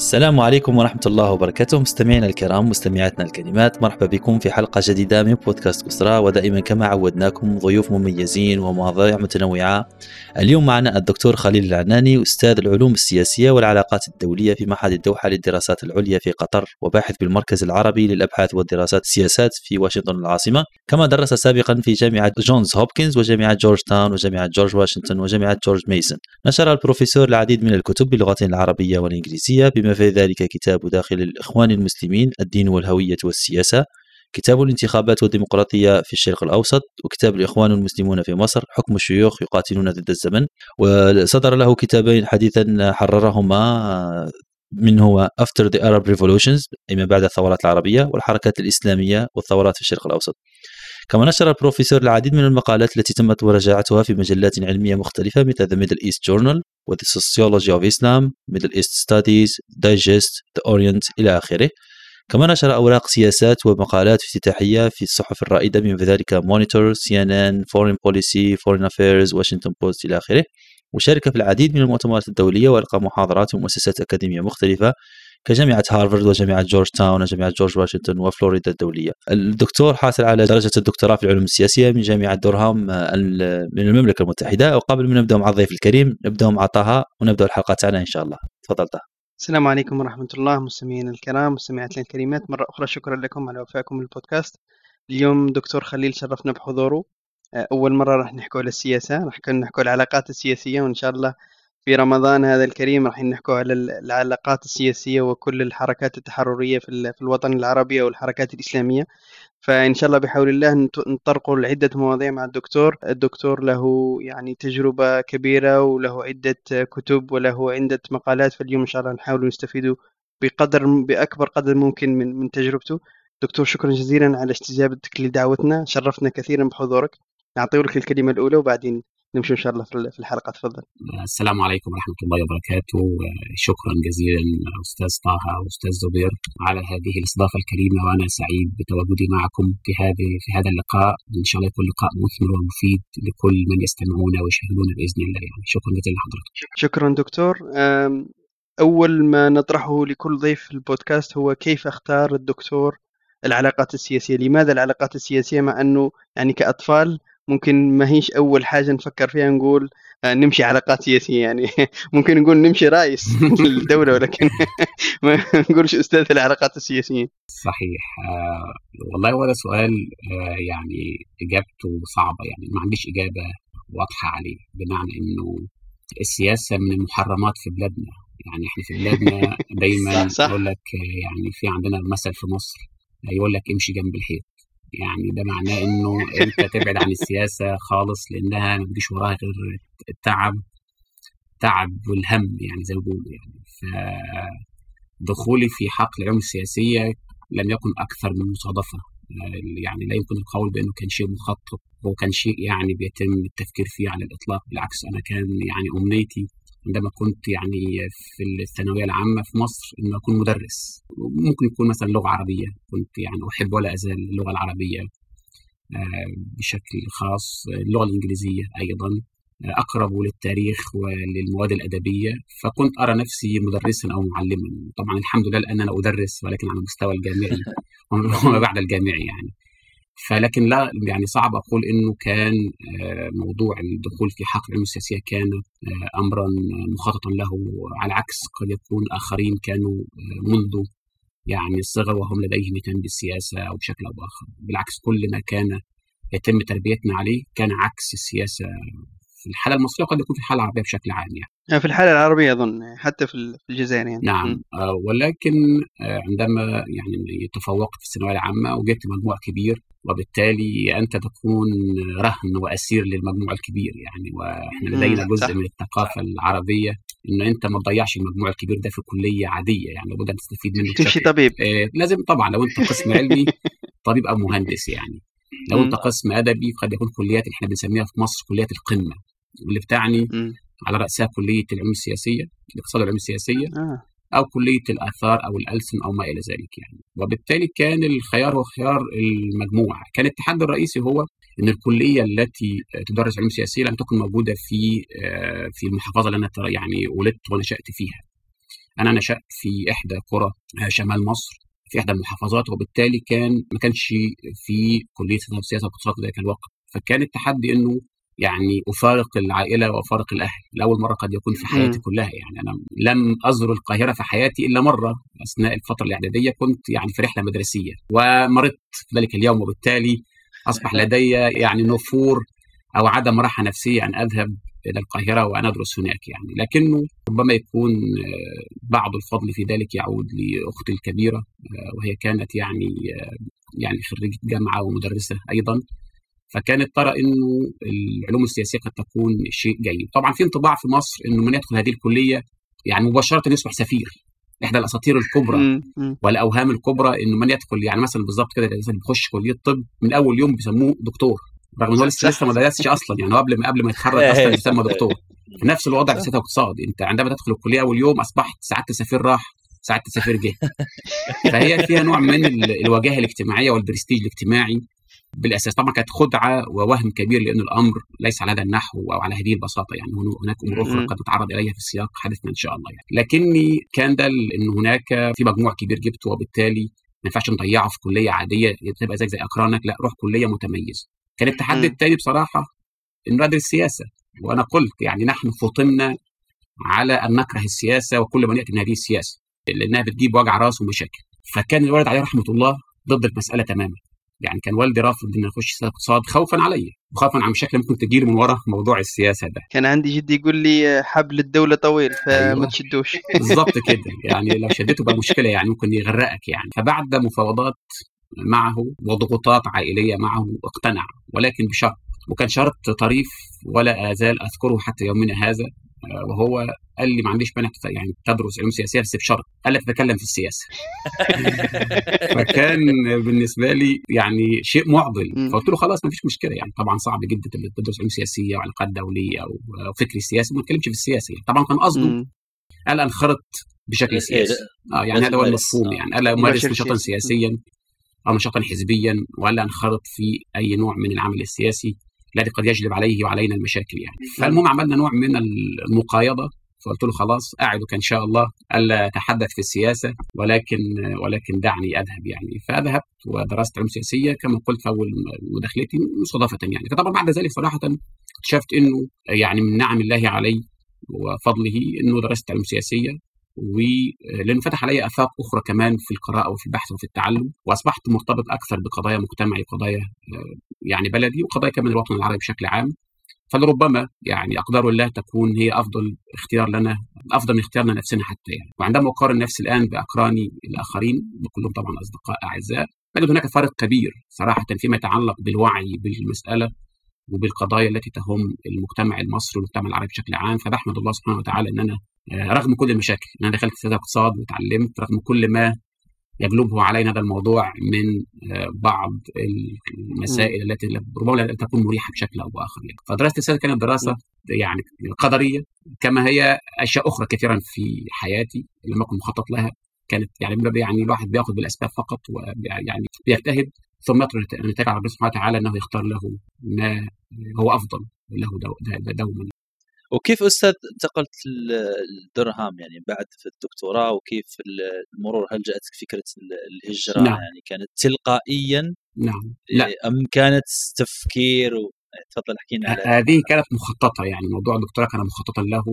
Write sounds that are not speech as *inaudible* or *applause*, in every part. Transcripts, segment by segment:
السلام عليكم ورحمة الله وبركاته. مستمعينا الكرام مستمعاتنا الكريمات مرحبا بكم في حلقة جديدة من بودكاست أسرة. ودائما كما عودناكم ضيوف مميزين ومواضيع متنوعة. اليوم معنا الدكتور خليل العناني أستاذ العلوم السياسية والعلاقات الدولية في معهد الدوحة للدراسات العليا في قطر وباحث بالمركز العربي للأبحاث والدراسات السياسات في واشنطن العاصمة. كما درس سابقا في جامعة جونز هوبكنز وجامعة جورج تاون وجامعة جورج واشنطن وجامعة جورج ميسون. نشر البروفيسور العديد من الكتب باللغتين العربية والإنجليزية بما في ذلك كتاب داخل الإخوان المسلمين الدين والهوية والسياسة. كتاب الانتخابات والديمقراطية في الشرق الأوسط وكتاب الإخوان المسلمون في مصر حكم الشيوخ يقاتلون ضد الزمن. وصدر له كتابين حديثا حررهما من هو After the Arab Revolutions أي ما بعد الثورات العربية والحركات الإسلامية والثورات في الشرق الأوسط. كما نشر البروفيسور العديد من المقالات التي تمت مراجعتها في مجلات علمية مختلفة مثل The Middle East Journal و The Sociology of Islam Middle East Studies Digest The Orient إلى آخره. كما نشر أوراق سياسات ومقالات افتتاحية في الصحف الرائدة في The Monitor CNN Foreign Policy Foreign Affairs Washington Post إلى آخره. وشارك في العديد من المؤتمرات الدولية وألقى محاضرات ومؤسسات أكاديمية مختلفة. كجامعة هارفارد وجامعة جورج تاون وجامعة جورج واشنطن وفلوريدا الدولية. الدكتور حاصل على درجة الدكتوراه في العلوم السياسية من جامعة دورهام من المملكة المتحدة. وقبل ما نبدأ مع الضيف الكريم نبدأ مع طه ونبدأ الحلقة تاعنا إن شاء الله. تفضل طه. السلام عليكم ورحمة الله مستمعينا الكرام مستمعاتنا الكريمات. مرة أخرى شكرا لكم على وفائكم البودكاست. اليوم دكتور خليل شرفنا بحضوره. أول مرة راح نحكي على السياسة راح نحكي على العلاقات السياسية وإن شاء الله في رمضان هذا الكريم راح نحكوا على العلاقات السياسية وكل الحركات التحررية في الوطن العربي والحركات الإسلامية. فإن شاء الله بحول الله نطرقوا لعدة مواضيع مع الدكتور. الدكتور له يعني تجربة كبيرة وله عدة كتب وله عدة مقالات فاليوم إن شاء الله نحاول نستفيد بقدر بأكبر قدر ممكن من من تجربته. دكتور شكرا جزيلا على استجابتك لدعوتنا. شرفنا كثيرا بحضورك. نعطي لك الكلمة الأولى وبعدين نمشي إن شاء الله في الحلقة تفضل. السلام عليكم ورحمة الله وبركاته. شكرا جزيلا أستاذ طه واستاذ زبير على هذه الاستضافه الكريمة وأنا سعيد بتواجدي معكم في هذه في هذا اللقاء. إن شاء الله يكون لقاء مثمر ومفيد لكل من يستمعون ويشاهدون بإذن الله. يعني شكرا جزيلا لحضرتك. شكرا دكتور. أول ما نطرحه لكل ضيف في البودكاست هو كيف أختار الدكتور العلاقات السياسية؟ لماذا العلاقات السياسية مع أنه يعني كأطفال ممكن ما هيش أول حاجة نفكر فيها نقول آه، نمشي علاقات سياسيه يعني. *laughs* ممكن نقول نمشي رئيس *laughs* الدولة ولكن *laughs* ما نقولش أستاذ العلاقات السياسيه صحيح. آه والله هو ده سؤال آه يعني إجابته صعبة يعني. ما عنديش إجابة واضحة عليه بمعنى إنه السياسة من المحرمات في بلادنا. يعني إحنا في بلادنا دايما يقول لك يعني في عندنا مثل في مصر يقول لك امشي جنب الحيط. يعني ده معناه إنه أنت تبعد عن السياسة خالص لأنها ما بيجيش وراها غير التعب تعب والهم يعني زي ما بيقولوا يعني. فدخولي في حقل العلوم السياسية لم يكن أكثر من مصادفة. يعني لا يمكن القول بأنه كان شيء مخطط وكان شيء يعني بيتم التفكير فيه على الإطلاق. بالعكس أنا كان يعني أمنيتي عندما كنت يعني في الثانوية العامة في مصر إنه أكون مدرس. ممكن يكون مثلا لغة عربية. كنت يعني أحب ولا أزال اللغة العربية آه، بشكل خاص. اللغة الإنجليزية أيضا آه، أقرب للتاريخ وللمواد الأدبية. فكنت أرى نفسي مدرسا أو معلما. طبعا الحمد لله الان أنا أدرس ولكن على المستوى الجامعي. *laughs* وما بعد الجامعي يعني. فلكن لا يعني صعب أقول إنه كان آه، موضوع الدخول في حقل العلوم السياسية كان آه، امرا مخططا له على عكس قد يكون آخرين كانوا آه، منذ يعني الصغر وهم لديهم اهتمام بالسياسة أو بشكل أو بآخر. بالعكس كل ما كان يتم تربيتنا عليه كان عكس السياسة في الحالة المصرية وقد يكون في الحاله العربيه بشكل عام يعني. يعني في الحالة العربية أظن حتى في الجزائر يعني. نعم. آه ولكن آه عندما يعني تفوقت في الثانوية العامة وجبت مجموع كبير وبالتالي أنت تكون رهن وأسير للمجموع الكبير يعني. وإحنا لدينا جزء من الثقافة العربية إن أنت ما تضيعش المجموع الكبير ده في كلية عادية يعني. لابد أن تستفيد منه تمشي طبيب. آه لازم طبعا لو أنت قسم علمي *laughs* طبيب أو مهندس يعني. لو انت قسم أدبي قد يكون كليات اللي إحنا بنسميها في مصر كليات القمة واللي بتعني م. على رأسها كلية العلوم السياسية الاقتصاد والعلوم السياسية آه. أو كلية الآثار أو الألسن أو ما إلى ذلك يعني. وبالتالي كان الخيار هو خيار المجموع كان التحدي الرئيسي هو إن الكلية التي تدرس علوم سياسية لم تكن موجودة في آه، في المحافظة اللي أنا يعني ولدت ونشأت فيها. أنا نشأت في إحدى قرى شمال مصر. في إحدى المحافظات وبالتالي كان ما كانش في كلية سياسة واقتصاد في ذلك الوقت. فكان التحدي إنه يعني أفارق العائلة وأفارق الأهل. لأول مرة قد يكون في حياتي م. كلها. يعني أنا لم أزر القاهرة في حياتي إلا مرة أثناء الفترة الإعدادية كنت يعني في رحلة مدرسية ومرضت في ذلك اليوم. وبالتالي أصبح لدي يعني نفور أو عدم راحة نفسية أن أذهب إلى القاهرة وأن أدرس هناك يعني. لكنه ربما يكون بعض الفضل في ذلك يعود لأختي الكبيرة وهي كانت يعني يعني خريجة جامعة ومدرسة أيضا. فكانت ترى إنه العلوم السياسية قد تكون شيء جيد. طبعا في انطباع في مصر إنه من يدخل هذه الكلية يعني مباشرة يصبح سفير. إحدى الأساطير الكبرى والأوهام الكبرى إنه من يدخل يعني مثلا بالظبط كده الانسان بيخش كلية طب من أول يوم بيسموه دكتور. رغم إن هو لسه لسه ما درسش أصلا يعني قبل ما قبل ما يتخرج أصلا يسمى دكتور. نفس الوضع في سياسه واقتصاد أنت عندما تدخل الكلية أول يوم أصبحت سعاده السفير راح سعاده السفير جه. *laughs* فهي فيها نوع من الوجاهة الاجتماعية والبرستيج الاجتماعي بالأساس. طبعا كانت خدعة ووهم كبير لأن الأمر ليس على هذا النحو أو على هذه البساطة. يعني هناك أمور أخرى قد نتعرض إليها في سياق حديثنا إن شاء الله يعني. لكني كان ده إن هناك في مجموع كبير جبته وبالتالي ما ينفعش نضيعه في كلية عادية تبقى زيك زي أقرانك. لا روح كلية متميزة. كان التحدي الثاني بصراحة انه ادرس السياسة. وأنا قلت يعني نحن فطنا على أن نكره السياسة وكل من يأتي من هذه السياسة لأنها بتجيب وجع رأس ومشاكل. فكان الوالد عليه رحمة الله ضد المسألة تماما. يعني كان والدي رافض اني اخش اقتصاد خوفا علي وخوفا عن مشاكل ممكن تجيلي من ورا موضوع السياسة ده. كان عندي جدي يقول لي حبل الدولة طويل فما أيوة. تشدوش. بالظبط كده. *laughs* يعني لو شدته بقى مشكلة يعني ممكن يغرقك يعني. فبعد مفاوضات معه وضغوطات عائلية معه اقتنع ولكن بشرط. وكان شرط طريف ولا آزال أذكره حتى يومنا هذا. وهو قال لي ما عنديش مانع يعني تدرس علوم سياسية بس بشرط. قال لك تتكلم في السياسة. *laughs* فكان بالنسبة لي يعني شيء معضل. فقلت له خلاص ما فيش مشكلة يعني. طبعا صعب جدا تدرس علوم سياسية وعلاقات دولية أو فكر سياسي. ما تتكلمش في السياسة يعني. طبعا كان قصده قال انخرط بشكل سياسي. آه يعني هذا هو المفهوم يعني. قال امارس نشاطا سياسيا. أو نشاطا حزبيا ولا انخرط في أي نوع من العمل السياسي الذي قد يجلب عليه وعلينا المشاكل يعني. فالمهم عملنا نوع من المقايضة فقلت له خلاص أعدك إن شاء الله ألا أتحدث في السياسة ولكن ولكن دعني أذهب يعني. فذهبت ودرست علوم سياسية كما قلت في أول مداخلتي مصادفه يعني. فطبعا بعد ذلك صراحة اكتشفت إنه يعني من نعم الله علي وفضله إنه درست علوم سياسية ولأنه فتح علي آفاق أخرى كمان في القراءة وفي البحث وفي التعلم وأصبحت مرتبط أكثر بقضايا مجتمعي وقضايا يعني بلدي وقضايا كمان الوطن العربي بشكل عام. فلربما يعني أقدار الله تكون هي أفضل اختيار لنا أفضل من اختيارنا نفسنا حتى يعني. وعندما أقارن نفسي الآن بأقراني الآخرين وكلهم طبعا أصدقاء أعزاء اجد هناك فرق كبير صراحة فيما يتعلق بالوعي بالمسألة وبالقضايا التي تهم المجتمع المصري والمجتمع العربي بشكل عام. فبحمد الله سبحانه وتعالى إن أنا رغم كل المشاكل إن أنا دخلت سياسه اقتصاد وتعلمت رغم كل ما يجلبه علينا هذا الموضوع من بعض المسائل التي ربما لا تكون مريحة بشكل أو بآخر يعني. فدراسه السياسة كانت دراسه يعني قدريه كما هي أشياء أخرى كثيرا في حياتي لم أكن مخطط لها. كانت يعني يعني الواحد بيأخذ بالأسباب فقط ويعني بيجتهد. ثم يترك النتائج على ربنا سبحانه وتعالى أنه يختار له ما هو أفضل له دوما. وكيف أستاذ انتقلت للدرهام يعني بعد في الدكتوراه؟ وكيف المرور؟ هل جاءتك فكرة الهجرة؟ نعم. يعني كانت تلقائيا؟ نعم. لا. أم كانت تفكير؟ و... تفضل احكي لنا هذه كانت مخططة يعني موضوع الدكتوراه كان مخططا له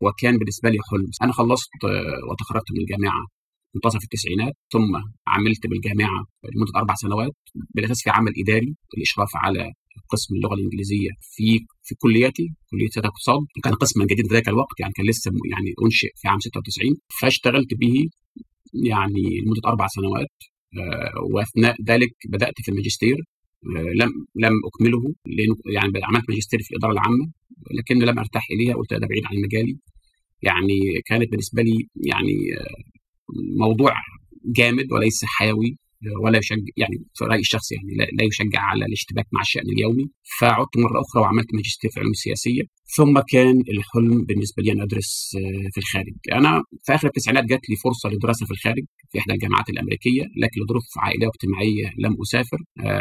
وكان بالنسبة لي حلم. أنا خلصت وتخرجت من الجامعة. منتصف التسعينات ثم عملت بالجامعة لمدة أربع سنوات بالأساس في عمل إداري الاشراف على قسم اللغة الإنجليزية في في كليتي كلية سياسه اقتصاد كان قسما جديد في ذاك الوقت يعني كان لسه يعني أنشئ في عام 96 فاشتغلت به يعني لمدة أربع سنوات وأثناء ذلك بدأت في الماجستير لم لم أكمله لأنه يعني عملت ماجستير في الإدارة العامة لكن لم أرتاح إليها قلت ده بعيد عن مجالي. يعني كانت بالنسبة لي يعني موضوع جامد وليس حيوي ولا يشجع يعني في رأيي الشخصي يعني لا يشجع على الاشتباك مع الشأن اليومي. فعدت مرة أخرى وعملت ماجستير في العلوم السياسيه ثم كان الحلم بالنسبة لي أن أدرس في الخارج. أنا في آخر التسعينات جات لي فرصة للدراسة في الخارج في إحدى الجامعات الأمريكية لكن لظروف عائلية واجتماعية لم أسافر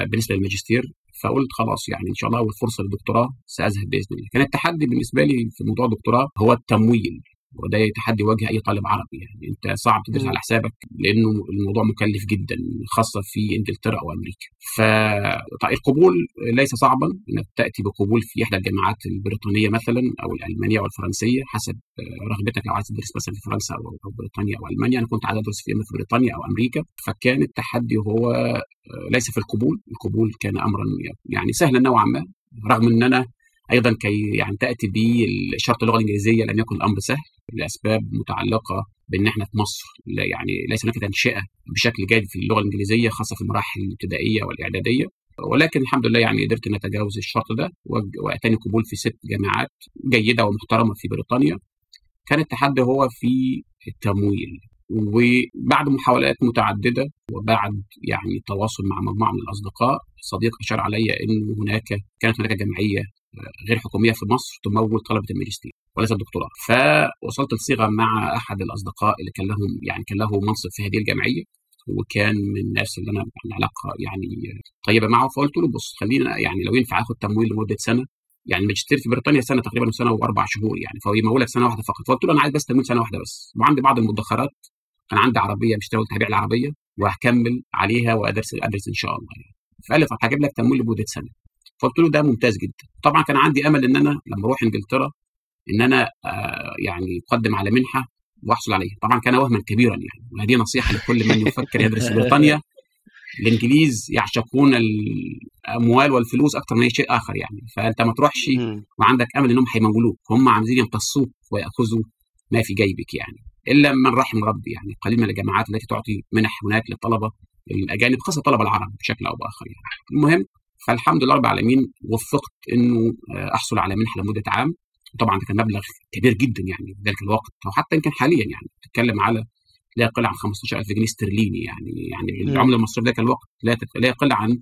بالنسبة للماجستير. فقلت خلاص يعني إن شاء الله والفرصة للدكتوراه سأذهب بإذن الله. كان التحدي بالنسبة لي في موضوع الدكتوراه هو التمويل. وده تحدي يواجه أي طالب عربي يعني. أنت صعب تدرس. على حسابك لأنه الموضوع مكلف جدا خاصة في إنجلترا أو أمريكا. فالقبول ليس صعبا إنك تأتي بقبول في إحدى الجامعات البريطانية مثلا أو الألمانية أو الفرنسية حسب رغبتك لو عايز تدرس مثلا في فرنسا أو بريطانيا أو ألمانيا. أنا كنت عايز ادرس في في بريطانيا أو أمريكا. فكان التحدي هو ليس في القبول. القبول كان امرا يعني سهلا نوعا ما رغم إن أنا أيضا كي يعني تأتي بشرط اللغة الإنجليزية لم يكن الأمر سهل لأسباب متعلقة بإن إحنا في مصر لا يعني ليس هناك تنشئة بشكل جيد في اللغة الإنجليزية خاصة في المراحل الابتدائية والإعدادية. ولكن الحمد لله يعني قدرت إن أتجاوز الشرط ده وأتاني قبول في ست جامعات جيدة ومحترمة في بريطانيا. كان التحدي هو في التمويل وبعد محاولات متعددة وبعد يعني تواصل مع مجموعة من الأصدقاء صديق أشار علي انه هناك كانت هناك جمعية غير حكومية في مصر تمول طلبة الماجستير وليس الدكتوراه. فوصلت لصيغه مع أحد الأصدقاء اللي كان لهم يعني كان له منصب في هذه الجمعية وكان من الناس اللي أنا علاقة يعني طيبة معه. فقلت له بص خلينا يعني لو ينفع آخد تمويل لمدة سنة يعني الماجستير في بريطانيا سنة تقريبا سنة وأربع شهور يعني فهو يمولك سنة واحدة فقط. فقلت له أنا عايز بس تمويل سنة واحدة بس. وعندي بعض المدخرات كان عندي عربية مشتري قلت هبيع العربيه وهكمل عليها وأدرس أدرس إن شاء الله يعني. فقال لي طب هجيب لك تمويل لمدة سنة. فقلت له ده ممتاز جدا. طبعا كان عندي أمل إن أنا لما أروح إنجلترا إن أنا آه يعني أقدم على منحة وأحصل عليها. طبعا كان وهما كبيرا يعني. وهذه نصيحة لكل من يفكر يدرس في *laughs* بريطانيا. الإنجليز يعشقون الأموال والفلوس أكثر من أي شيء آخر يعني. فأنت ما تروحش وعندك أمل إنهم هيمولوك هم عايزين يمتصوك ويأخذوا ما في جيبك يعني. إلا من رحم ربي يعني. قليل من الجامعات التي تعطي منح هناك للطلبة. الأجانب خاصة الطلبة العرب بشكل أو بآخر يعني. المهم فالحمد لله رب العالمين وفقت إنه أحصل على منحة لمدة عام. طبعا ده كان مبلغ كبير جدا يعني في ذلك الوقت أو حتى يمكن حاليا يعني. تتكلم على لا يقل عن 15000 جنيه استرليني يعني. يعني بالعمله المصرية في ذلك الوقت لا لا يقل عن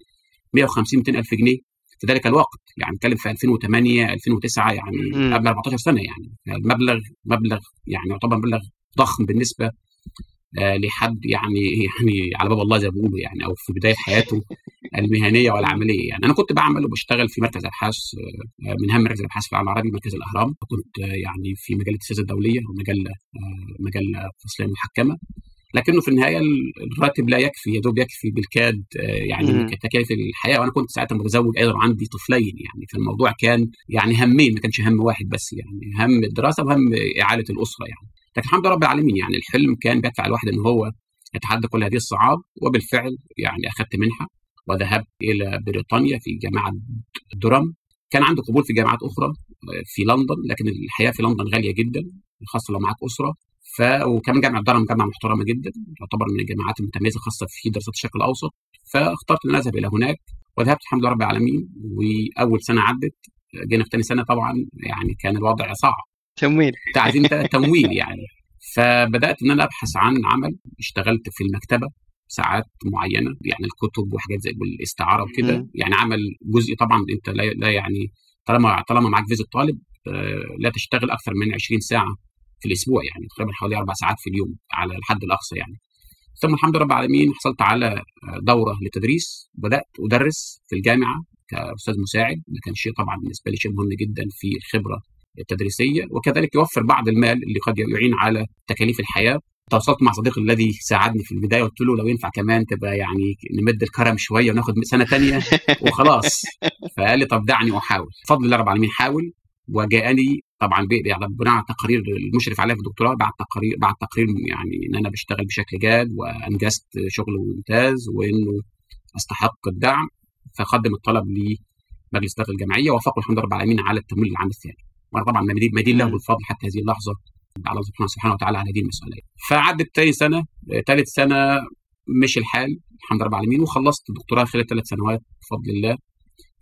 150 200000 جنيه في ذلك الوقت. يعني نتكلم في 2008 2009 يعني قبل 14 سنة يعني. المبلغ مبلغ يعني يعتبر مبلغ ضخم بالنسبة آه لحد يعني يعني على باب الله زي ما بيقولوا يعني أو في بداية حياته المهنية والعملية يعني. أنا كنت بعمل وبشتغل في مركز أبحاث آه من أهم مراكز الأبحاث في العالم العربي مركز الأهرام. كنت آه يعني في مجله السياسة الدولية ومجله مجله فصليه محكمه لكنه في النهاية الراتب لا يكفي يا دوب يكفي بالكاد يعني تكاليف الحياة. وأنا كنت ساعتها متزوج أيضا وعندي طفلين يعني. فالموضوع كان يعني همين ما كانش هم واحد بس يعني. هم الدراسة وهم اعاله الأسرة يعني. لكن الحمد لله رب العالمين يعني الحلم كان بيدفع الواحد إن هو يتحدى كل هذه الصعاب وبالفعل يعني أخذت منحه وذهبت إلى بريطانيا في جامعة درام. كان عندي قبول في جامعات أخرى في لندن لكن الحياة في لندن غالية جدا خاصة لو معاك أسرة. ف وكمان جامعة درهم جامعة محترمة جدا تعتبر من الجامعات المتميزة خاصة في دراسات الشرق الأوسط. فاخترت إن أذهب إلى هناك وذهبت الحمد لله رب العالمين. وأول سنة عدت جينا في ثاني سنة طبعا يعني كان الوضع صعب. تمويل. عايزين تمويل يعني. فبدأت إن أنا أبحث عن عمل. اشتغلت في المكتبة ساعات معينة يعني الكتب وحاجات زي والاستعاره وكده. يعني عمل جزئي طبعا أنت لا, لا يعني طالما طالما معاك فيزا طالب لا تشتغل أكثر من 20 ساعة في الأسبوع يعني. تقريبا حوالي أربع ساعات في اليوم على الحد الأقصى يعني. ثم الحمد لله رب العالمين حصلت على دورة للتدريس بدأت أدرس في الجامعة كأستاذ مساعد ده كان شيء طبعا بالنسبة لي شيء مهم جدا في الخبرة التدريسيه وكذلك يوفر بعض المال اللي قد يعين على تكاليف الحياة. تواصلت مع صديقي الذي ساعدني في البداية قلت له لو ينفع كمان تبقى يعني نمد الكرم شوية وناخد سنة ثانية *laughs* وخلاص. فقال لي طب دعني احاول بفضل الله رب العالمين حاول وجاءني طبعا بناء على تقارير المشرف عليها في الدكتوراه بعد تقارير بعد تقرير يعني إن أنا بشتغل بشكل جاد وأنجزت شغل ممتاز وإنه أستحق الدعم. فقدم الطلب لمجلس اداره الجمعيه ووافقوا الحمد لله رب العالمين على التمويل العام الثاني. طبعا مدين مدين له بالفضل حتى هذه اللحظة. على الله سبحانه وتعالى على هذه المساله فعدت ثاني سنة ثالث سنة مشي الحال الحمد لله رب العالمين وخلصت الدكتوراه خلال ثلاث سنوات بفضل الله.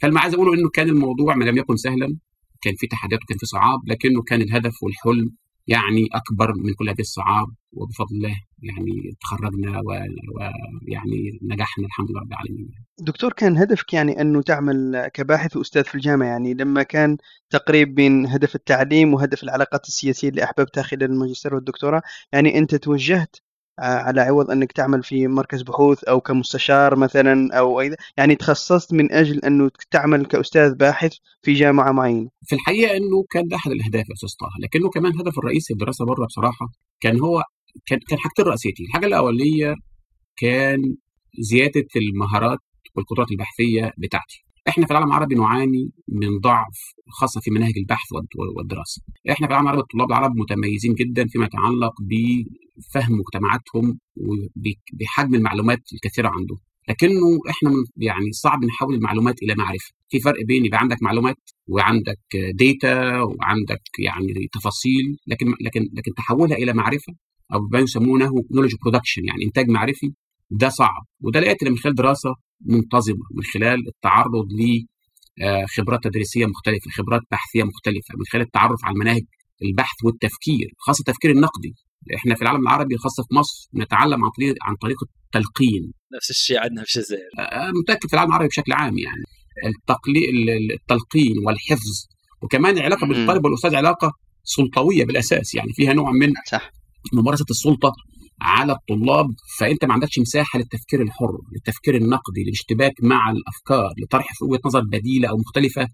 فاللي عايز اقوله إنه كان الموضوع ما لم يكن سهلا. كان في تحديات وكان في صعاب لكنه كان الهدف والحلم يعني أكبر من كل هذه الصعاب وبفضل الله يعني تخرجنا ويعني نجحنا الحمد لله رب العالمين. دكتور كان هدفك يعني أنه تعمل كباحث وأستاذ في الجامعة يعني لما كان تقريب بين هدف التعليم وهدف العلاقات السياسية اللي أحببتها خلال الماجستير والدكتوراه يعني أنت توجهت على عوض أنك تعمل في مركز بحوث أو كمستشار مثلا أو أي يعني تخصصت من أجل أنه تعمل كأستاذ باحث في جامعة معينة. في الحقيقة أنه كان ده أحد الأهداف يا أستاذ طه لكنه كمان الهدف الرئيسي الدراسة بره بصراحة كان هو كان كان حاجتين رئيسيتين. الحاجة الأولية كان زيادة المهارات والقدرات البحثية بتاعتي. إحنا في العالم العربي نعاني من ضعف خاصة في مناهج البحث والدراسة. إحنا في العالم العربي الطلاب العرب متميزين جدا فيما يتعلق بفهم مجتمعاتهم وبحجم المعلومات الكثيرة عندهم. لكنه إحنا يعني صعب نحول المعلومات إلى معرفة. في فرق بين يبقى عندك معلومات وعندك ديتا وعندك يعني تفاصيل لكن لكن لكن تحولها إلى معرفة أو ما يسمونه نولج برودكشن يعني إنتاج معرفي. ده صعب. وده لقيت من خلال دراسة منتظمة من خلال التعرض ل آه، تدريسية مختلفة، خبرات بحثية مختلفة، من خلال التعرف على المناهج البحث والتفكير، خاصة التفكير النقدي. إحنا في العالم العربي خاصة في مصر نتعلم عن طريق عن طريق التلقين. نفس الشيء عندنا في الجزائر. آه، آه، متأكد في العالم العربي بشكل عام يعني التلقين والحفظ وكمان العلاقه بين الطالب والأستاذ علاقة سلطوية بالأساس يعني فيها نوع من صح ممارسة السلطة على الطلاب فأنت ما عندكش مساحة للتفكير الحر للتفكير النقدي للاشتباك مع الأفكار لطرح وجهة نظر بديلة أو مختلفة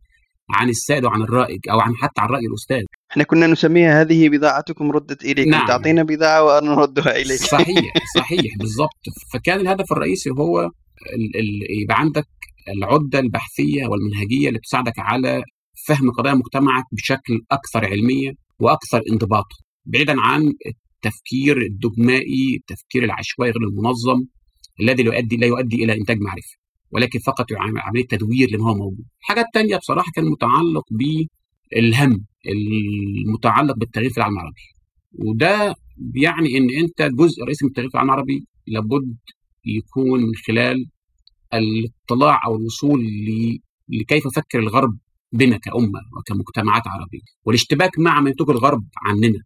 عن السائد وعن الرائج أو عن حتى عن رأي الأستاذ. إحنا كنا نسميها هذه بضاعتكم ردت إليك. نعم. تعطينا بضاعة ونردها إليك. صحيح *laughs* صحيح بالضبط. فكان الهدف الرئيسي هو يبقى عندك العدة البحثية والمنهجية اللي بتساعدك على فهم قضايا مجتمعك بشكل أكثر علمية وأكثر انضباطا بعيدا عن التفكير الدجمائي التفكير العشوائي غير المنظم الذي لا يؤدي لا يؤدي إلى إنتاج معرفي ولكن فقط عمليه تدوير لما هو موجود. الحاجة الثانية بصراحة كان متعلق بالهم المتعلق بالتغيير في العالم العربي. وده بيعني إن أنت جزء رئيسي من التغيير في العالم العربي لابد يكون من خلال الاطلاع أو الوصول لكيف فكر الغرب بنا كأمة وكمجتمعات عربية والاشتباك مع ما ينتج الغرب عننا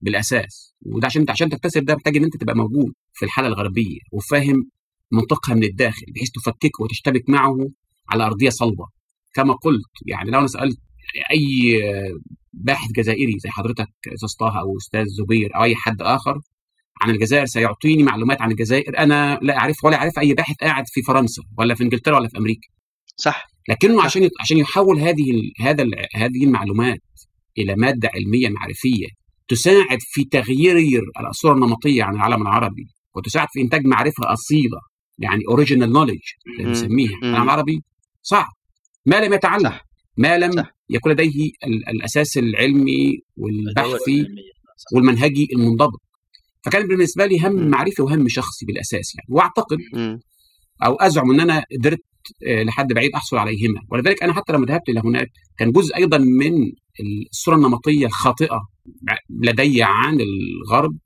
بالأساس. وده عشان انت عشان تكتسب ده محتاج إن أنت تبقى موجود في الحالة الغربية وفاهم منطقها من الداخل بحيث تفككه وتشتبك معه على أرضية صلبة. كما قلت يعني لو أنا سألت أي باحث جزائري زي حضرتك أستاذ طه أو أستاذ زبير أو أي حد آخر عن الجزائر سيعطيني معلومات عن الجزائر أنا لا أعرف ولا أعرف أي باحث قاعد في فرنسا ولا في إنجلترا ولا في أمريكا. صح. لكنه عشان عشان يحول هذه هذا هذه المعلومات إلى مادة علمية معرفية تساعد في تغيير الصورة النمطية عن العالم العربي وتساعد في إنتاج معرفة أصيلة يعني original knowledge اللي بنسميها العالم العربي. صعب. ما لم يتعلم. ما لم صح. يكون لديه الأساس العلمي والبحثي والمنهجي المنضبط. فكان بالنسبة لي هم معرفي وهم شخصي بالأساس يعني. وأعتقد أو أزعم إن أنا قدرت آه، لحد بعيد أحصل عليهما. ولذلك أنا حتى لما ذهبت إلى هناك كان جزء أيضا من الصورة النمطية الخاطئة لدي عن الغرب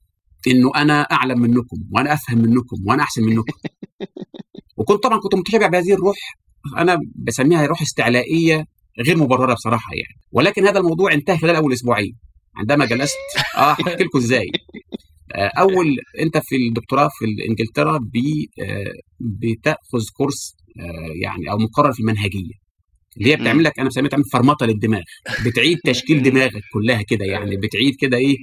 إنه أنا أعلم منكم وأنا أفهم منكم وأنا أحسن منكم. *laughs* وكنت طبعا كنت متشبع بهذه الروح أنا بسميها روح استعلائية غير مبررة بصراحة يعني. ولكن هذا الموضوع انتهى خلال أول أسبوعين. عندما جلست آه أحكي لكم *laughs* إزاي. آه، أول أنت في الدكتوراه في إنجلترا آه، بتأخذ كورس آه، يعني أو مقرر في المنهجية. اللي هي بتعمل لك أنا سميتها من فرمطة للدماغ بتعيد *laughs* تشكيل دماغك كلها كده يعني بتعيد كده إيه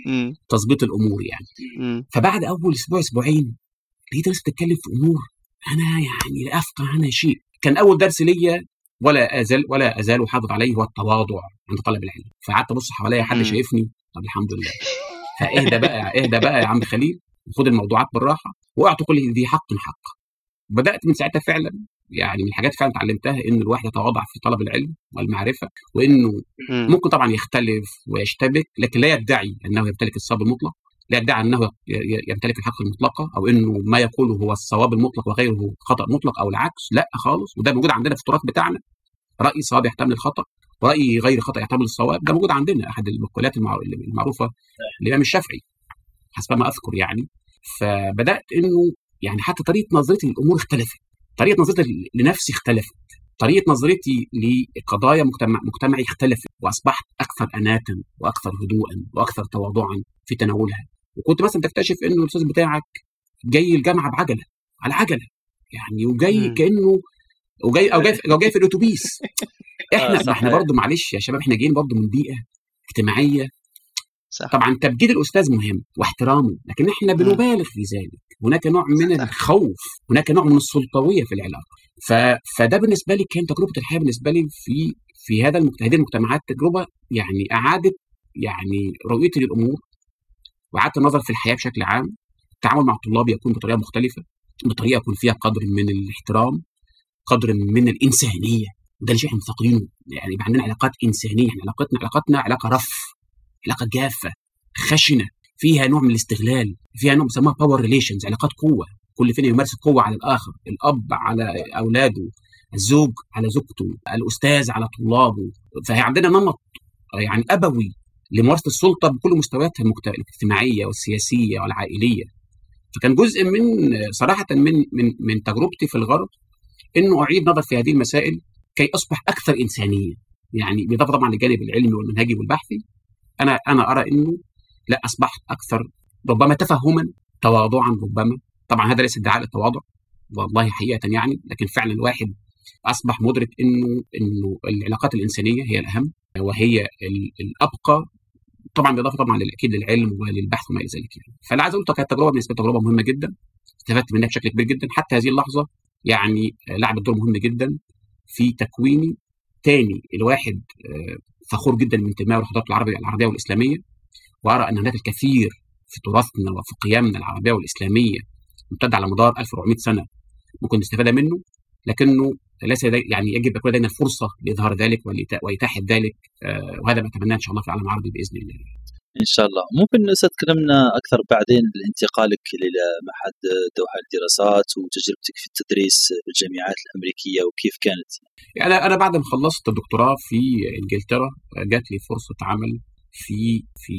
تظبيط الأمور يعني. فبعد أول أسبوع أسبوعين لقيت ناس بتتكلم في أمور أنا يعني لا أفقه عنها شيء. كان أول درس ليا ولا أزال ولا أزال احافظ عليه هو التواضع عند طلب العلم. فقعدت أبص حواليا حد شايفني؟ طب الحمد لله. فاهدى بقى اهدى بقى يا عم خليل وخد الموضوعات بالراحة واعطوا كل ذي حق حق. بدأت من ساعتها فعلا يعني من الحاجات فعلا اتعلمتها إن الواحد يتواضع في طلب العلم والمعرفة وإنه ممكن طبعا يختلف ويشتبك لكن لا يدعي أنه يمتلك الصواب المطلق لا يدعي أنه يمتلك الحق المطلقه أو إنه ما يقوله هو الصواب المطلق وغيره خطأ مطلق أو العكس لا خالص وده موجود عندنا في التراث بتاعنا. رأي صواب يحتمل الخطأ راي غير خطأ يحتمل الصواب ده موجود عندنا. أحد المقولات المعروفة للإمام الشافعي حسب ما أذكر يعني. فبدأت إنه يعني حتى طريقة نظرتي للأمور اختلفت. طريقة نظرتي لنفسي اختلفت. طريقة نظرتي لقضايا مجتمع مجتمعي اختلفت وأصبحت أكثر أناتا وأكثر هدوءا وأكثر تواضعا في تناولها. وكنت مثلا تكتشف إنه الأستاذ بتاعك جاي الجامعة بعجلة على عجلة. يعني وجاي كانه وجاي أو جاي أو جاي في الأتوبيس. إحنا *laughs* آه إحنا برضه معلش يا شباب إحنا جايين برضه من بيئة اجتماعية صح. طبعا تبجيل الأستاذ مهم واحترامه لكن إحنا بنبالغ في ذلك. هناك نوع من صح. الخوف هناك نوع من السلطوية في العلاقة. ف... فده بالنسبة لي كان تجربة الحياة بالنسبة لي في في هذا المجت... هذه المجتمعات تجربة يعني أعادت يعني رؤيتي للأمور واعاده النظر في الحياة بشكل عام. التعامل مع الطلاب يكون بطريقة مختلفة بطريقة يكون فيها قدر من الاحترام قدر من الإنسانية. وده اللي إحنا مفتقدينه يعني يبقى عندنا علاقات إنسانية إحنا علاقتنا علاقتنا علاقة rough. علاقه جافه خشنة فيها نوع من الاستغلال فيها نوع بيسموها power relations علاقات قوة. كل فينا يمارس القوة على الآخر الأب على أولاده الزوج على زوجته الأستاذ على طلابه. فهي عندنا نمط يعني أبوي لممارسة السلطة بكل مستوياتها الاجتماعية والسياسية والعائلية. فكان جزء من صراحة من من من تجربتي في الغرب إنه أعيد نظر في هذه المسائل كي أصبح أكثر إنسانية. يعني بالاضافه طبعا للجانب العلمي والمنهجي والبحثي. أنا أنا أرى انه لا اصبحت أكثر ربما تفهما تواضعا ربما. طبعا هذا ليس ادعاء للتواضع والله حقيقة يعني لكن فعلا الواحد أصبح مدرك إنه إنه العلاقات الإنسانية هي الأهم وهي ال- الأبقى. طبعا بالإضافة طبعا أكيد للعلم وللبحث وما إلى ذلك يعني. فاللي عايز اقوله كانت تجربة بالنسبة لي تجربة مهمة جدا. استفدت منها بشكل كبير جدا. حتى هذه اللحظة يعني لعبت دور مهم جدا في تكويني تاني. الواحد آه، فخور جدا من انتمائه للحضاره العربية العربية والإسلامية وأرى أن هناك الكثير في تراثنا وفي قيمنا العربية والإسلامية ممتده على مدار 1400 سنة ممكن نستفاد منه لكنه ليس يعني يجب يكون لدينا فرصة لإظهار ذلك وإتاحة ذلك آه، وهذا ما أتمناه إن شاء الله في العالم العربي بإذن الله. إن شاء الله. ممكن تكلمنا أكثر بعدين لانتقالك لمعهد دوحة للدراسات وتجربتك في التدريس في الجامعات الأمريكية وكيف كانت؟ يعني أنا بعد ما خلصت الدكتوراه في إنجلترا آه، جات لي فرصة عمل في في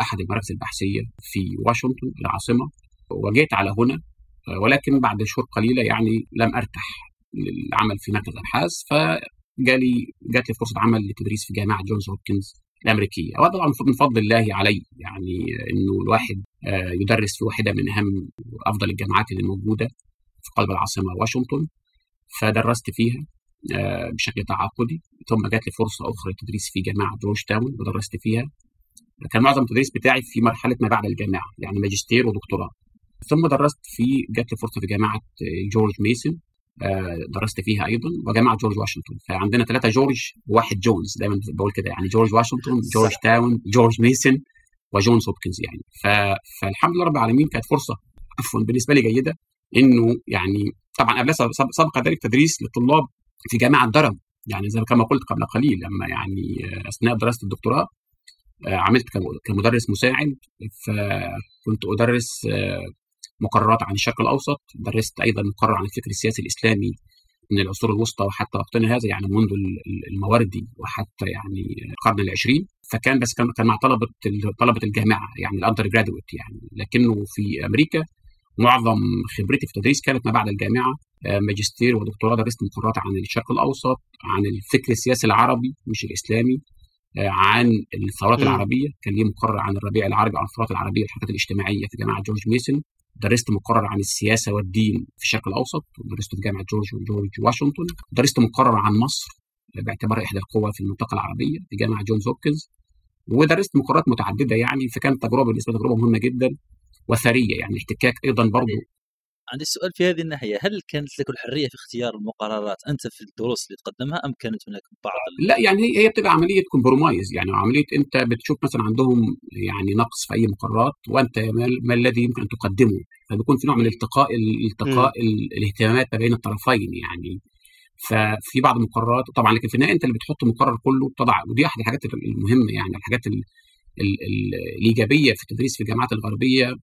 أحد المراكز البحثية في واشنطن العاصمة. وجيت على هنا ولكن بعد شهور قليلة يعني لم أرتاح للعمل في مركز أبحاث فجالي جات لي فرصة عمل للتدريس في جامعة جونز هوبكنز. الأمريكية. وهذا طبعا من فضل الله علي يعني إنه الواحد آه، يدرس في واحدة من أهم وأفضل الجامعات اللي موجودة في قلب العاصمة واشنطن. فدرست فيها آه، بشكل تعاقدي. ثم جات لي فرصة أخرى للتدريس في جامعة جورج تاون ودرست فيها. كان معظم التدريس بتاعي في مرحلة ما بعد الجامعة يعني ماجستير ودكتوراه. ثم درست في جات لي فرصة في جامعة آه، جورج ميسون درست فيها أيضا وجامعة جورج واشنطن. فعندنا ثلاثة جورج وواحد جونز دايما بقول كده يعني جورج واشنطن جورج تاون جورج ميسون وجونز هوبكنز يعني. ف... فالحمد لله رب العالمين كانت فرصة عفوا بالنسبة لي جيدة إنه يعني طبعا قبل سبق ذلك تدريس للطلاب في جامعة درم. يعني زي كما قلت قبل قليل لما يعني آه، أثناء دراسة الدكتوراه آه، عملت كم- كمدرس مساعد. فكنت أدرس آه، مقررات عن الشرق الأوسط درست أيضا مقرر عن الفكر السياسي الإسلامي من العصور الوسطى وحتى وقتنا هذا يعني منذ ال- ال- المواردي وحتى يعني القرن العشرين. فكان بس كان كان مع طلبة طلبة الجامعة يعني ال undergraduate يعني. لكنه في أمريكا معظم خبرتي في التدريس كانت ما بعد الجامعة. آه، ماجستير ودكتوراه درست مقررات عن الشرق الأوسط عن الفكر السياسي العربي مش الإسلامي آه، عن الثورات. العربية. كان لي مقرر عن الربيع العربي عن الثورات العربية والحركات الاجتماعية في جامعة جورج ميسون درست مقرر عن السياسة والدين في الشرق الأوسط ودرست في جامعة جورج جورج واشنطن. درست مقرر عن مصر باعتبارها إحدى القوى في المنطقة العربية في جامعة جونز هوبكنز. ودرست مقررات متعددة يعني فكانت تجربة بالنسبة لي تجربه مهمة جدا وثرية يعني احتكاك أيضا برضه عندي سؤال في هذه الناحية. هل كانت لك الحرية في اختيار المقررات؟ أنت في الدروس اللي تقدمها أم كانت هناك بعض. لا يعني هي بتبقى عملية compromise يعني عملية أنت بتشوف مثلا عندهم يعني نقص في أي مقررات وأنت ما, ما الذي يمكن أن تقدمه. فبيكون في نوع من التقاء التقاء ال- الاهتمامات ما بين الطرفين يعني. ففي بعض المقررات طبعا لكن في النهاية أنت اللي بتحط المقرر كله بتضع ودي احد الحاجات المهمة يعني الحاجات ال ال ال الإيجابية في التدريس في الجامعات الغربية.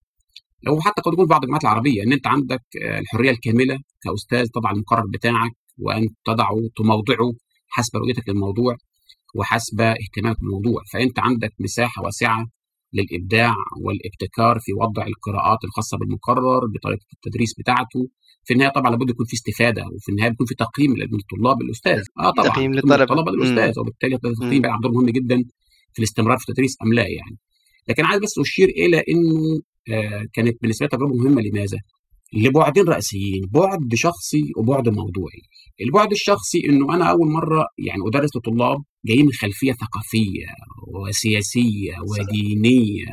أو حتى قد يكون في بعض الجامعات العربية إن أنت عندك آه، الحرية الكاملة كأستاذ تضع المقرر بتاعك وان تضعه تموضعه حسب رؤيتك للموضوع وحسب اهتمامك بالموضوع فأنت عندك مساحة واسعة للإبداع والابتكار في وضع القراءات الخاصة بالمقرر بطريقة التدريس بتاعته في النهاية طبعا لابد يكون في استفادة وفي النهاية بيكون في تقييم من الطلاب للاستاذ آه طبعا تقييم. الطلبه مم. للاستاذ وبالتالي التقييم. بيلعب دور مهم جدا في الاستمرار في التدريس أم لا يعني لكن عايز بس أشير إلى إنه كانت بالنسبة لي تجربة مهمة. لماذا؟ لبعدين رئيسيين بعد شخصي وبعد موضوعي. البعد الشخصي إنه أنا أول مرة يعني أدرس لطلاب جايين من خلفية ثقافية وسياسية ودينية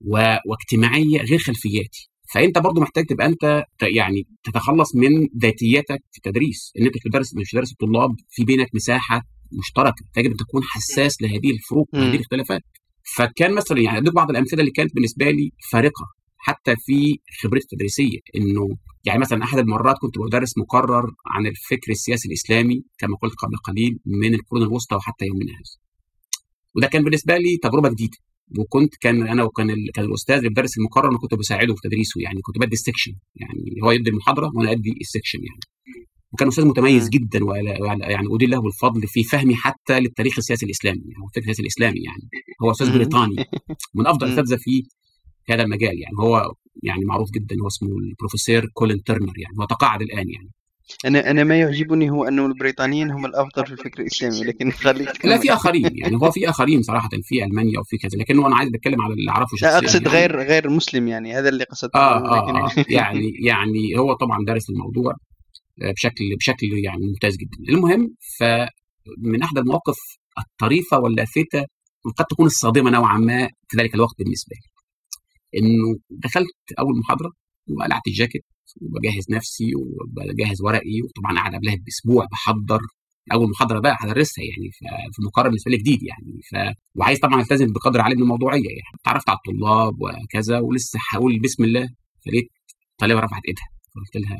و... واجتماعية غير خلفياتي. فأنت برضو محتاج تبقى أنت يعني تتخلص من ذاتيتك في التدريس. إن أنت مش بتدرس مش بتدرس الطلاب في بينك مساحة مشتركة. يجب أن تكون حساس لهذه الفروق وهذه الاختلافات. فكان مثلا يعني اديك بعض الأمثلة اللي كانت بالنسبة لي فارقة. حتى في خبرتي التدريسيه إنه يعني مثلا أحد المرات كنت بدرس مقرر عن الفكر السياسي الإسلامي كما قلت قبل قليل من القرون الوسطى وحتى يومنا هذا وده كان بالنسبة لي تجربة جديدة وكنت كان أنا وكان ال... كان الأستاذ اللي بيدرس المقرر أنا كنت بساعده في تدريسه يعني كنت بدي ال section يعني هو يدي المحاضرة وأنا أدي ال section يعني. وكان أستاذ متميز جدا يعني ادين له الفضل في فهمي حتى للتاريخ السياسي الإسلامي أو الفكر السياسي الإسلامي يعني هو أستاذ بريطاني. *laughs* من أفضل الاساتذه في هذا المجال يعني هو يعني معروف جدا هو اسمه البروفيسور كولين ترنر يعني هو تقاعد الآن يعني. أنا أنا ما يعجبني هو أنه البريطانيين هم الأفضل في الفكر الإسلامي لكن خليك لا في آخرين يعني هو في آخرين صراحة في ألمانيا وفي كذا لكن أنا عايز أتكلم على اللي أعرفه لا أقصد يعني. غير غير مسلم يعني هذا اللي قصدته آه, آه, آه. يعني يعني هو طبعا دارس الموضوع بشكل بشكل يعني ممتاز جدا. المهم فمن احدى المواقف الطريفة واللافتة وقد تكون الصادمة نوعا ما في ذلك الوقت بالنسبة لي. إنه دخلت أول محاضرة وقلعت الجاكيت وبجهز نفسي وبجهز ورقي وطبعا قاعد قبلها بأسبوع بحضر. أول محاضرة بقى هدرسها يعني في مقرر بالنسبة لي جديد يعني ف وعايز طبعا ألتزم بقدر عالي من الموضوعية يعني. تعرفت على الطلاب وكذا ولسه هقول بسم الله فلقيت طالبه رفعت إيدها. قلت لها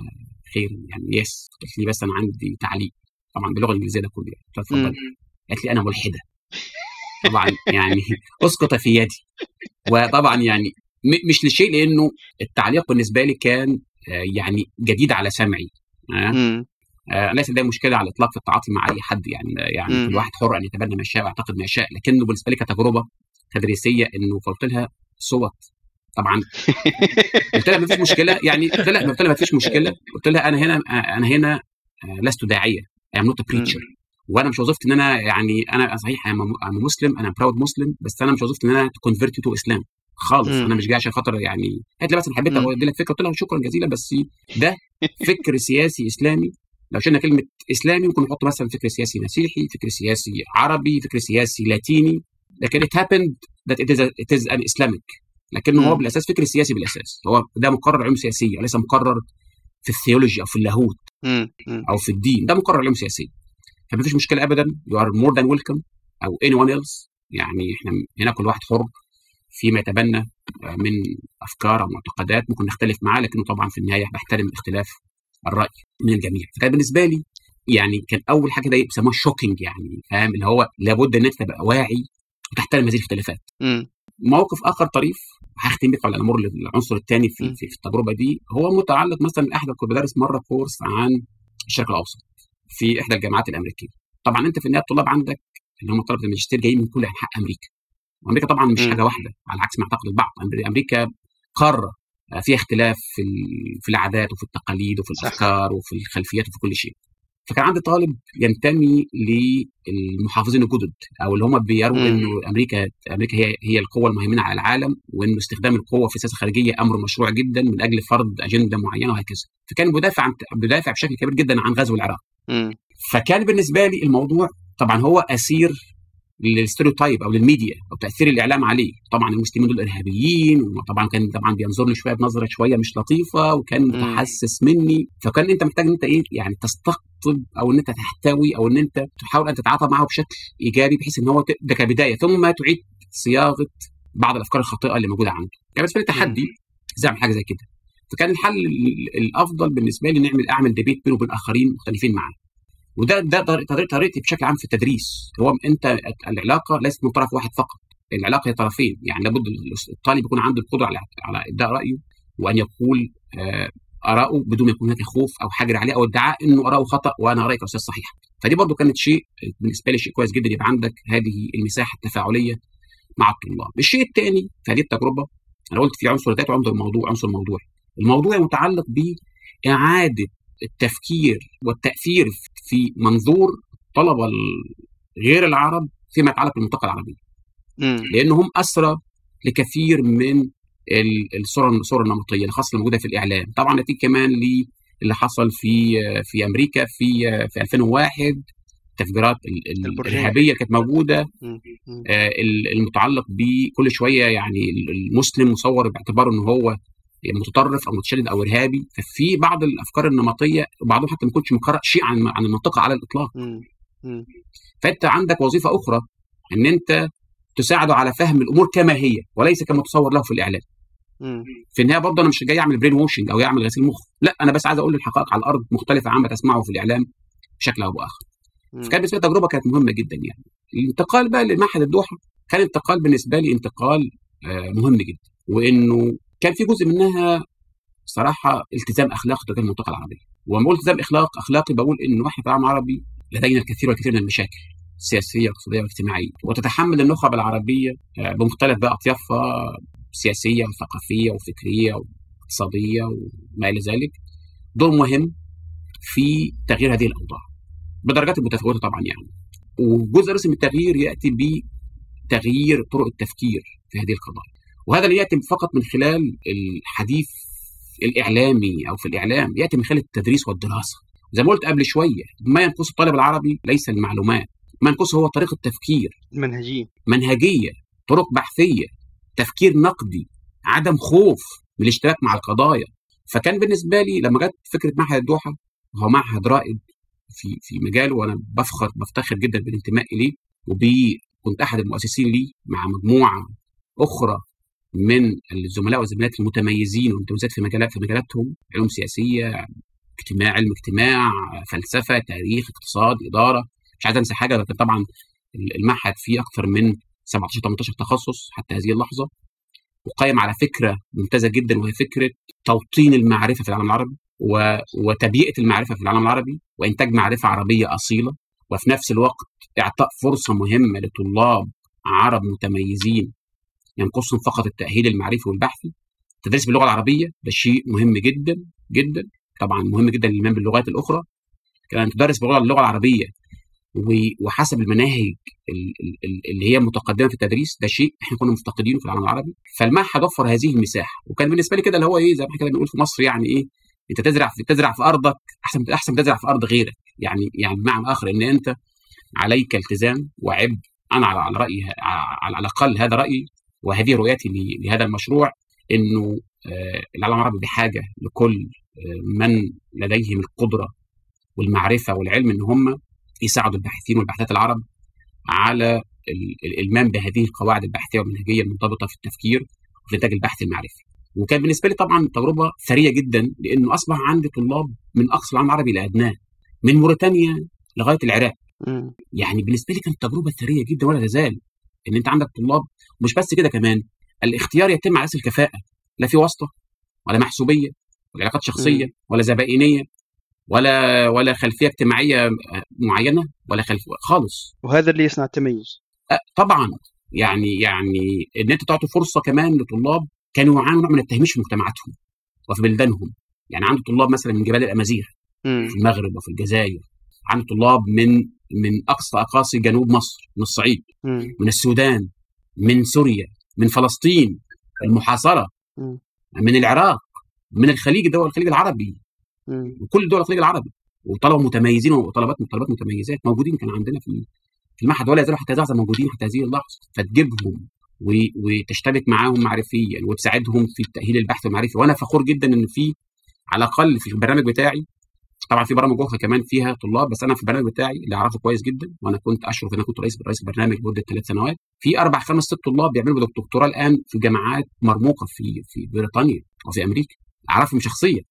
خير يعني يس. قالت لي بس أنا عندي تعليق. طبعا باللغة الإنجليزية ده كله يعني. قلت اتفضل قالت لي أنا ملحدة. طبعا يعني *laughs* أسقط في يدي. وطبعا يعني مش لشيء لأنه التعليق بالنسبة لي كان يعني جديد على سمعي آه. ليس ده مشكلة على الإطلاق في التعاطي مع أي حد يعني يعني كل واحد حر أن يتبنى ما يشاء ويعتقد ما يشاء لكنه بالنسبة لي كتجربة تدريسية إنه فقلت لها صوت طبعا. *laughs* قلت لها ما فيش مشكلة يعني قلت لها قلت لها ما فيش مشكلة قلت لها أنا هنا أنا هنا لست داعية I'm not preacher وأنا مش وظيفتي إن أنا يعني أنا صحيح أنا مسلم أنا proud Muslim بس أنا مش وظيفتي إن أنا convert to Islam خالص. مم. أنا مش جاي عشان خاطر يعني قالت لي بس أنا حبيت أدي لك فكرة قلت لها شكرا جزيلا بس ده فكر سياسي إسلامي. لو شلنا كلمة إسلامي ممكن نحط مثلا فكر سياسي مسيحي فكر سياسي عربي فكر سياسي لاتيني. لكن it happened that it is, a, it is an Islamic. لكنه هو بالأساس فكر سياسي بالأساس. هو ده مقرر علوم سياسية ليس مقرر في ال theology أو في اللاهوت أو في الدين. ده مقرر علوم سياسيه فما فيش مشكلة ابدا. You are more than welcome أو anyone else يعني إحنا هنا كل واحد حر. فيما يتبنى من أفكار أو معتقدات ممكن نختلف معاه لكنه طبعا في النهاية بحترم اختلاف الرأي من الجميع. فكان بالنسبة لي يعني كان أول حاجة ده بيسموها shocking يعني فاهم؟ اللي هو لابد إن أنت تبقى واعي وتحترم هذه الاختلافات. موقف آخر طريف هختم بك على الأمور العنصر الثاني في, في, في التجربة دي هو متعلق مثلا أحد كنت بدرس مرة كورس عن الشرق الأوسط في إحدى الجامعات الأمريكية. طبعا أنت في النهاية الطلاب عندك اللي هم طلبه الماجستير جايين من كل أنحاء أمريكا. وأمريكا طبعا مش حاجة واحدة على عكس ما يعتقد البعض أمريكا قارة فيها اختلاف في في العادات وفي التقاليد وفي الأفكار وفي الخلفيات وفي كل شيء. فكان عندي طالب ينتمي للمحافظين الجدد أو اللي هم بيروا إنه أمريكا أمريكا هي هي القوة المهيمنه على العالم وإنه استخدام القوة في السياسة الخارجيه أمر مشروع جدا من أجل فرض أجندة معينة وهكذا. فكان بيدافع عن بيدافع بشكل كبير جدا عن غزو العراق. فكان بالنسبة لي الموضوع طبعا هو أسير لل stereotype أو للميديا أو تأثير الإعلام عليه. طبعا المسلمين دول إرهابيين وطبعا كان طبعا بينظرني شوية بنظرة شوية مش لطيفة وكان متحسس مني. فكان أنت محتاج إن أنت إيه يعني تستقطب أو إن أنت تحتوي أو إن أنت تحاول أن تتعاطى معه بشكل إيجابي بحيث إن هو ده كبداية. ثم تعيد صياغة بعض الأفكار الخاطئة اللي موجودة عنده. كان بالنسبة لي تحدي إزاي أعمل حاجة زي كده. فكان الحل الأفضل بالنسبة لي نعمل أعمل ديبيت بينه وبين آخرين مختلفين معاه. وده ده طريقتي بشكل عام في التدريس. هو انت العلاقة ليست من طرف واحد فقط. العلاقة هي طرفين. يعني لابد الطالب يكون عنده القدرة على على ابداء رأيه وأن يقول آراءه بدون ما يكون هناك خوف أو حجر عليه أو ادعاء إنه آراءه خطأ وأنا رايي كاستاذ صحيح. فدي برضو كانت شيء بالنسبة لي شيء كويس جدا يبقى عندك هذه المساحة التفاعلية مع الطلاب. الشيء الثاني في هذه التجربة أنا قلت في عنصر ذات وعنصر الموضوع عنصر موضوعي. الموضوع متعلق بإعادة التفكير والتأثير في منظور طلبه غير العرب فيما يتعلق بالمنطقة العربية. لأنهم أسرى لكثير من الصورة الصورة النمطية الخاصة الموجودة في الإعلام. طبعا نتيجة كمان اللي حصل في في أمريكا في في 2001 التفجيرات الإرهابية كانت موجودة. آه المتعلق بكل شوية يعني المسلم مصور باعتباره إن هو متطرف أو متشدد أو إرهابي ففي بعض الأفكار النمطية وبعضهم حتى ما يكونش مقرأ شيء عن عن المنطقة على الإطلاق. فأنت عندك وظيفة أخرى إن أنت تساعده على فهم الأمور كما هي وليس كما تصور له في الإعلام. في النهاية برضه أنا مش جاي أعمل brainwashing أو يعمل غسيل مخ. لا أنا بس عايز أقول الحقائق على الأرض مختلفة عما تسمعه في الإعلام بشكل أو بآخر. فكانت بالنسبة لي التجربه كانت مهمة جدا يعني. الانتقال بقى لمعهد الدوحة كان انتقال بالنسبة لي انتقال مهم جدا. وإنه كان في جزء منها صراحة التزام أخلاقي تجاه المنطقة العربية. ولما بقول التزام اخلاق أخلاقي بقول انه إحنا كعالم عربي لدينا الكثير والكثير من المشاكل السياسيه والاقتصاديه والاجتماعيه وتتحمل النخب العربيه بمختلف بقى أطيافها سياسية وثقافية وفكرية واقتصادية وما إلى ذلك. دور مهم في تغيير هذه الأوضاع بدرجات متفاوته طبعا يعني. وجزء رسم التغيير يأتي بتغيير طرق التفكير في هذه القضايا. وهذا لا يأتي فقط من خلال الحديث الإعلامي أو في الإعلام يأتي من خلال التدريس والدراسة. زي ما قلت قبل شوية ما ينقص الطالب العربي ليس المعلومات ما ينقصه هو طريقة تفكير. المنهجية. منهجية طرق بحثية تفكير نقدي عدم خوف من الاشتراك مع القضايا. فكان بالنسبة لي لما جت فكرة معهد الدوحة هو معهد رائد في في مجاله وأنا بفخر بفتخر جدا بالانتماء اليه وبي كنت أحد المؤسسين ليه مع مجموعة أخرى من الزملاء والزميلات المتميزين والمتميزات في مجالات في مجالاتهم علوم سياسية اجتماع علم اجتماع فلسفة تاريخ اقتصاد إدارة مش عايز أنسى حاجة لكن طبعا المعهد فيه أكثر من 17 18 تخصص حتى هذه اللحظة وقائم على فكرة ممتازة جدا وهي فكرة توطين المعرفة في العالم العربي. وتبيئة المعرفة في العالم العربي وإنتاج معرفة عربية أصيلة وفي نفس الوقت إعطاء فرصة مهمة لطلاب عرب متميزين ينقصهم فقط التأهيل المعرفي والبحثي. التدريس باللغة العربية ده شيء مهم جدا جدا. طبعا مهم جدا للايمان باللغات الأخرى. كان تدرس باللغة العربية وحسب المناهج اللي هي متقدمة في التدريس ده شيء إحنا كنا مفتقدينه في العالم العربي. فالمعهد وفر هذه المساحة. وكان بالنسبة لي كده اللي هو إيه زي ما إحنا كده بنقول في مصر يعني إيه أنت تزرع في تزرع في أرضك احسن أحسن تزرع في أرض غيرك. يعني يعني بمعنى آخر إن أنت عليك التزام وعبء. أنا على على رايي على الأقل هذا رأيي. وهذه رؤيتي لهذا المشروع إنه العالم العربي بحاجة لكل من لديهم القدرة والمعرفة والعلم إن هم يساعدوا الباحثين والباحثات العرب على الالمام بهذه القواعد البحثيه والمنهجية المنضبطة في التفكير وفي إنتاج البحث المعرفي. وكان بالنسبة لي طبعا تجربة ثرية جدا لأنه أصبح عندي طلاب من أقصى العالم العربي لادناه من موريتانيا لغاية العراق. يعني بالنسبة لي كانت تجربة ثرية جدا ولا تزال إن أنت عندك طلاب مش بس كده كمان الاختيار يتم على أساس الكفاءة لا في واسطة ولا محسوبية ولا علاقات شخصية. ولا زبائنية ولا ولا خلفية اجتماعية معينة ولا خلف خالص. وهذا اللي يصنع التميز. طبعا. يعني يعني إن أنت تعطي فرصة كمان لطلاب كانوا يعانوا نوع من التهميش في مجتمعاتهم وفي بلدانهم. يعني عنده طلاب مثلا من جبال الأمازيغ في المغرب وفي الجزائر. عنده طلاب من من أقصى أقاصي جنوب مصر من الصعيد م. من السودان من سوريا من فلسطين المحاصرة م. من العراق من الخليج دول الخليج العربي وكل دول الخليج العربي وطلبة متميزين وطلبات طلبات متميزات موجودين كان عندنا في في المعهد ولا يزالوا حتى هذا موجودين حتى هذه اللحظه فتجيبهم وتشتبك معاهم معرفيا وتساعدهم في التاهيل البحث المعرفي وأنا فخور جدا إن في على الأقل في البرنامج بتاعي طبعا في برامج أخرى كمان فيها طلاب بس أنا في البرنامج بتاعي اللي أعرفه كويس جدا وأنا كنت أشرف أنا كنت رئيس رئيس البرنامج لمدة ثلاث سنوات في أربع خمس ست طلاب بيعملوا دكتوراه الآن في جامعات مرموقة في في بريطانيا أو في أمريكا أعرفهم شخصيا.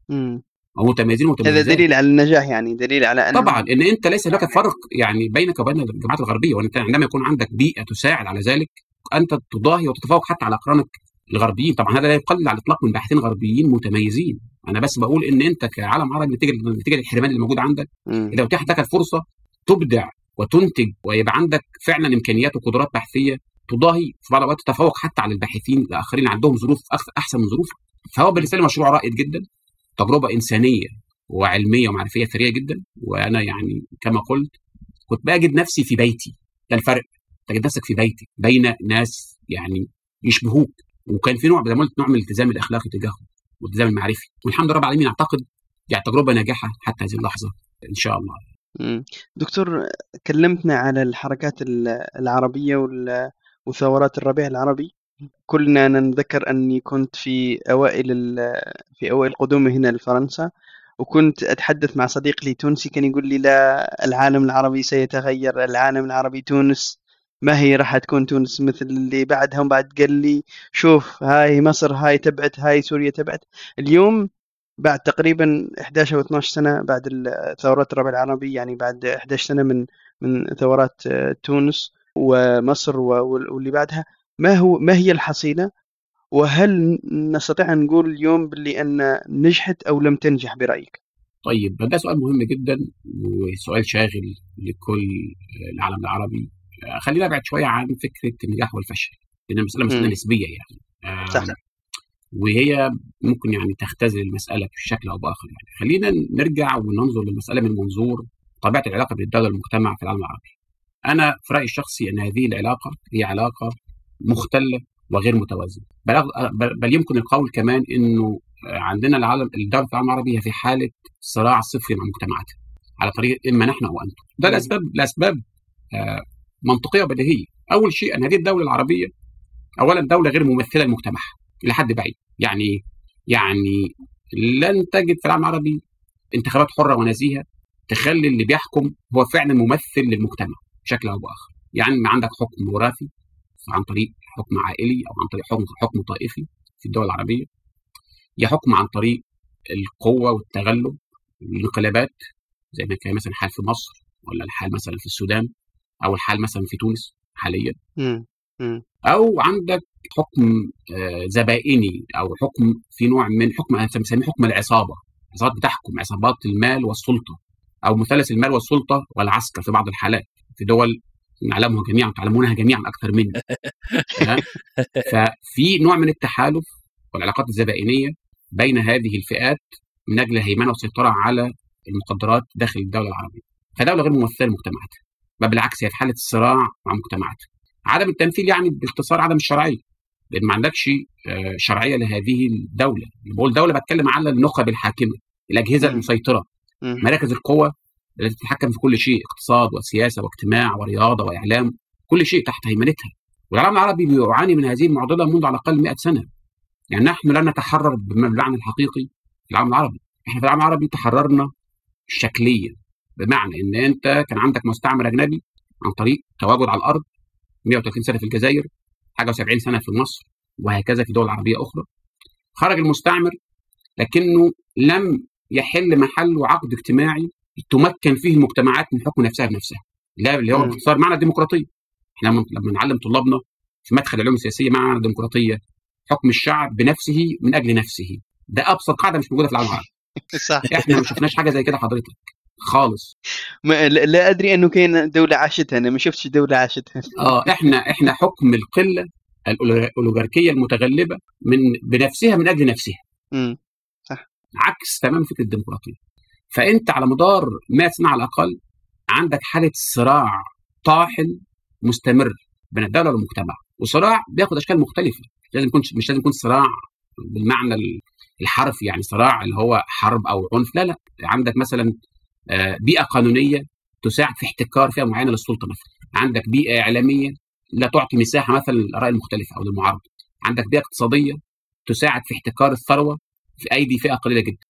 أو متميزين ومتميزين. هذا دليل على النجاح يعني دليل على أن طبعا إن أنت ليس هناك فرق يعني بينك وبين الجامعات الغربية وانت عندما يكون عندك بيئة تساعد على ذلك أنت تضاهي وتتفوق حتى على أقرانك الغربيين. طبعا هذا لا يقلل على الإطلاق من باحثين غربيين متميزين. أنا بس بقول إن أنت كعالم عربي نتيجه نتيجه للحرمان اللي موجود عندك. إذا اتاحت لك الفرصة تبدع وتنتج ويبقى عندك فعلا إمكانيات وقدرات بحثية تضاهي في بعض الأوقات تتفوق حتى على الباحثين الآخرين عندهم ظروف أحسن من ظروفك فهو بالنسبة لي مشروع رائد جدا تجربة إنسانية وعلمية ومعرفية ثرية جدا. وأنا يعني كما قلت كنت بجد نفسي في بيتي. ده الفرق. تجد نفسك في بيتك بين ناس يعني يشبهوك. وكان في نوع زي ما قلت نوع من الالتزام الأخلاقي تجاههم. والالتزام المعرفي. والحمد لله رب العالمين أعتقد يعني تجربة ناجحة حتى هذه اللحظة إن شاء الله. دكتور كلمتنا على الحركات ال- العربية وال- وثورات الربيع العربي. كلنا نتذكر أني كنت في أوائل ال- في أوائل قدومي هنا لفرنسا وكنت أتحدث مع صديق لي تونسي كان يقول لي لا العالم العربي سيتغير العالم العربي تونس ما هي راح تكون تونس مثل اللي بعدها وبعد قال لي شوف هاي مصر هاي تبعت هاي سوريا تبعت. اليوم بعد تقريبا 11 أو 12 سنة بعد ثورات الربيع العربي يعني بعد 11 سنة من من ثورات آه، تونس ومصر واللي بعدها. ما هو ما هي الحصيلة؟ وهل نستطيع أن نقول اليوم باللي أن نجحت أو لم تنجح برأيك؟ طيب ده سؤال مهم جدا وسؤال شاغل لكل العالم العربي. آه، خلينا نبعد شوية عن فكرة النجاح والفشل لأن المسألة مسألة. نسبية يعني صح. وهي ممكن يعني تختزل المسألة بشكل أو بآخر يعني خلينا نرجع وننظر للمسألة من منظور طبيعة العلاقة بين الدولة والمجتمع في العالم العربي. أنا في رأيي الشخصي أن هذه العلاقة هي علاقة مختلة وغير متوازنة بل, بل- يمكن القول كمان إنه عندنا العالم الدولة في العالم العربي هي في حالة صراع صفري مع مجتمعاتها على طريق إما نحن أو أنتم. ده مم. لاسباب لاسباب آه، منطقية وبديهيه. أول شيء أن هذه الدولة العربية اولا دولة غير ممثلة لمجتمعها إلى حد بعيد. يعني؟ يعني لن تجد في العالم العربي انتخابات حرة ونزيهة تخلي اللي بيحكم هو فعلا ممثل للمجتمع بشكل أو بآخر. يعني عندك حكم وراثي عن طريق حكم عائلي أو عن طريق حكم حكم طائفي في الدول العربية يا حكم عن طريق القوة والتغلب الانقلابات زي ما كان مثلا الحال في مصر ولا الحال مثلا في السودان أو الحال مثلا في تونس حاليا مم. مم. أو عندك حكم آه، زبائني أو حكم في نوع من حكم أنا بسميه حكم العصابة عصابات بتحكم عصابات المال والسلطة أو مثلث المال والسلطة والعسكر في بعض الحالات في دول نعلمها جميعا تعلمونها جميعا أكثر مني؟ *laughs* ففي نوع من التحالف والعلاقات الزبائنية بين هذه الفئات من أجل هيمنه وسيطره على المقدرات داخل الدولة العربية فدولة غير ممثلة لمجتمعاتها بل بالعكس هي في حالة صراع مع مجتمعاتها. عدم التمثيل يعني باختصار عدم الشرعية. لأن ما عندكش آه، شرعية لهذه الدولة. بقول دولة بتكلم على النخب الحاكمه الأجهزة مم. المسيطرة. مم. مراكز القوة التي تتحكم في كل شيء اقتصاد وسياسة واجتماع ورياضة وإعلام كل شيء تحت هيمنتها. والعالم العربي بيعاني من هذه المعضلة منذ على الأقل 100 سنة. يعني نحن لن نتحرر بالمعنى الحقيقي في العالم العربي. إحنا في العالم العربي تحررنا شكليا. بمعنى إن أنت كان عندك مستعمر أجنبي عن طريق تواجد على الأرض 130 سنة في الجزائر حاجة و70 سنة في مصر وهكذا في دول عربية أخرى. خرج المستعمر لكنه لم يحل محله عقد اجتماعي تمكن فيه المجتمعات من حكم نفسها بنفسها. لا اللي هو. باختصار معنى الديمقراطية. إحنا لما لما نعلم طلابنا في مدخل العلوم السياسية معنى الديمقراطية حكم الشعب بنفسه من أجل نفسه. ده أبسط قاعدة مش موجودة في العالم العربي. صح. إحنا ما شفناش حاجة زي كده حضرتك. خالص. ما لا أدري أنه كاين دولة عاشتها أنا ما شفتش دولة عاشتها. آه إحنا إحنا حكم القلة الاوليغاركيه المتغلبة من بنفسها من أجل نفسها. مم. عكس تمام فكرة الديمقراطية. فأنت على مدار 100 سنه على الأقل عندك حالة صراع طاحن مستمر بين الدولة والمجتمع. وصراع بياخد أشكال مختلفة. لازم يكون مش لازم يكون صراع بالمعنى الحرفي يعني صراع اللي هو حرب أو عنف. لا لا. عندك مثلا بيئة قانونية تساعد في احتكار فئة معينة للسلطة مثلا. عندك بيئة إعلامية لا تعطي مساحة مثلا للاراء المختلفة أو للمعارضة. عندك بيئة اقتصادية تساعد في احتكار الثروة في أيدي فئة قليلة جدا.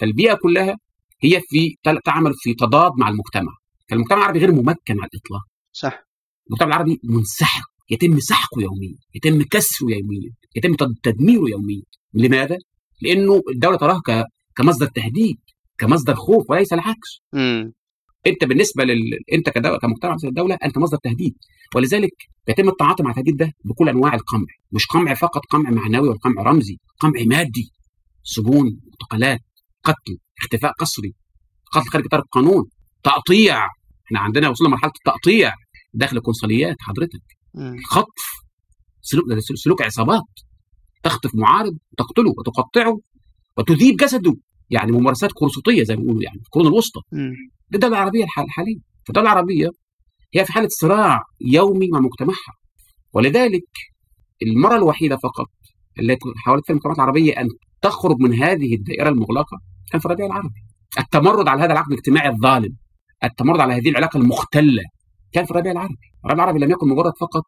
فالبيئة كلها هي في تعمل في تضاد مع المجتمع. فالمجتمع العربي غير ممكن على الإطلاق. صح. المجتمع العربي منسحق. يتم سحقه يوميا. يتم كسره يوميا. يتم تد- تدميره يوميا. لماذا؟ لأنه الدولة تراه ك- كمصدر تهديد. كمصدر خوف وليس العكس مم. انت بالنسبة لل... انت كدولة كمجتمع الدولة انت مصدر تهديد. ولذلك يتم التعاطي مع التهديد ده بكل انواع القمع. مش قمع فقط قمع معنوي ولا قمع رمزي قمع مادي. سجون معتقلات قتل اختفاء قسري قتل خارج إطار القانون تقطيع. إحنا عندنا وصلنا لمرحلة التقطيع. داخل القنصليات حضرتك. مم. خطف سلوك سلوك عصابات. تخطف معارض وتقتله وتقطعه وتذيب جسده. يعني ممارسات قرصوطيه زي ما بيقولوا يعني في القرون الوسطى. دي الدولة العربية الحال- الحاليه فالدولة العربية هي في حالة صراع يومي مع مجتمعها. ولذلك المرة الوحيدة فقط التي حاولت فيها المجتمعات العربيه أن تخرج من هذه الدائرة المغلقة كان في الربيع العربي. التمرد على هذا العقد الاجتماعي الظالم التمرد على هذه العلاقة المختلة كان في الربيع العربي. الربيع العربي لم يكن مجرد فقط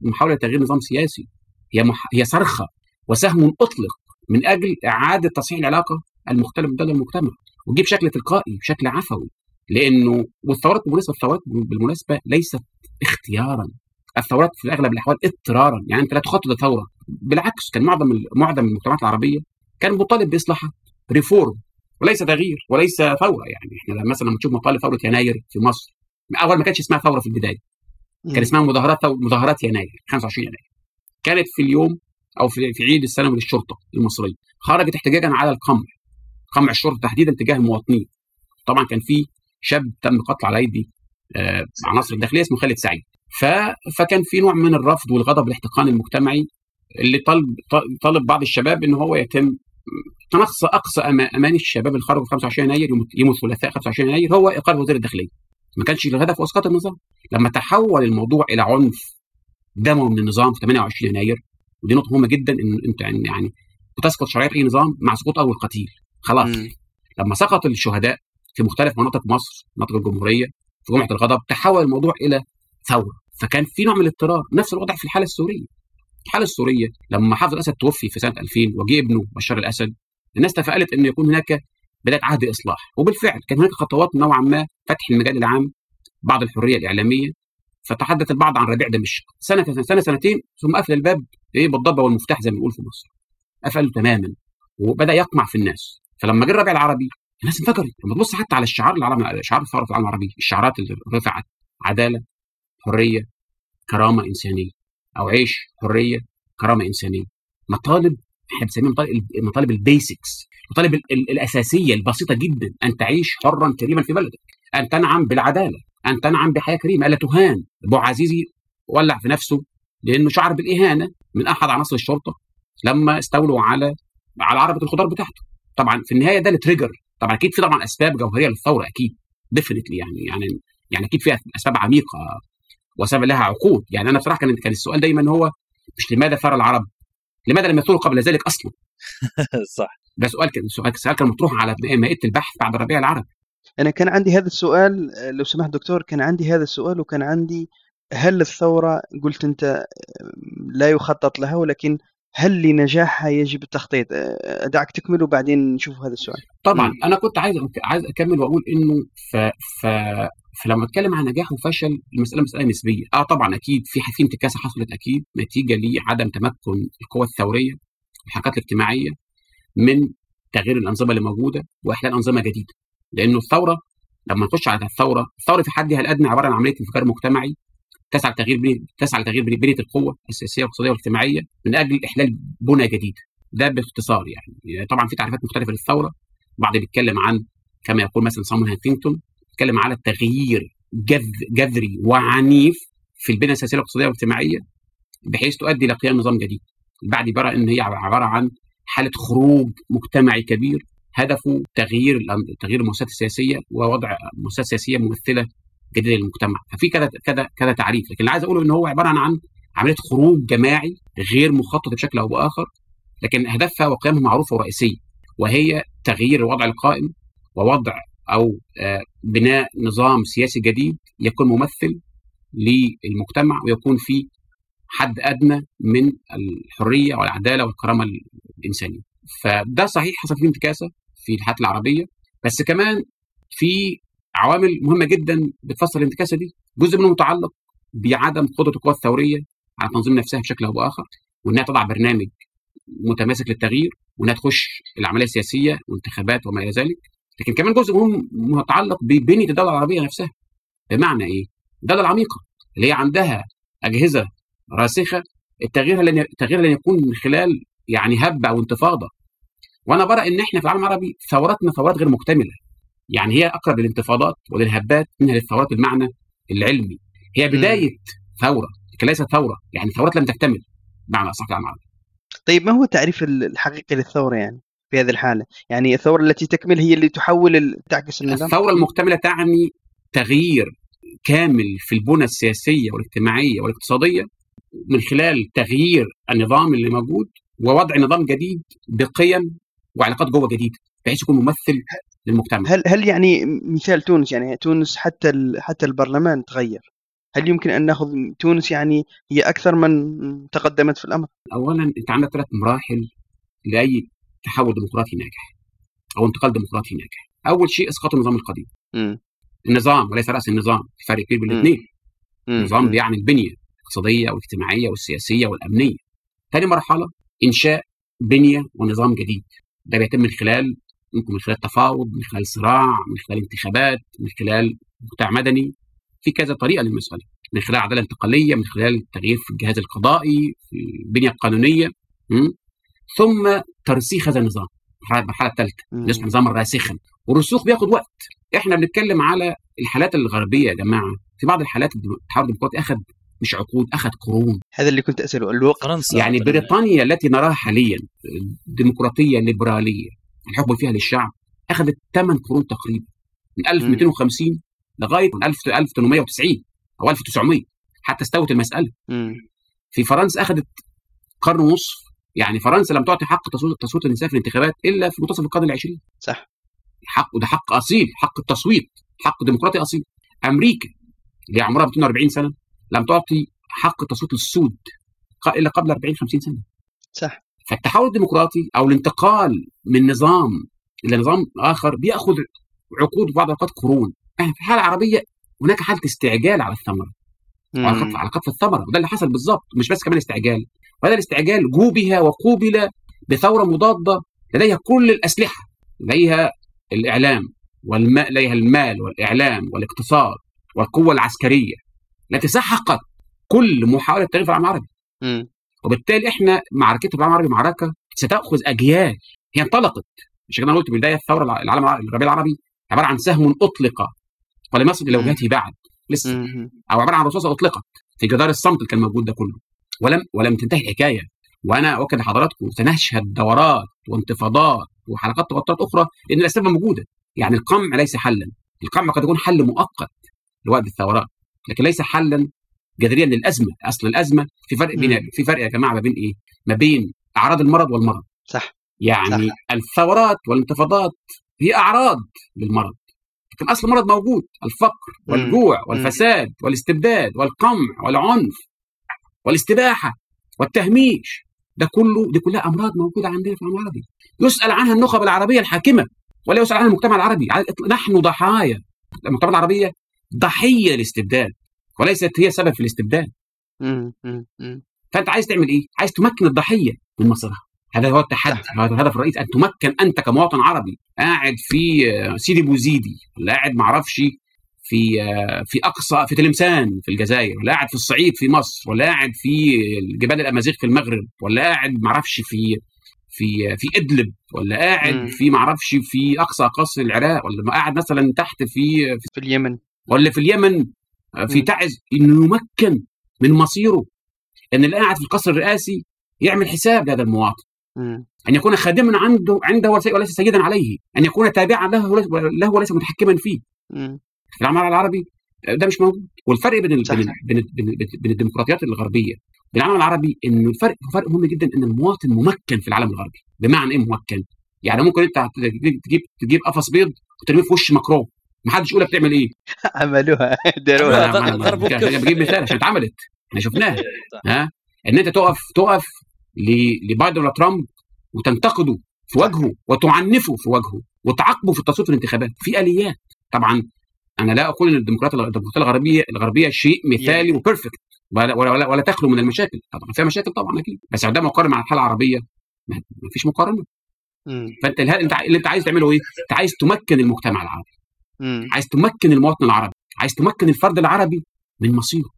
محاولة تغيير نظام سياسي هي مح... هي صرخة وسهم أطلق من أجل إعادة تصحيح العلاقة المختلفه بدل المجتمع وجي بشكل تلقائي بشكل عفوي لأنه والثورات بالمناسبه الثورات بالمناسبة ليست اختيارا. الثورات في أغلب الأحوال اضطرارا يعني أنت لا تخطط ثوره بالعكس كان معظم معظم المجتمعات العربية كان مطالب بإصلاحات ريفورم وليس تغيير وليس ثورة. يعني إحنا مثلا لما نشوف مطالب ثوره يناير في مصر أول ما كانش اسمها ثورة في البداية كان اسمها مظاهرات مظاهرات يناير 25 يناير. كانت في اليوم أو في في عيد السنوي للشرطة المصرية خرجت احتجاجا على القمع قمع الشرطة تحديدا تجاه المواطنين. طبعا كان في شاب تم قتله على ايدي آه عناصر الداخلية اسمه خالد سعيد. ف... فكان في نوع من الرفض والغضب والاحتقان المجتمعي اللي طلب طالب بعض الشباب إن هو يتم تنقص أقصى أماني الشباب اللي خرجوا في 25 يناير يوم الثلاثاء 25 يناير هو ايقاف وزير الداخلية. ما كانش الهدف اسقاط النظام. لما تحول الموضوع إلى عنف دموي من النظام في 28 يناير ودي نقطة مهمة جدا إن أنت يعني بتسقط شرعية أي نظام مع سقوط اول قتيل خلاص. م. لما سقط الشهداء في مختلف مناطق مصر مناطق الجمهورية في جمعة الغضب تحول الموضوع إلى ثورة. فكان في نوع من الاضطرار. نفس الوضع في الحالة السورية. الحالة السورية لما حافظ الأسد توفي في سنة 2000 وجي ابنه بشار الأسد الناس تفائلت إن يكون هناك بداية عهد إصلاح. وبالفعل كان هناك خطوات نوعا ما فتح المجال العام بعض الحرية الإعلامية. فتحدث البعض عن ربيع دمشق. سنة سنة سنتين ثم قفل الباب إيه بالضبة والمفتاح زي ما بنقول في مصر. قفله تماما. وبدأ يقمع في الناس. فلما جه الربيع العربي الناس انفجرت. لما تبص حتى على الشعار العربي شعار الثورة في العالم العربي الشعارات اللي رفعت عدالة حرية كرامة إنسانية أو عيش حرية كرامة إنسانية. مطالب إحنا بنسميها مطالب ال basics المطالب الأساسية البسيطة جدا. أن تعيش حرا كريما في بلدك. أن تنعم بالعدالة. أن تنعم بحياة كريمة. ألا تهان. أبو عزيزي ولع في نفسه لأنه شعر بالإهانة من أحد عناصر الشرطة لما استولوا على على عربة الخضار بتاعته. طبعا في النهاية ده ال trigger طبعا أكيد في طبعا أسباب جوهرية للثورة أكيد. Definitely يعني يعني يعني أكيد فيها أسباب عميقة وسبب لها عقود. يعني أنا بصراحة كان كان السؤال دايما هو مش لماذا ثار العرب؟ لماذا لم يثوروا قبل ذلك أصلا؟ *laughs* صح. ده سؤال كان سؤال كان مطروح على مائدة البحث بعد الربيع العربي. أنا كان عندي هذا السؤال لو سمحت دكتور كان عندي هذا السؤال وكان عندي هل الثورة قلت أنت لا يخطط لها ولكن هل لنجاحها يجب التخطيط؟ دعك تكمل وبعدين نشوف هذا السؤال. طبعا م. أنا كنت عايز عايز أكمل وأقول إنه ف... ف... فلما أتكلم عن نجاح وفشل المسألة مسألة نسبية. آه طبعا أكيد في في انتكاسة حصلت أكيد نتيجة لعدم تمكن القوى الثورية والحركات الاجتماعية من تغيير الأنظمة اللي موجودة وإحلال أنظمة جديدة. لأنه الثورة لما نخش على الثورة الثورة في حدها الأدنى عبارة عن عملية انفجار مجتمعي تسعى لتغيير تسعى لتغيير بنيه القوة السياسية والاقتصادية والاجتماعية من أجل إحلال بنى جديد. ده باختصار يعني. طبعا في تعريفات مختلفة للثورة. بعض بيتكلم عن كما يقول مثلا صامون هانتينغتون بيتكلم على تغيير جذري وعنيف في البنى السياسية والاقتصادية والاجتماعية بحيث تؤدي إلى قيام نظام جديد. بعد يبرى إن هي عبارة عن حالة خروج مجتمعي كبير. هدفه تغيير تغيير المؤسسات السياسية ووضع مؤسسات سياسية ممثلة جديده للمجتمع ففي كذا كذا كذا تعريف لكن اللي عايز أقوله إن هو عبارة عن عملية خروج جماعي غير مخطط بشكل أو بآخر لكن هدفها وقيمها معروفه ورئيسية وهي تغيير الوضع القائم ووضع أو بناء نظام سياسي جديد يكون ممثل للمجتمع ويكون فيه حد أدنى من الحرية والعدالة والكرامة الإنسانية. فده صحيح حصل فيه انتكاسة في الحياة العربية بس كمان في عوامل مهمة جدا بتفسر الانتكاسة دي، جزء منه متعلق بعدم قدرة القوى الثورية على تنظيم نفسها بشكل أو بآخر وإنها تضع برنامج متماسك للتغيير وإنها تخش العملية السياسية والانتخابات وما إلى ذلك. لكن كمان جزء مهم متعلق ببنيه الدولة العربية نفسها. بمعنى إيه؟ الدولة العميقه اللي هي عندها أجهزة راسخة. التغيير لن التغيير لن يكون من خلال يعني هبة أو انتفاضة. وأنا برى إن إحنا في العالم العربي ثوراتنا ثورات غير مكتملة. يعني هي أقرب للانتفاضات وللهبات منها للثورات بالمعنى العلمي. هي بداية م. ثورة لكن ليست ثورة يعني ثورات لم تكتمل بمعنى أصح العربي طيب ما هو التعريف الحقيقي للثورة يعني في هذه الحالة؟ يعني الثورة التي تكمل هي اللي تحول تعكس النظام؟ الثورة المكتملة تعني تغيير كامل في البنى السياسية والاجتماعية والاقتصادية من خلال تغيير النظام اللي موجود ووضع نظام جديد بقيم وعلاقات جوه جديدة بحيث يكون ممثل للمجتمع هل هل يعني مثال تونس يعني تونس حتى ال- حتى البرلمان تغير هل يمكن أن نأخذ تونس يعني هي أكثر من تقدمت في الأمر؟ اولا أنت عندك ثلاث مراحل لأي تحول ديمقراطي ناجح أو انتقال ديمقراطي ناجح أول شيء إسقاط النظام القديم مم. النظام وليس رأس النظام فرق كبير بين. الاثنين. النظام. بيعني البنية الاقتصادية والاجتماعية والسياسية والأمنية ثاني مرحلة إنشاء بنية ونظام جديد ده بيتم من خلال ممكن من خلال تفاوض من خلال صراع من خلال انتخابات من خلال مجتمع مدني في كذا طريقة للمسألة. من خلال عدالة انتقالية من خلال التغيير في الجهاز القضائي في البنية القانونية م? ثم ترسيخ هذا النظام المرحله الثالثه. اللي اسمه نظاما راسخا والرسوخ بياخد وقت. إحنا بنتكلم على الحالات الغربية يا جماعة. في بعض الحالات التحول الديمقراطي أخذ مش عقود أخذ قرون. هذا اللي كنت أسأله الوقت؟ فرنسا يعني. بريطانيا التي نراها حاليا ديمقراطية ليبرالية. الحكم فيها للشعب أخذت 8 قرون تقريبا من 1250 لغاية 1890 أو 1900 حتى استوت المسألة. مم. في فرنسا أخذت قرن ونصف يعني فرنسا لم تعطي حق تصويت النساء في الانتخابات إلا في منتصف القرن العشرين. صح. حق وده حق أصيل حق التصويت حق ديمقراطي أصيل. أمريكا اللي عمرها 240 سنة لم تعطي حق التصويت للسود إلا قبل 40 50 سنة. صح. فالتحول الديمقراطي أو الانتقال من نظام إلى نظام آخر بيأخذ عقود وبعض الاوقات قرون. إحنا في الحالة العربية هناك حالة استعجال على الثمرة. على. قطف على الثمرة. وده اللي حصل بالظبط مش بس كمان استعجال. وهذا الاستعجال جوبه وقوبل بثورة مضادة لديها كل الأسلحة لديها الإعلام والماء لديها المال والإعلام والاقتصاد والقوة العسكرية. التي سحقت كل محاولة تغيير في العالم العربي. وبالتالي إحنا معركتنا في العالم العربي معركة ستأخذ أجيال. هي انطلقت. مش كده أنا قلت بدايه الثورة الع- العالم العربي الربيع العربي عبارة عن سهم أطلق ولم يصل إلى. وجهته بعد. لسه. أو عبارة عن رصاصة أطلقت في جدار الصمت اللي كان موجود ده كله. ولم ولم تنتهي الحكاية وأنا أؤكد لحضراتكم سنشهد دورات وانتفاضات وحلقات تغطيات أخرى لأن الأسباب موجودة. يعني القمع ليس حلا. القمع قد يكون حل مؤقت لوقت الثورات. لكن ليس حلا جذريا للأزمة أصل الأزمة في فرق بين. في فرق يا جماعة ما بين إيه ما بين أعراض المرض والمرض صح يعني صح. الثورات والانتفاضات هي أعراض للمرض لكن أصل المرض موجود الفقر. والجوع. والفساد والاستبداد والقمع والعنف والاستباحة والتهميش ده كله دي كلها أمراض موجودة عندنا في العالم العربي يسأل عنها النخب العربية الحاكمة ولا يسأل عنها المجتمع العربي. نحن ضحايا المجتمع العربية ضحية الاستبداد وليست هي سبب في الاستبداد. فأنت عايز تعمل إيه؟ عايز تمكن الضحية من مصيرها هذا هو التحدي هذا الهدف الرئيسي أن تمكن أنت كمواطن عربي قاعد في آه، سيدي بوزيدي ولا قاعد ما أعرفش في آه، في أقصى في تلمسان في الجزائر ولا قاعد في الصعيد في مصر ولا قاعد في جبال الأمازيغ في المغرب ولا قاعد ما أعرفش في في في إدلب ولا قاعد مم. في ما أعرفش في أقصى اقاصي العراق ولا قاعد مثلا تحت في في اليمن ولا في اليمن آه، في مم. تعز إنه يمكن من مصيره إن اللي قاعد في القصر الرئاسي يعمل حساب لهذا المواطن. أن يكون خادما عنده عنده وليس- سيدا عليه أن يكون تابعا له له وليس متحكما فيه. في العمل العربي آه، ده مش موجود والفرق بين ال- صح. بين بين بين ال- بين الديمقراطيات الغربية بين العالم العربي إنه الفرق فرق مهم جدا إن المواطن ممكن في العالم الغربي بمعنى إيه ممكن يعني ممكن أنت تجيب تجيب, تجيب قفص بيض وترميه في وش مكروه ما حدش يقول لك بتعمل إيه عملوها داروها. بجيب مثال عشان اتعملت إحنا شفناها ها ان انت تقف تقف ل- لبايدن ولا ترامب وتنتقده في وجهه وتعنفه في وجهه وتعاقبه في التصويت في الانتخابات في اليات طبعا أنا لا أقول ان الديمقراطيه الديمقراطيه الغربيه الغربيه شيء مثالي وبيرفكت ولا, ولا, ولا, ولا تخلو من المشاكل طبعا فيها مشاكل طبعا أكيد بس عندما اقارن مع الحاله العربيه ما فيش مقارنه. فانت اللي انت عايز تعمله إيه؟ انت عايز تمكن المجتمع العربي مم. عايز تمكن المواطن العربي عايز تمكن الفرد العربي من مصيره.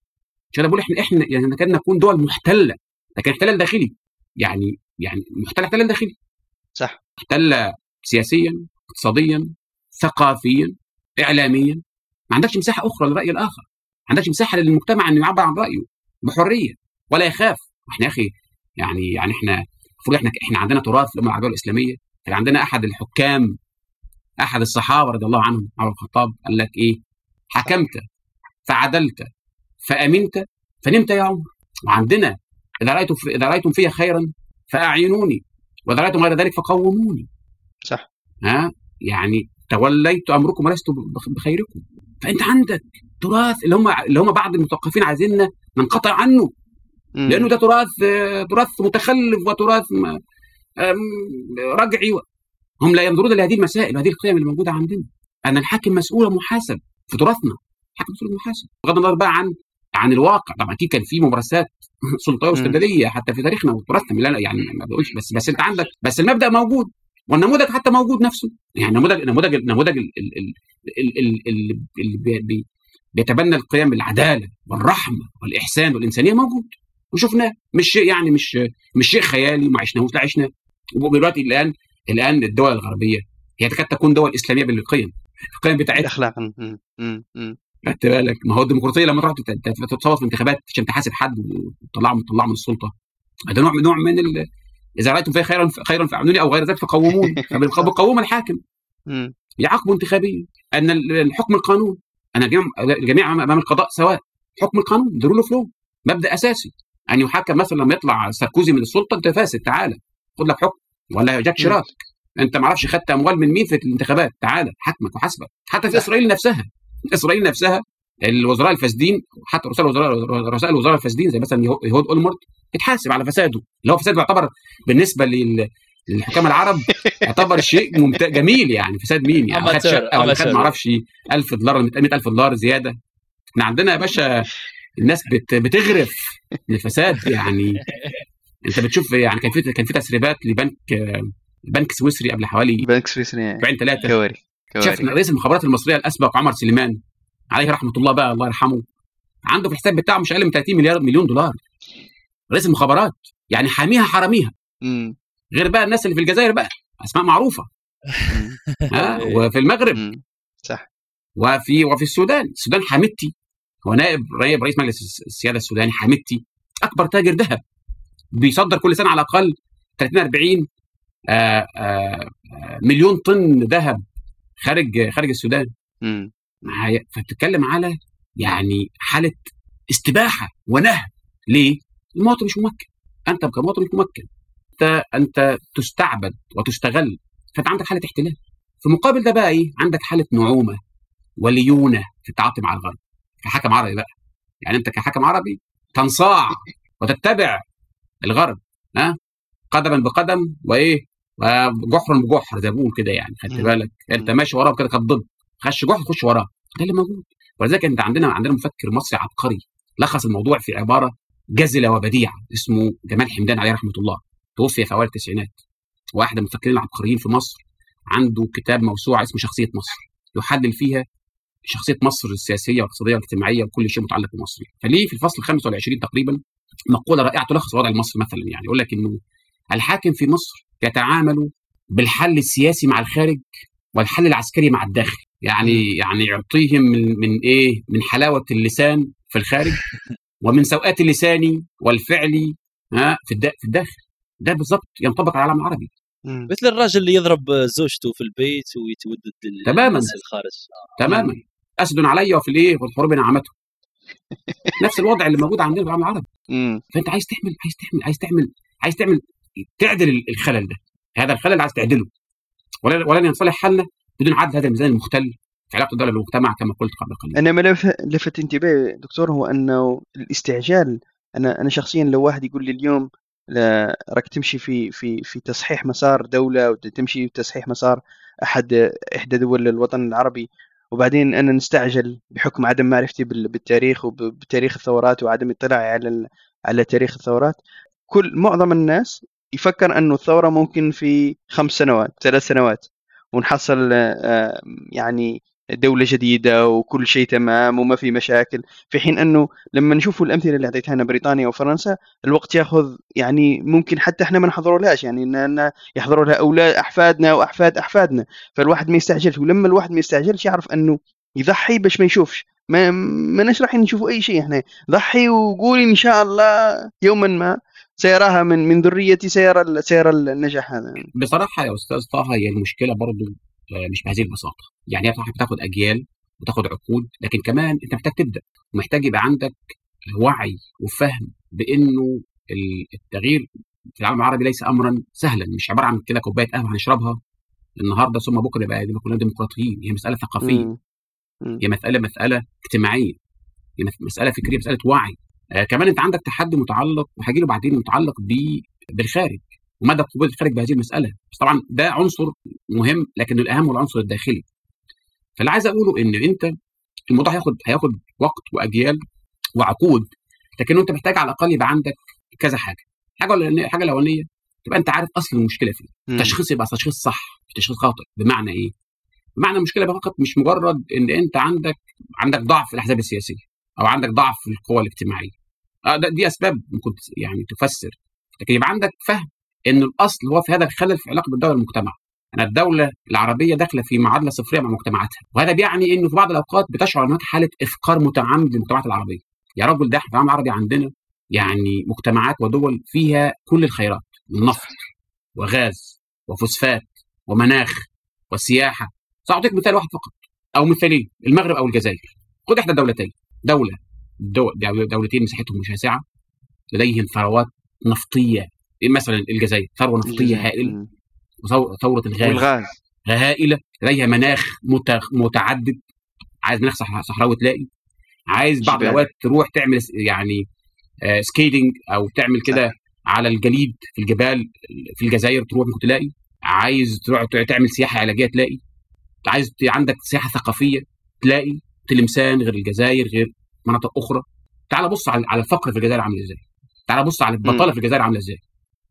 عشان بقول إحنا إحنا يعني نكاد نكون دول محتلة لكن احتلال داخلي. يعني يعني محتلة احتلال داخلي. صح. محتلة سياسيا اقتصاديا ثقافيا اعلاميا. ما عندكش مساحة أخرى للرأي الآخر. ما عندكش مساحة للمجتمع إنه يعبر عن رأيه بحرية ولا يخاف. إحنا يا أخي يعني يعني إحنا المفروض إحنا إحنا عندنا تراث في الامه العربيه والاسلاميه كان عندنا أحد الحكام أحد الصحابة رضي الله عنهم عمر بن الخطاب قال لك إيه؟ حكمت فعدلت فأمنت فنمت يا عمر. وعندنا إذا رأيتم في إذا رأيتم فيها خيرا فأعينوني وإذا رأيتم غير ذلك فقوموني. صح. ها؟ يعني توليت أمركم ولست بخ- بخيركم. فأنت عندك تراث اللي هم اللي هم بعض المثقفين عايزيننا ننقطع عنه. لأنه ده تراث آه، تراث متخلف وتراث آم، رجعي هم لا ينظرون لهذه المسائل وهذه القيم اللي موجوده عندنا. أن الحاكم مسؤول ومحاسب في تراثنا الحاكم مسؤول ومحاسب. بغض النظر بقى عن عن الواقع. طبعا أكيد كان في ممارسات سلطويه واستبدادية حتى في تاريخنا وتراثنا. لا لا يعني ما بقولش. بس بس أنت عندك بس المبدأ موجود. والنموذج حتى موجود نفسه. يعني نموذج نموذج نموذج ال- ال- ال- ال- ال- ال- اللي بي- بي- بيتبنى القيم بالعدالة والرحمة والإحسان والإنسانية موجود. وشفناه. مش شيء يعني مش مش شيء خيالي ما عشناهوش. لا عشناه ودلوقتي الآن الآن الدول الغربية هي تكاد تكون دول إسلامية بالقيم. القيم بتاعتها. مم. خدت بالك؟ ما هو الديمقراطية لما تروح تت- تت- تتصوت في انتخابات عشان تحاسب حد وتطلعه تطلعه من السلطة. ده نوع من نوع من ال... إذا رأيتم فيها خيرا خيرا فأعينوني أو غير ذلك فقوموني. *laughs* فبقوم الحاكم. مم. يعاقبه انتخابيا أن ال- الحكم القانون. أن الجميع الجميع امام القضاء سواء حكم القانون the rule of law مبدأ أساسي. أن يحكم مثلا لما يطلع ساركوزي من السلطة أنت فاسد تعالى خد لك حكم. ولا جاك شيراك. أنت ما أعرفش خدت أموال من مين في الانتخابات. تعالى حكمك وحاسبك. حتى في إسرائيل نفسها. إسرائيل نفسها الوزراء الفاسدين حتى رؤساء الوزراء رؤساء الوزراء الفاسدين زي مثلا يهو- يهود اولمرت اتحاسب على فساده. اللي هو فساد يعتبر بالنسبة لل للحكام العرب يعتبر شيء ممتاز جميل يعني. فساد مين يعني؟ خد شقة ولا خد. ما أعرفش 1000 دولار ولا 100000 دولار زيادة. إحنا عندنا يا باشا الناس بت بتغرف الفساد يعني. انت بتشوف يعني كان في كان في تسريبات لبنك بنك سويسري قبل حوالي بنك سويسري أسبوعين ثلاثة. كوارث شفنا كوارث رئيس المخابرات المصرية الأسبق عمر سليمان عليه رحمة الله بقى الله يرحمه عنده في الحساب بتاعه مش أقل من 30 مليار مليون دولار. رئيس المخابرات يعني حاميها حراميها. غير بقى الناس اللي في الجزائر بقى أسماء معروفة. *laughs* ها؟ وفي المغرب. صح. وفي وفي السودان السودان حامدتي هو نائب نائب رئيس مجلس السيادة السوداني حامدتي أكبر تاجر ذهب. بيصدر كل سنة على الأقل 30 40 آه، آه، آه، مليون طن ذهب خارج خارج السودان. معايا فبتتكلم على يعني حالة استباحة ونهب ليه؟ المواطن مش ممكن أنت كمواطن مش ممكن أنت أنت تستعبد وتستغل فأنت عندك حالة احتلال في مقابل ده بقى إيه؟ عندك حالة نعومة وليونة في التعاطي مع الغرب كحكم عربي بقى يعني أنت كحكم عربي تنصاع وتتبع الغرب ها؟ قدما بقدم وإيه؟ وجحرا بجحر زي ما بيقولوا كده يعني خدت. بالك؟ انت. ماشي وراه كده كالضب خش جحر خش وراه. ده اللي موجود. ولذلك انت عندنا عندنا مفكر مصري عبقري لخص الموضوع في عبارة جزلة وبديعة اسمه جمال حمدان عليه رحمة الله. توفي في أوائل التسعينات. واحد من المفكرين العبقريين في مصر عنده كتاب موسوعة اسمه شخصية مصر. يحلل فيها شخصية مصر السياسية والاقتصاديه والاجتماعيه وكل شيء متعلق بمصر. فليه في الفصل الخامس والعشرين تقريبا مقولة رائعة تلخص الوضع المصري مثلا يعني يقول لك إنه الحاكم في مصر يتعامل بالحل السياسي مع الخارج والحل العسكري مع الداخل. يعني يعني يعطيهم من, من إيه؟ من حلاوة اللسان في الخارج *laughs* ومن سوءات اللسان والفعل ها في في الداخل. ده بالظبط ينطبق على العالم العربي. مثل الراجل اللي يضرب زوجته في البيت ويتودد تماماً. الخارج. تماما. أسد علي وفي الإيه؟ والحروب نعمته. نفس الوضع اللي موجود عندنا في العالم العربي. فأنت عايز تعمل عايز تعمل عايز تعمل عايز تعمل تعدل الخلل ده. هذا الخلل عايز تعدله. ولن ولن ينصلح حالنا بدون عدل. هذا الميزان المختل في علاقة الدولة بالمجتمع كما قلت قبل قليل. أنا ما لف- لفت انتباهي دكتور هو انه الاستعجال أنا أنا شخصيا لو واحد يقول لي اليوم راك تمشي في في في تصحيح مسار دولة أو تمشي في تصحيح مسار أحد إحدى دول الوطن العربي وبعدين أنا نستعجل بحكم عدم معرفتي بال- بالتاريخ وبتاريخ الثورات وعدم اطلاعي على على تاريخ الثورات. كل معظم الناس يفكر انه الثورة ممكن في خمس سنوات ثلاث سنوات. ونحصل آه، يعني دولة جديدة وكل شيء تمام وما في مشاكل في حين أنه لما نشوف الأمثلة اللي أعطيتها لنا بريطانيا وفرنسا الوقت يأخذ يعني ممكن حتى إحنا ما نحضروا لهاش يعني إن يحضروا لها أولاد أحفادنا وأحفاد أحفادنا فالواحد ما يستعجلش ولما الواحد ما يستعجلش يعرف أنه يضحي باش ما يشوفش ما ما رايحين نشوفوا أي شيء إحنا ضحي وقول إن شاء الله يوما ما سيراها من من ذريتي سيرى سيرى النجاح هذا. بصراحة يا أستاذ طه هي المشكلة برضو مش بهذه البساطة. يعني هي صح بتاخد أجيال وتاخد عقود لكن كمان أنت محتاج تبدأ ومحتاج يبقى عندك وعي وفهم بأنه التغيير في العالم العربي ليس امرا سهلا مش عبارة عن كده كوباية قهوة هنشربها النهارده ثم بكرة يبقى كلنا ديمقراطيين هي مسألة ثقافية. مم. مم. هي مسألة مسألة اجتماعية. هي مس- مسألة فكرية مسألة وعي. آه كمان أنت عندك تحدي متعلق وهجي له بعدين متعلق ب- بالخارج. ومدى قبول الخارج بهذه المسألة بس طبعا ده عنصر مهم لكن الأهم هو العنصر الداخلي فاللي عايز أقوله إن أنت الموضوع هياخد هياخد وقت وأجيال وعقود لكن أنت محتاج على الأقل يبقى عندك كذا حاجة حاجة الأولانية- الحاجة الأولانية تبقى أنت عارف أصل المشكلة فين. تشخيص يبقى تشخيص صح مش تشخيص خاطئ بمعنى إيه؟ بمعنى المشكلة فقط مش مجرد إن أنت عندك عندك ضعف في الأحزاب السياسية أو عندك ضعف في القوى الاجتماعية. آه ده دي أسباب ممكن يعني تفسر لكن يبقى عندك فهم إن الأصل هو في هذا الخلل في علاقة بالدولة والمجتمع. أنا الدولة العربية داخلة في معادلة صفرية مع مجتمعاتها. وهذا بيعني إنه في بعض الأوقات بتشعر هناك حالة إفقار متعمد للمجتمعات العربية. يا رجل ده إحنا العالم العربي عندنا يعني مجتمعات ودول فيها كل الخيرات من نفط وغاز وفوسفات ومناخ وسياحة. سأعطيك مثال واحد فقط أو مثالين المغرب أو الجزائر. خد إحدى الدولتين. دولة دو دو- دولتين مساحتهم شاسعه لديهم ثروات نفطية. مثلا الجزائر ثروة نفطيه. هائلة. وثروة الغاز. والغاز. هائلة. لديها مناخ مت- متعدد. عايز مناخ صح- صحراوي تلاقي. عايز بعض. الأوقات تروح تعمل يعني آه، سكيتنج أو تعمل كده على الجليد في الجبال في الجزائر تروح ممكن تلاقي. عايز تروح تعمل سياحة علاجية تلاقي. عايز عندك سياحة ثقافية تلاقي. تلمسان غير الجزائر غير مناطق أخرى. تعال بص على الفقر في الجزائر عامل إزاي. تعال بص على البطالة مم. في الجزائر عاملة إزاي.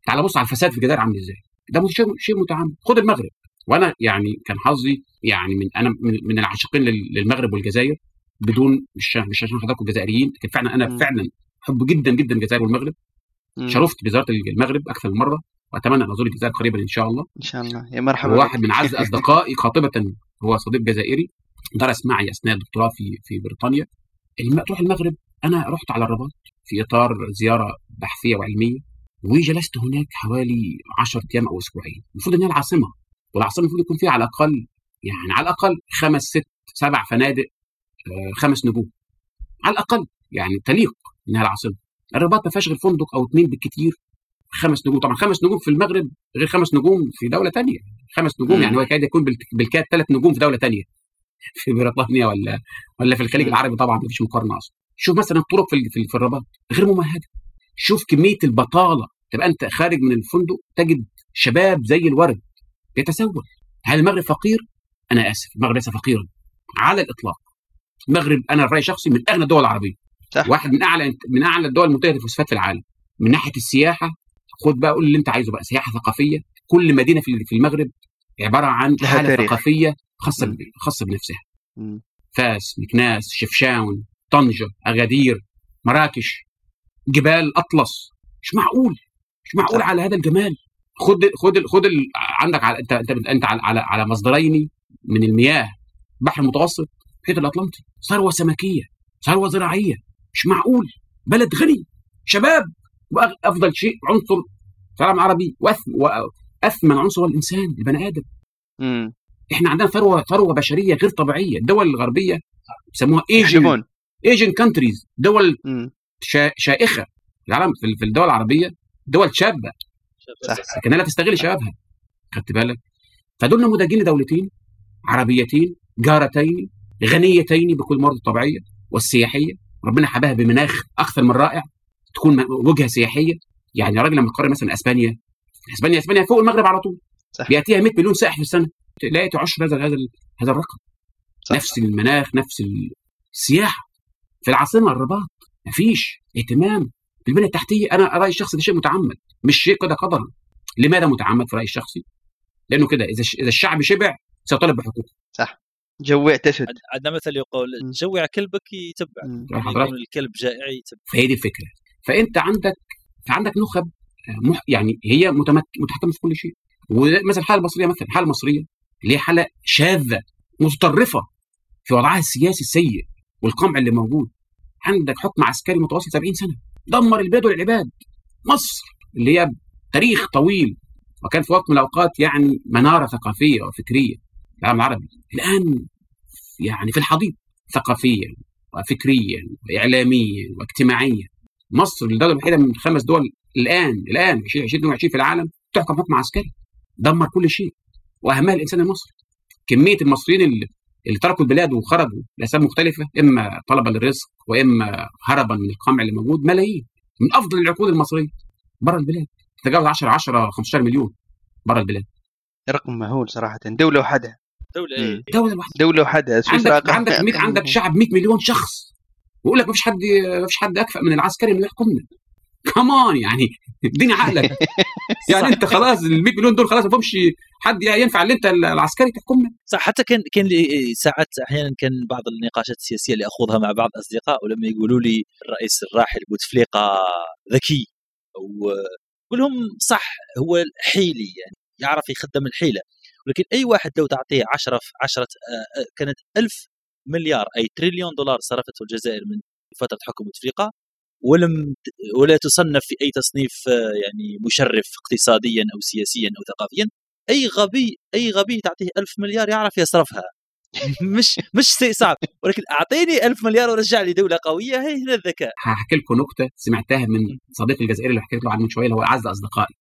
تعال بص على الفساد في الجزائر عامل إزاي. ده شيء متعمد خد المغرب. وأنا يعني كان حظي يعني من أنا من, العاشقين لل- للمغرب والجزائر بدون مش مش عشان حضراتكم جزائريين لكن فعلا أنا مم. فعلا احب جدا جدا الجزائر والمغرب. مم. شرفت بزيارة المغرب أكثر من مرة. وأتمنى أن أزور الجزائر قريبا إن شاء الله. إن شاء الله. يا مرحبا. واحد من أعز أصدقائي قاطبه هو صديق جزائري درس معي أثناء الدكتوراه في في بريطانيا. الم... تروح المغرب. أنا رحت على الرباط في إطار زيارة بحثية وعلمية. وجلست هناك حوالي 10 أيام أو أسبوعين. المفروض انها العاصمه والعاصمة المفروض يكون فيها على الأقل يعني على الأقل خمس ست سبع فنادق آه، خمس نجوم. على الأقل يعني تليق إنها العاصمة. الرباط ما فيهاش غير فندق أو اثنين بالكثير خمس نجوم. طبعا خمس نجوم في المغرب غير خمس نجوم في دولة تانية. خمس نجوم. يعني هو يكاد يكون بالك- بالكاد ثلاث نجوم في دولة تانية. *laughs* في بريطانيا ولا ولا في الخليج. العربي طبعا مفيش مقارنة أصلا. شوف مثلا الطرق في في الرباط غير ممهدة. شوف كمية البطالة تبقى أنت خارج من الفندق تجد شباب زي الورد بيتسول هل المغرب فقير؟ أنا آسف المغرب ليس فقيرا على الإطلاق المغرب أنا رأيي شخصي من أغنى الدول العربية صح. واحد من أعلى من أعلى الدول المنتجه للفوسفات في العالم من ناحية السياحة خد بقى قول اللي أنت عايزه بقى سياحة ثقافية كل مدينة في في المغرب عبارة عن حالة تاريخ. ثقافية خاصة. ب- خاصة بنفسها مم. فاس مكناس شفشاون طنجة أغادير مراكش جبال أطلس. مش معقول. مش معقول. على هذا الجمال. خد خد خد ال... عندك على أنت أنت أنت على على, على مصدرين من المياه. البحر المتوسط المحيط الأطلنطي. ثروة سمكية. ثروة زراعية. مش معقول. بلد غني. شباب. وأفضل شيء عنصر في العالم العربي. واثمن عنصر هو الإنسان البني آدم. مم. إحنا عندنا ثروة ثروة بشرية غير طبيعية. الدول الغربيه بيسموها aging aging countries دول مم. شا- شائخة. في العالم في في الدول العربية دول شابة. صح. لكنها لا تستغل شبابها. خدت بالك؟ فدول نموذجين لدولتين عربيتين جارتين غنيتين بكل الموارد الطبيعيه والسياحية. ربنا حباها بمناخ أكثر من رائع تكون وجهة سياحية. يعني يا راجل لما تقارن مثلا أسبانيا أسبانيا أسبانيا فوق المغرب على طول. صح. بيأتيها 100 مليون سائح في السنة. لا تعشر هذا هذا هذا الرقم. صح. نفس المناخ نفس السياحة. في العاصمة الرباط مفيش اهتمام. بالبنيه التحتية أنا رأيي الشخصي ده شيء متعمد مش شيء كده قدرا. لماذا متعمد في رأيي الشخصي؟ لأنه كده إذا إذا الشعب شبع سيطالب بحقوقه. جوع تسد عند- عندنا مثل يقول. جوع كلبك يتبع. يعني. يكون الكلب جائع يتبع. فهي دي الفكرة. فأنت عندك عندك نخب آه، مح يعني هي متمك... متحكمة في كل شيء. ومثلا الحاله المصريه مثلا الحاله المصريه اللي هي حالة شاذة متطرفة في وضعها السياسي السيء والقمع اللي موجود. عندك حكم عسكري متواصل 70 سنة. دمر البلاد والعباد. مصر اللي هي تاريخ طويل. وكان في وقت من الأوقات يعني منارة ثقافية وفكرية. العالم العربي. الآن يعني في الحضيض ثقافيا وفكريا واعلاميا واجتماعيا. مصر الدولة الوحيدة من خمس دول الآن الآن 2022 في العالم تحكم حكم عسكري. دمر كل شيء. واهمها الإنسان المصري. كمية المصريين اللي, اللي تركوا البلاد وخرجوا لأسباب مختلفة إما طلبا للرزق وإما هربا من القمع اللي موجود ملايين من أفضل العقود المصرية بره البلاد. تجاوز 10 10 15 مليون بره البلاد. رقم مهول صراحة. دولة وحدها دولة. إيه؟ دولة لوحدها دولة وحدها سويسرا عندك عندك عندك شعب 100 مليون شخص. ويقول لك ما فيش حد ما فيش حد أكفأ من العسكري انه يحكمنا كمان يعني اديني عقلك. *laughs* يعني انت خلاص ال 100 مليون دول خلاص ما فيهمش حد ينفع اللي انت العسكري تحكمنا. صح حتى كان كان ساعات أحيانا كان بعض النقاشات السياسية اللي أخوضها مع بعض الاصدقاء ولما يقولوا لي الرئيس الراحل بوتفليقة ذكي أقول لهم صح هو حيلي يعني يعرف يخدم الحيلة. ولكن أي واحد لو تعطيه 10 في 10 كانت 1000 مليار أي تريليون دولار صرفته الجزائر من فترة حكم بوتفليقة ولم ولا تصنف في أي تصنيف آه، يعني مشرف اقتصاديا أو سياسيا أو ثقافيا. أي غبي أي غبي تعطيه ألف مليار يعرف يصرفها. *laughs* مش مش شيء صعب ولكن أعطيني ألف مليار ورجع لي دولة قوية هي هنا الذكاء. هحكي لكم نكتة سمعتها من صديقي الجزائري اللي حكيت له عنه من شوية اللي هو أعز أصدقائي.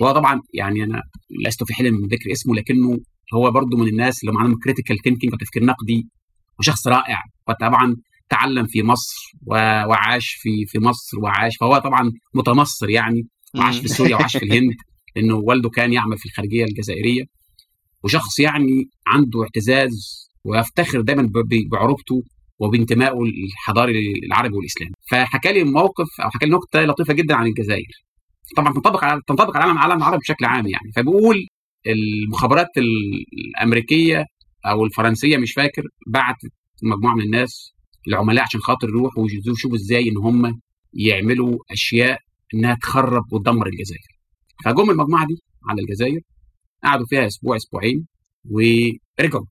وهو طبعا يعني أنا لست في حل من ذكر اسمه لكنه هو برضه من الناس اللي عندهم critical thinking وتفكير نقدي وشخص رائع. وطبعا تعلم في مصر وعاش في في مصر وعاش. فهو طبعا متمصر يعني وعاش في سوريا وعاش في الهند *laughs* لأنه والده كان يعمل في الخارجية الجزائرية. وشخص يعني عنده اعتزاز ويفتخر دايما بعروبته وبانتمائه الحضاري العربي والإسلامي. فحكى لي موقف أو حكى لي نكتة لطيفة جدا عن الجزائر. طبعا تنطبق على تنطبق على العالم العالم العربي بشكل عام يعني. فبيقول المخابرات الأمريكية أو الفرنسية مش فاكر بعتت مجموعة من الناس العملاء عشان خاطر يروحوا ويشوفوا إزاي ان هم يعملوا أشياء إنها تخرب وتدمر الجزائر. فجم المجموعة دي على الجزائر قعدوا فيها أسبوع أسبوعين ورجعوا.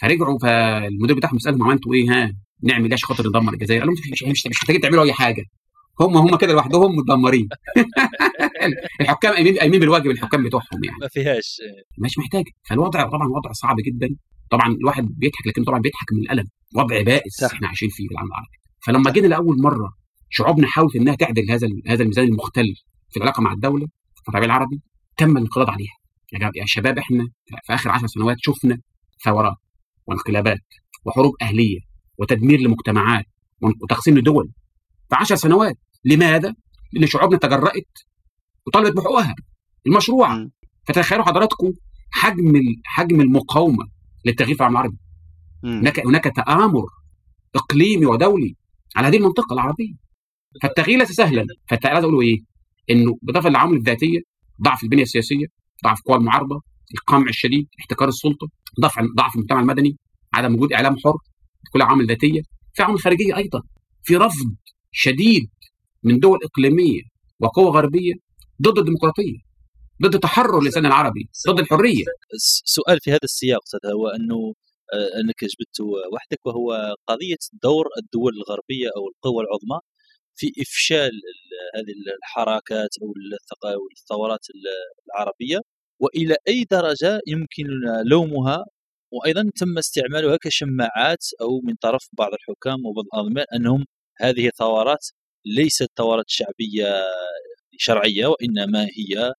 فرجعوا فالمدير بتاعهم سألهم عملتوا إيه؟ ها نعمل إيه عشان خاطر ندمر الجزائر؟ قالوا مش, مش محتاجين تعملوا أي حاجة. هم هم كده لوحدهم متدمرين *laughs* الحكام قايمين قايمين بالواجب الحكام بتوعهم يعني. ما فيهاش. مش محتاج فالوضع طبعا وضع صعب جدا. طبعا الواحد بيضحك لكن طبعا بيضحك من الألم. وضع بائس صح. إحنا عايشين فيه في العالم العربي. فلما جينا لأول مرة شعوبنا حاولت إنها تعدل هذا هذا الميزان المختل في العلاقة مع الدولة في الربيع العربي تم الانقضاض عليها. يا شباب إحنا في آخر عشر سنوات شفنا ثورات وانقلابات وحروب أهلية وتدمير لمجتمعات وتقسيم لدول. في عشر سنوات. لماذا؟ لأن شعوبنا تجرأت وطالبت بحقوقها. المشروعه. فتخيلوا حضراتكم حجم حجم المقاومة للتغيير في العالم العربي. هناك هناك تآمر إقليمي ودولي على هذه المنطقة العربية. فالتغيير ليس سهلا. فانت عايز أقوله إيه؟ إنه بالاضافه للعوامل الذاتية ضعف البنية السياسية ضعف قوى المعارضة القمع الشديد احتكار السلطة ضعف ضعف المجتمع المدني عدم وجود إعلام حر كل عوامل ذاتية. في عوامل خارجية أيضا. في رفض شديد من دول إقليمية وقوى غربية ضد الديمقراطية ضد تحرر اللسان العربي ضد الحرية. سؤال في هذا السياق أستاذ هو أنه آه، أنك جبته وحدك وهو قضية دور الدول الغربية أو القوى العظمى في إفشال ال- هذه الحركات أو الثورات ال- العربية وإلى أي درجة يمكن لومها؟ وأيضا تم استعمالها كشماعات أو من طرف بعض الحكام وبعض الانظمه أنهم هذه الثورات ليست ثورات شعبية شرعية وإنما هي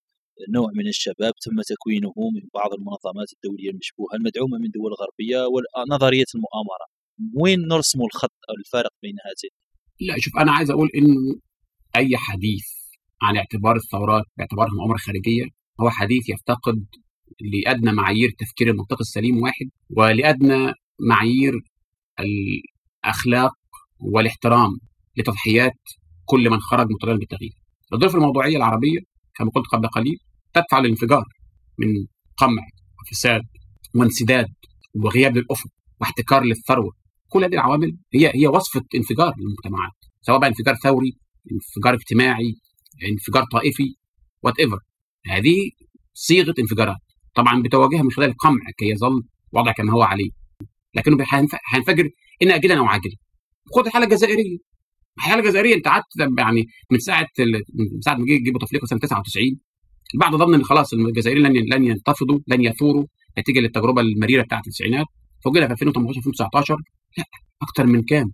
نوع من الشباب تم تكوينه من بعض المنظمات الدولية المشبوهة المدعومة من دول غربية ونظريه المؤامرة وين نرسم الخط أو الفارق بين هاتين لا شوف أنا عايز أقول انه أي حديث عن اعتبار الثورات باعتبارها مؤامرة خارجية هو حديث يفتقد لأدنى معايير التفكير المنطقي السليم واحد ولأدنى معايير الأخلاق والاحترام لتضحيات كل من خرج مطالبا بالتغيير. الظروف الموضوعية العربية كما قلت قبل قليل تدفع للانفجار من قمع وفساد وانسداد وغياب للأفق واحتكار للثروة. كل هذه العوامل هي هي وصفة انفجار للمجتمعات سواء بقى انفجار ثوري انفجار اجتماعي انفجار طائفي whatever هذه صيغة انفجارات. طبعا بتواجهها من خلال القمع كي يظل وضع كما هو عليه. لكنه هينف- هينفجر إن آجلا أو عاجلا. خد الحاله الجزائريه الحاله الجزائرية انت قعدت يعني من ساعة من ساعة ما جه جه بوتفليقه سنه 99 البعض ظن إن خلاص الجزائريين لن لن ينتفضوا لن يثوروا نتيجة للتجربة المريرة بتاعت التسعينات. فوجئنا في 2018 2019 لا أكتر من كام؟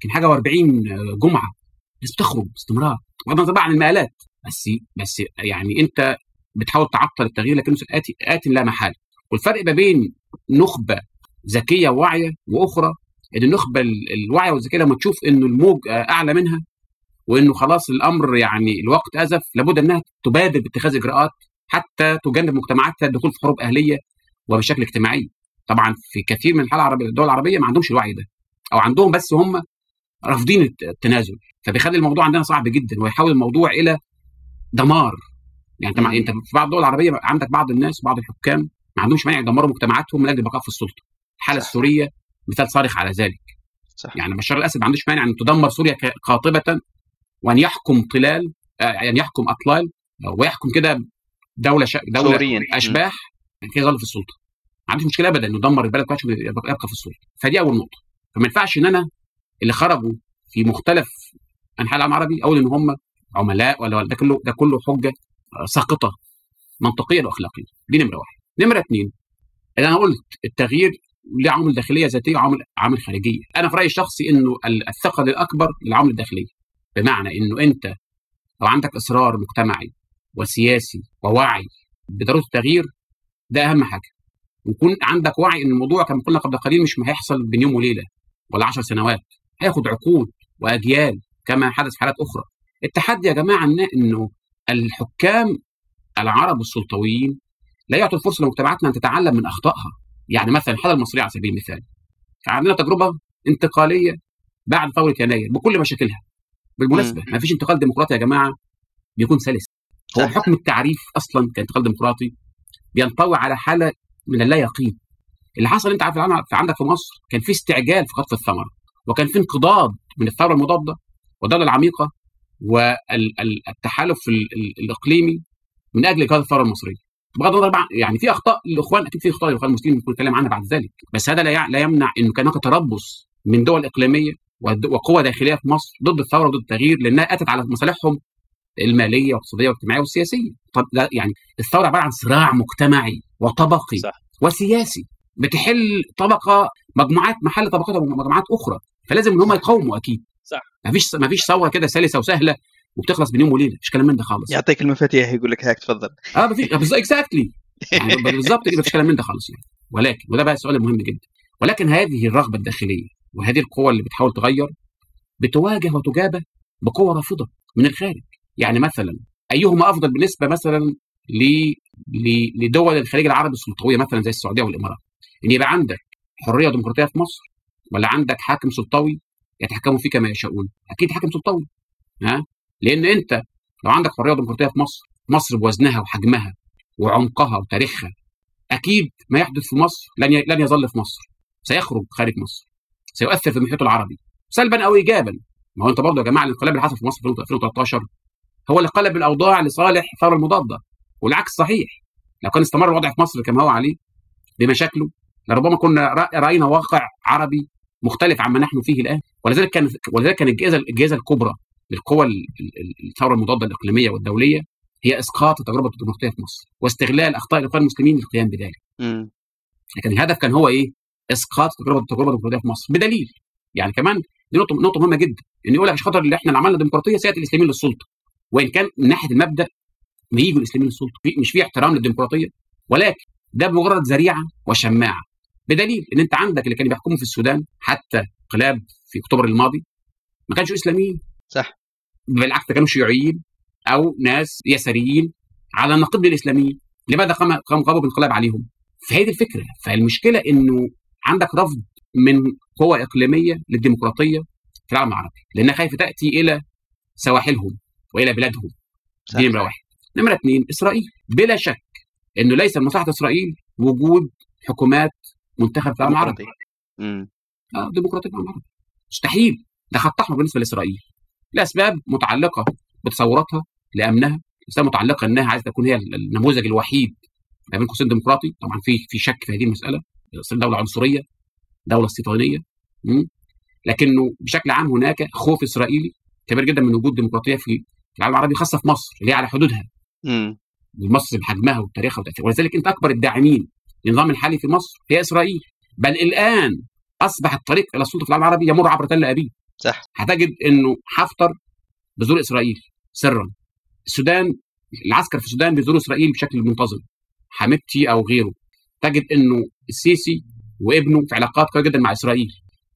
كان حاجة و40 جمعة. الناس بتخرج باستمرار. بغض النظر بقى عن المآلات. بس بس يعني انت بتحاول تعطل التغيير لكنه آت لا محالة. والفرق ما بين نخبة ذكية وواعية وأخرى النخبه الواعيه والذكيه لما تشوف إنه الموج أعلى منها وإنه خلاص الأمر يعني الوقت أزف لابد إنها تبادر باتخاذ إجراءات حتى تجنب مجتمعاتها الدخول في حروب أهلية وبشكل اجتماعي. طبعا في كثير من الحالة العربية الدول العربية ما عندهمش الوعي ده أو عندهم بس هم رافضين التنازل. فبيخلي الموضوع عندنا صعب جدا ويحول الموضوع إلى دمار. يعني أنت أنت في بعض الدول العربية عندك بعض الناس بعض الحكام ما عندهمش مانع يدمروا مجتمعاتهم من أجل البقاء في السلطة. الحالة. السورية مثال صارخ على ذلك. صح. يعني بشار الأسد ما عندوش مانع أن تدمر سوريا قاطبة وأن يحكم طلال آه، أن يحكم أطلال ويحكم كده دولة شا... دولة سوريين. أشباح كي يظل في السلطة. ما عنديش مشكلة ابدا إنه يدمر البلد كويس يبقى في السلطه فدي أول نقطة. فما ينفعش إن أنا اللي خرجوا في مختلف أنحاء العالم العربي أقول إن هم عملاء ولا ده كله ده كله حجة ساقطة منطقيا واخلاقيا. دي نمرة واحد. نمرة اثنين اللي أنا قلت التغيير له عوامل داخلية ذاتية وعوامل عوامل خارجية. أنا في رأيي الشخصي إنه الثقل الاكبر للعوامل الداخلية. بمعنى إنه أنت لو عندك إصرار مجتمعي وسياسي ووعي بضروره التغيير ده أهم حاجة. ويكون عندك وعي إن الموضوع كما قلنا قبل قليل مش هيحصل بين يوم وليلة ولا 10 سنوات. هياخد عقود وأجيال كما حدث في حالات أخرى. التحدي يا جماعة إنه الحكام العرب السلطويين لا يعطوا الفرصة لمجتمعاتنا أن تتعلم من أخطائها. يعني مثلا الحاله المصريه على سبيل المثال عندنا تجربة انتقالية بعد ثوره يناير بكل مشاكلها. بالمناسبة ما فيش انتقال ديمقراطي يا جماعة بيكون سلس. هو بحكم التعريف أصلا كانتقال ديمقراطي بينطوي على حالة من اللا يقين. اللي حصل أنت عارف في عندك في مصر كان في استعجال في خطف الثمرة وكان في انقضاض من الثورة المضادة والدولة العميقة والتحالف الإقليمي من أجل إيجاد الثورة المصرية. بغض النظر يعني في أخطاء الاخوان أكيد في أخطاء الاخوان المسلمين ممكن نتكلم عنها بعد ذلك. بس هذا لا لا يمنع انه كان هناك تربص من دول إقليمية وقوى داخلية في مصر ضد الثورة وضد التغيير لأنها أتت على مصالحهم المالية والاقتصاديه والاجتماعيه والسياسيه طب لا يعني الثورة عبارة عن صراع مجتمعي وطبقي صح. وسياسي بتحل طبقة مجموعات محل طبقات ومجموعات أخرى. فلازم إن هم يقاوموا أكيد. صح. ما فيش ما فيش ثورة كده سلسة وسهلة وبتخلص بين يوم وليلة. مش كلام من ده خالص. يعطيك المفاتيح يقول لك هاك تفضل. آه ما فيش اكزاكتلي يعني بالظبط كده مفيش كلام من ده خالص يعني. ولكن وده بقى السؤال المهم جدا. ولكن هذه الرغبة الداخلية وهذه القوى اللي بتحاول تغير بتواجه وتجابه بقوة رافضة من الخارج. يعني مثلا أيهما أفضل بالنسبة مثلا ل... لدول الخليج العربي السلطويه مثلا زي السعودية والإمارات؟ إن يبقى عندك حرية وديمقراطيه في مصر ولا عندك حاكم سلطوي يتحكموا فيه كما يشاءون؟ أكيد حاكم سلطوي. ها؟ لأن أنت لو عندك حرية وديمقراطيه في مصر مصر بوزنها وحجمها وعمقها وتاريخها أكيد ما يحدث في مصر لن لن يظل في مصر. سيخرج خارج مصر. سيؤثر في المحيط العربي. سلبا أو ايجابا. ما هو أنت برضه يا جماعة الانقلاب اللي حصل في مصر في 2013 هو اللي قلب الأوضاع لصالح الثوره المضادة. والعكس صحيح. لو كان استمر الوضع في مصر كما هو عليه بمشاكله لربما كنا رأينا واقع عربي مختلف عما نحن فيه الآن. ولذلك كان ولذلك كان الجائزة الجائزة الكبرى للقوى الثورة المضادة الإقليمية والدولية هي إسقاط التجربة الديمقراطية في مصر واستغلال أخطاء الإخوان المسلمين للقيام بذلك. لكن الهدف كان هو إيه؟ إسقاط التجربه التجربة الديمقراطية في مصر بدليل. يعني كمان دي نقطه نقطة مهمة جدا إن يقول لك عشان خاطر اللي إحنا اللي عملنا ديمقراطيه سيأتي الإسلاميين للسلطة. وإن كان من ناحية المبدأ ما يجوا الإسلاميين للسلطة مش في احترام للديمقراطية ولكن ده بمجرد ذريعة وشماعة. بدليل إن أنت عندك اللي كانوا بيحكموا في السودان حتى انقلاب في أكتوبر الماضي ما كانش إسلاميين. صح. بالعكس كانوا شيوعيين أو ناس يساريين على النقيض للاسلاميين لماذا قام قام قاموا بالانقلاب عليهم؟ فهي دي الفكرة. فالمشكلة إنه عندك رفض من قوى إقليمية للديمقراطية في العالم العربي لأنها خايفة تأتي إلى سواحلهم وإلى بلادهم. دي نمرة واحد. نمرة اثنين إسرائيل. بلا شك إنه ليس مصلحة إسرائيل وجود حكومات منتخبة في العالم العربي. آه ديمقراطية في العالم العربي. مستحيل. ده خط احمر بالنسبة لإسرائيل. لأسباب متعلقة بتصوراتها لأمنها اسباب متعلقة إنها عايزة تكون هي النموذج الوحيد ما بين قوسين ديمقراطي. طبعا في في شك في هذه المسألة دولة عنصرية دولة استيطانيه لكنه بشكل عام هناك خوف إسرائيلي كبير جدا من وجود ديمقراطية في العالم العربي خاصة في مصر اللي هي على حدودها. مصر بحجمها وتاريخها وتاثيرها ولذلك أنت أكبر الداعمين للنظام الحالي في مصر هي إسرائيل. بل الآن اصبح الطريق إلى السلطة في العالم العربي يمر عبر تل أبيب. صح. هتجد إنه حفتر بيزور إسرائيل سرا. السودان العسكر في السودان بيزوروا إسرائيل بشكل منتظم حميدتي أو غيره. تجد إنه السيسي وابنه في علاقات قوية جدا مع إسرائيل.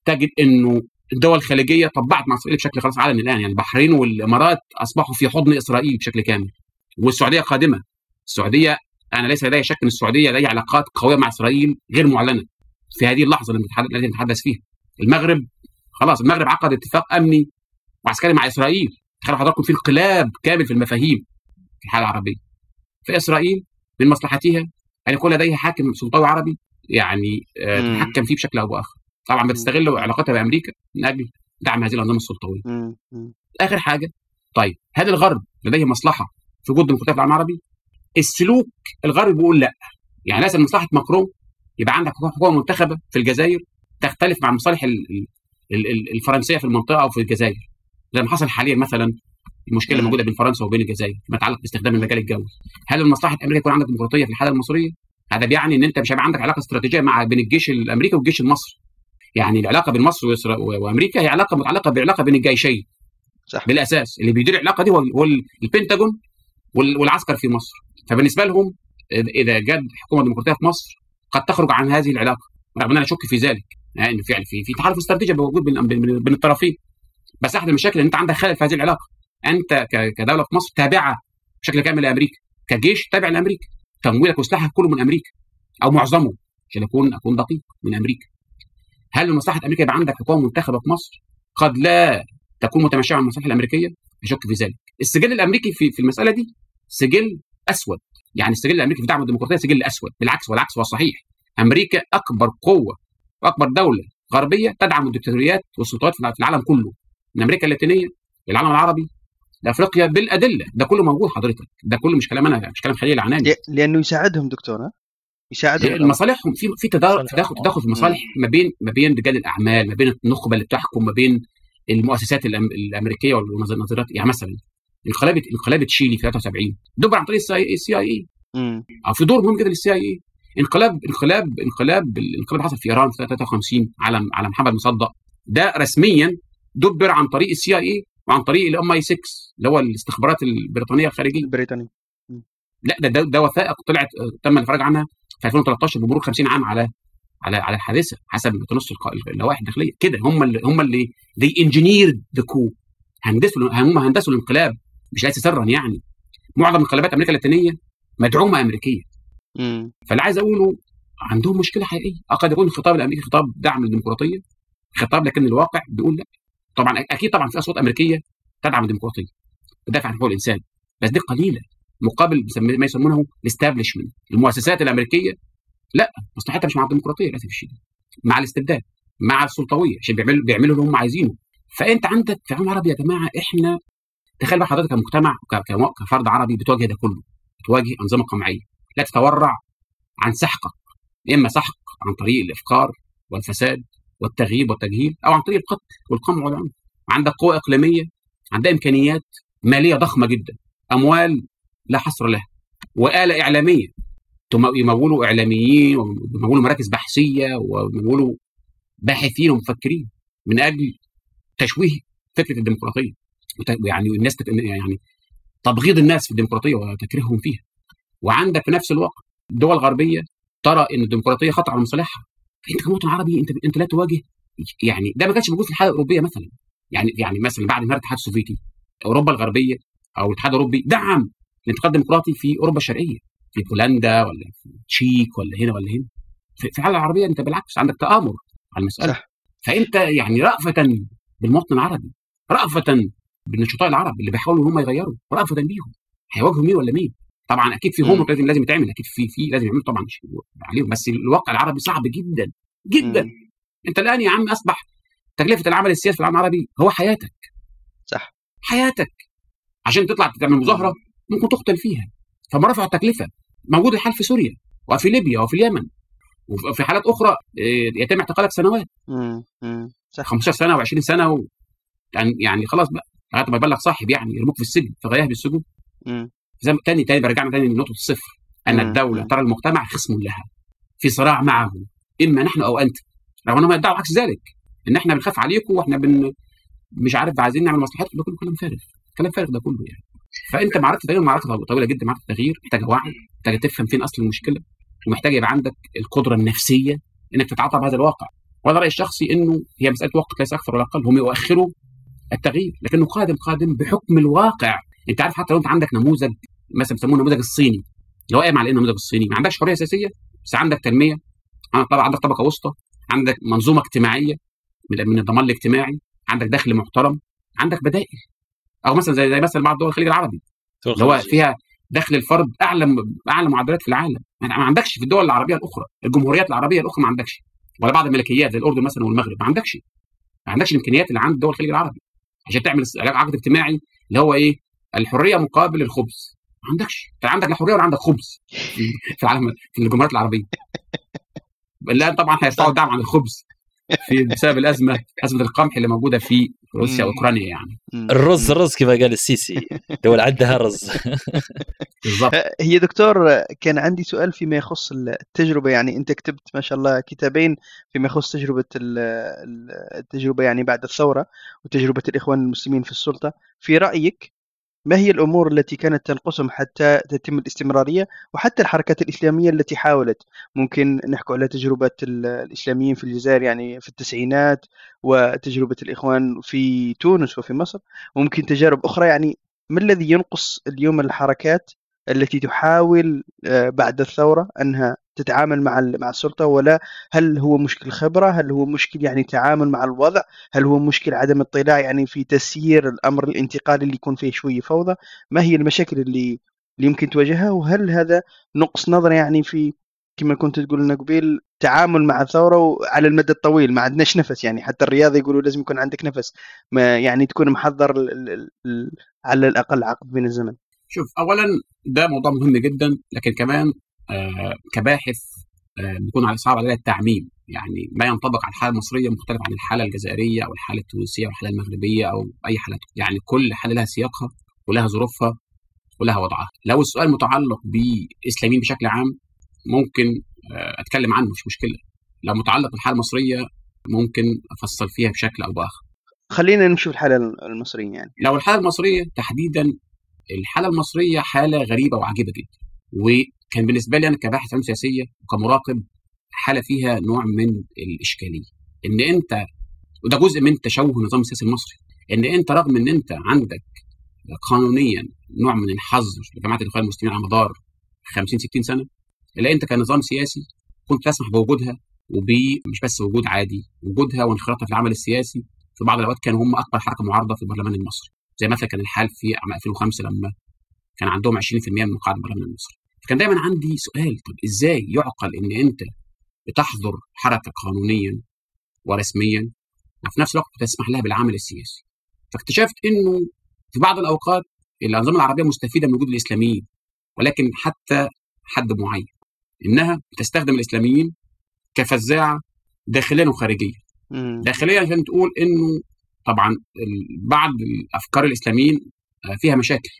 تجد إنه الدول الخليجية طبعت مع إسرائيل بشكل خلاص علني الآن يعني البحرين والإمارات أصبحوا في حضن إسرائيل بشكل كامل. والسعودية قادمة. السعودية أنا ليس لدي شك إن السعودية لديها علاقات قوية مع إسرائيل غير معلنة في هذه اللحظة التي نتحدث فيها. المغرب خلاص المغرب عقد اتفاق أمني وعسكري مع إسرائيل. تخيلوا حضراتكم في انقلاب كامل في المفاهيم في الحاله العربية. في اسرائيل من مصلحتها أن يكون لديها حاكم سلطوي عربي يعني آه،. تتحكم فيه بشكل أو بآخر. طبعا بتستغل علاقتها بأمريكا من أجل دعم هذه الأنظمة السلطوية. آخر حاجة طيب هل الغرب لديه مصلحة في وجود ديمقراطيه في العالم العربي؟ السلوك الغربي بيقول لا. يعني لازم مصلحة ماكرون يبقى عندك حكومة منتخبة في الجزائر تختلف مع المصالح ال- الفرنسية في المنطقة أو في الجزائر زي ما حصل حاليا مثلا المشكلة. الموجوده بين فرنسا وبين الجزائر فيما يتعلق باستخدام المجال الجوي. هل من مصلحه أمريكا يكون عندك ديمقراطية في الحالة المصرية؟ هذا بيعني إن أنت مش هيبقى عندك علاقة استراتيجية مع بين الجيش الأمريكي والجيش المصري. يعني العلاقة بين مصر وأمريكا هي علاقة متعلقة بعلاقة بين الجيشين. صح. بالأساس اللي بيدير العلاقة دي هو البنتاجون وال- والعسكر في مصر. فبالنسبة لهم اذا جد حكومة ديمقراطية في مصر قد تخرج عن هذه العلاقة رغم ان أنا اشك في ذلك. يعني إن فعلا في في تحالف استراتيجي موجود بين بين الطرفين بس أحد المشاكل إن أنت عندك خلل في هذه العلاقة. أنت كدولة في مصر تابعة بشكل كامل لأمريكا. كجيش تابع لأمريكا. تمويلك وسلاحك كله من أمريكا. أو معظمه. عشان اكون أكون دقيق من أمريكا. هل مصلحة أمريكا يبقى عندك حكومه منتخبة في مصر؟ قد لا تكون متماشية مع المصالح الأمريكية. اشك في ذلك. السجل الأمريكي في في المسألة دي سجل أسود. يعني السجل الأمريكي في دعم الديمقراطية سجل أسود. بالعكس والعكس هو الصحيح أمريكا أكبر قوة واكبر دولة غربية تدعم الدكتاتوريات والسلطات في العالم كله من أمريكا اللاتينية للعالم العربي لافريقيا بالأدلة. ده كله موجود حضرتك. ده كله مش كلام أنا مش كلام خليل العناني لأنه يساعدهم دكتور ها يساعدهم. مصالحهم في في. تداخل تداخل في مصالح ما بين ما بين رجال الأعمال ما بين النخبة اللي بتحكم ما بين المؤسسات الأم- الأمريكية والنظريات يعني مثلا انقلاب انقلاب تشيلي في 73 دبر عن طريق ال CIA مم. أو في دور مهم جدا لل CIA انقلاب انقلاب انقلاب الانقلاب اللي حصل في إيران في 53 على على محمد مصدق. ده رسميا دبر عن طريق ال CIA وعن طريق ال MI 6 اللي هو الاستخبارات البريطانية الخارجية. البريطاني لا ده ده, ده وثائق طلعت آه، تم الافراج عنها في 2013 بمرور 50 عام على على على الحادثة حسب تنص اللوائح الداخلية. كده هم اللي هم اللي they engineered the coup. هندسوا هم هندسوا الانقلاب مش ليس سرا يعني. معظم انقلابات أمريكا اللاتينية مدعومة أمريكية. فاللي عايز أقوله عندهم مشكلة حقيقية. آه، قد يكون الخطاب الأمريكي خطاب دعم للديمقراطية. خطاب لكن الواقع بيقول لا طبعا أكيد طبعا في أصوات أمريكية تدعم الديمقراطية. تدافع عن حقوق الإنسان. بس دي قليلة مقابل ما يسمونه الاستابلشمنت المؤسسات الأمريكية لا مصلحتها مش مع الديمقراطية للأسف الشديد. مع الاستبداد مع السلطوية عشان بيعملوا بيعملوا اللي هم عايزينه. فأنت عندك في العالم العربي يا جماعة إحنا تخيل بقى حضرتك كمجتمع كفرد عربي بتواجه ده كله بتواجه أنظمة قمعية. لا تتورع عن سحقك إما سحق عن طريق الإفقار والفساد والتغييب والتجهيل أو عن طريق القتل والقمع والعنف عندك قوى إقليمية عندها إمكانيات مالية ضخمة جدا أموال لا حصر لها وآلة إعلامية تم- يمولوا إعلاميين ويمولوا مراكز بحثية ويمولوا باحثين ومفكرين من أجل تشويه فكرة الديمقراطية. وت- يعني الناس يعني تبغيض الناس في الديمقراطية وتكريههم فيها. وعندك في نفس الوقت دول غربية ترى إن الديمقراطية خطر على مصالحها. انت كمواطن عربي أنت أنت لا تواجه يعني ده ما كانش موجود في الحاله الأوروبية مثلا. يعني يعني مثلا بعد انهيار الاتحاد السوفيتي أوروبا الغربية أو الاتحاد الأوروبي دعم الانتقاد الديمقراطي في أوروبا الشرقية في بولندا ولا في تشيك ولا هنا ولا هنا. في في الحاله العربيه أنت بالعكس عندك تآمر على المسألة. صح. فأنت يعني رأفة بالمواطن العربي رأفة بالنشطاء العرب اللي بيحاولوا إن هم يغيروا رأفة بيهم. هيواجهوا مين ولا مين؟ طبعا أكيد في. هم لازم لازم يتعمل. أكيد في في لازم يعملوا طبعا شيء عليهم. بس الواقع العربي صعب جدا جدا. مم. أنت الآن يا عم أصبح تكلفة العمل السياسي في العالم العربي هو حياتك. صح. حياتك. عشان تطلع تعمل مظاهرة ممكن تقتل فيها. فما رفعوا التكلفة. موجود الحال في سوريا وفي ليبيا وفي اليمن وفي حالات أخرى آه، يتم اعتقالك سنوات. مم. مم. صح. 15 سنة و20 سنة و... يعني يعني خلاص بقى. لغاية ما يبلغ صاحب يعني يرموك في السجن في غياه بالسجون. زي ما- تاني تاني برجعنا تاني لنقطة الصفر. أن. الدولة. ترى المجتمع خصم لها في صراع معه إما نحن أو أنت. رغم أنهم يدعوا عكس ذلك إن إحنا بنخاف عليكم وإحنا بن مش عارف عايزين نعمل مصلحتكم ده كله كلام فارغ. كلام فارغ ده كله يعني. فأنت معركه التغيير معركه طويلة جدا معركه التغيير محتاجه وعي محتاجه تفهم فين أصل المشكلة. ومحتاج يبقى عندك القدرة النفسية إنك تتعاطى بهذا الواقع. وأنا رأيي الشخصي إنه هي مسألة وقت ليس أكثر ولا أقل هم يؤخروا التغيير. لكنه قادم قادم بحكم الواقع. انت عارف حتى لو انت عندك نموذج مثلا بيسموه النموذج الصيني اللي هو قايم على النموذج الصيني؟ ما عندكش حرية سياسية بس عندك تنمية طبعا عندك طبقة وسطى عندك منظومة اجتماعية من الضمان الاجتماعي عندك دخل محترم عندك بدائل. أو مثلا زي زي مثلا بعض دول الخليج العربي اللي هو فيها دخل الفرد أعلى أعلى معدلات في العالم. يعني ما عندكش في الدول العربية الأخرى الجمهوريات العربية الأخرى ما عندكش. ولا بعض الملكيات زي الأردن مثلا والمغرب ما عندكش. ما عندكش الإمكانيات اللي عند دول الخليج العربي. عشان تعمل عقد اجتماعي اللي هو إيه؟ الحرية مقابل الخبز. ما عندكش؟ انت عندك لا حرية ولا عندك خبز. في العالم في الجمهوريات العربية. لا طبعا هيرفعوا الدعم عن الخبز في *laughs* بسبب الأزمة أزمة القمح اللي موجودة في روسيا وأوكرانيا يعني. الرز الرز كما قال السيسي. دول عندها رز. *laughs* بالضبط. هي دكتور كان عندي سؤال فيما يخص التجربة. يعني أنت كتبت ما شاء الله كتابين فيما يخص تجربة التجربة يعني بعد الثورة وتجربة الإخوان المسلمين في السلطة. في رأيك ما هي الأمور التي كانت تنقصهم حتى تتم الاستمرارية وحتى الحركات الإسلامية التي حاولت؟ ممكن نحكي على تجربة الإسلاميين في الجزائر يعني في التسعينات وتجربة الإخوان في تونس وفي مصر. وممكن تجارب أخرى يعني ما الذي ينقص اليوم الحركات التي تحاول بعد الثورة أنها تتعامل مع مع السلطة ولا هل هو مشكل خبرة هل هو مشكل يعني تعامل مع الوضع هل هو مشكل عدم اطلاع يعني في تسيير الأمر الانتقالي اللي يكون فيه شوية فوضى؟ ما هي المشاكل اللي اللي يمكن تواجهها؟ وهل هذا نقص نظر يعني في كما كنت تقول لنا قبيل تعامل مع الثورة وعلى المدى الطويل ما عندناش نفس يعني؟ حتى الرياضة يقولوا لازم يكون عندك نفس ما يعني تكون محضر على الأقل عقد من الزمن. شوف أولا ده موضوع مهم جدا لكن كمان آه كباحث آه بيكون على صعب علينا التعميم. يعني ما ينطبق على الحالة المصرية مختلف عن الحالة الجزائرية أو الحالة التونسية أو الحالة المغربية أو أي حالة يعني كل حالة لها سياقها ولها ظروفها ولها وضعها. لو السؤال متعلق بإسلاميين بشكل عام ممكن آه أتكلم عنه مش مشكلة. لو متعلق بالحالة المصرية ممكن أفصل فيها بشكل أو بآخر. خلينا نشوف الحالة المصريه يعني. لو الحالة المصرية تحديدا الحالة المصرية حالة غريبة وعجيبة جدا. وكان بالنسبة لي أنا كباحث علوم سياسيه وكمراقب حالة فيها نوع من الإشكالية. إن أنت وده جزء من تشوه النظام السياسي المصري إن أنت رغم إن أنت عندك قانونيا نوع من الحظر لجماعة الإخوان المسلمين على مدار 50 60 سنة إلا أنت كنظام سياسي كنت تسمح بوجودها ومش بس وجود عادي وجودها وانخراطها في العمل السياسي في بعض الأوقات كانوا هم أكبر حركة معارضة في البرلمان المصري. زي مثلا كان الحال في عام 2005 لما كان عندهم 20% من مقاعد البرلمان المصري فكان دايما عندي سؤال طب إزاي يعقل إن أنت بتحظر حركة قانونيا ورسميا وفي نفس الوقت تسمح لها بالعمل السياسي؟ فاكتشفت إنه في بعض الأوقات الأنظمة العربية مستفيدة من وجود الإسلاميين ولكن حتى حد معين إنها تستخدم الإسلاميين كفزاعة داخليا وخارجيا. داخليا عشان تقول إنه طبعا بعض الأفكار الإسلاميين فيها مشاكل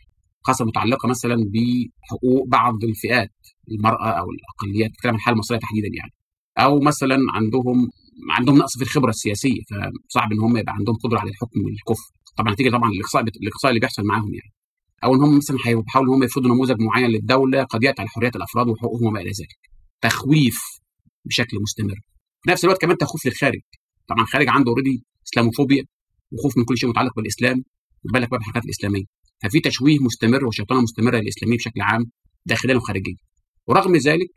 خاصة متعلقة مثلا بحقوق بعض الفئات المرأة أو الأقليات بتكلم عن الحالة المصرية تحديدا يعني. أو مثلا عندهم عندهم نقص في الخبرة السياسية فصعب إن هم يبقى عندهم قدرة على الحكم والكفر. طبعا نتيجة طبعا الاقصاء الإقصاء اللي بيحصل معاهم يعني. أو إن هم مثلا هيحاولوا إن هم يفرضوا نموذج معين للدولة قد ياتي على حريات الأفراد وحقوقهم وما إلى ذلك. تخويف بشكل مستمر. في نفس الوقت كمان تخويف للخارج. طبعا الخارج عنده اوريدي إسلاموفوبيا. وخوف من كل شيء متعلق بالإسلام بالك بقى بالحركات الإسلامية. ففي تشويه مستمر وشيطنه مستمرة للإسلاميين بشكل عام داخليا وخارجيا ورغم ذلك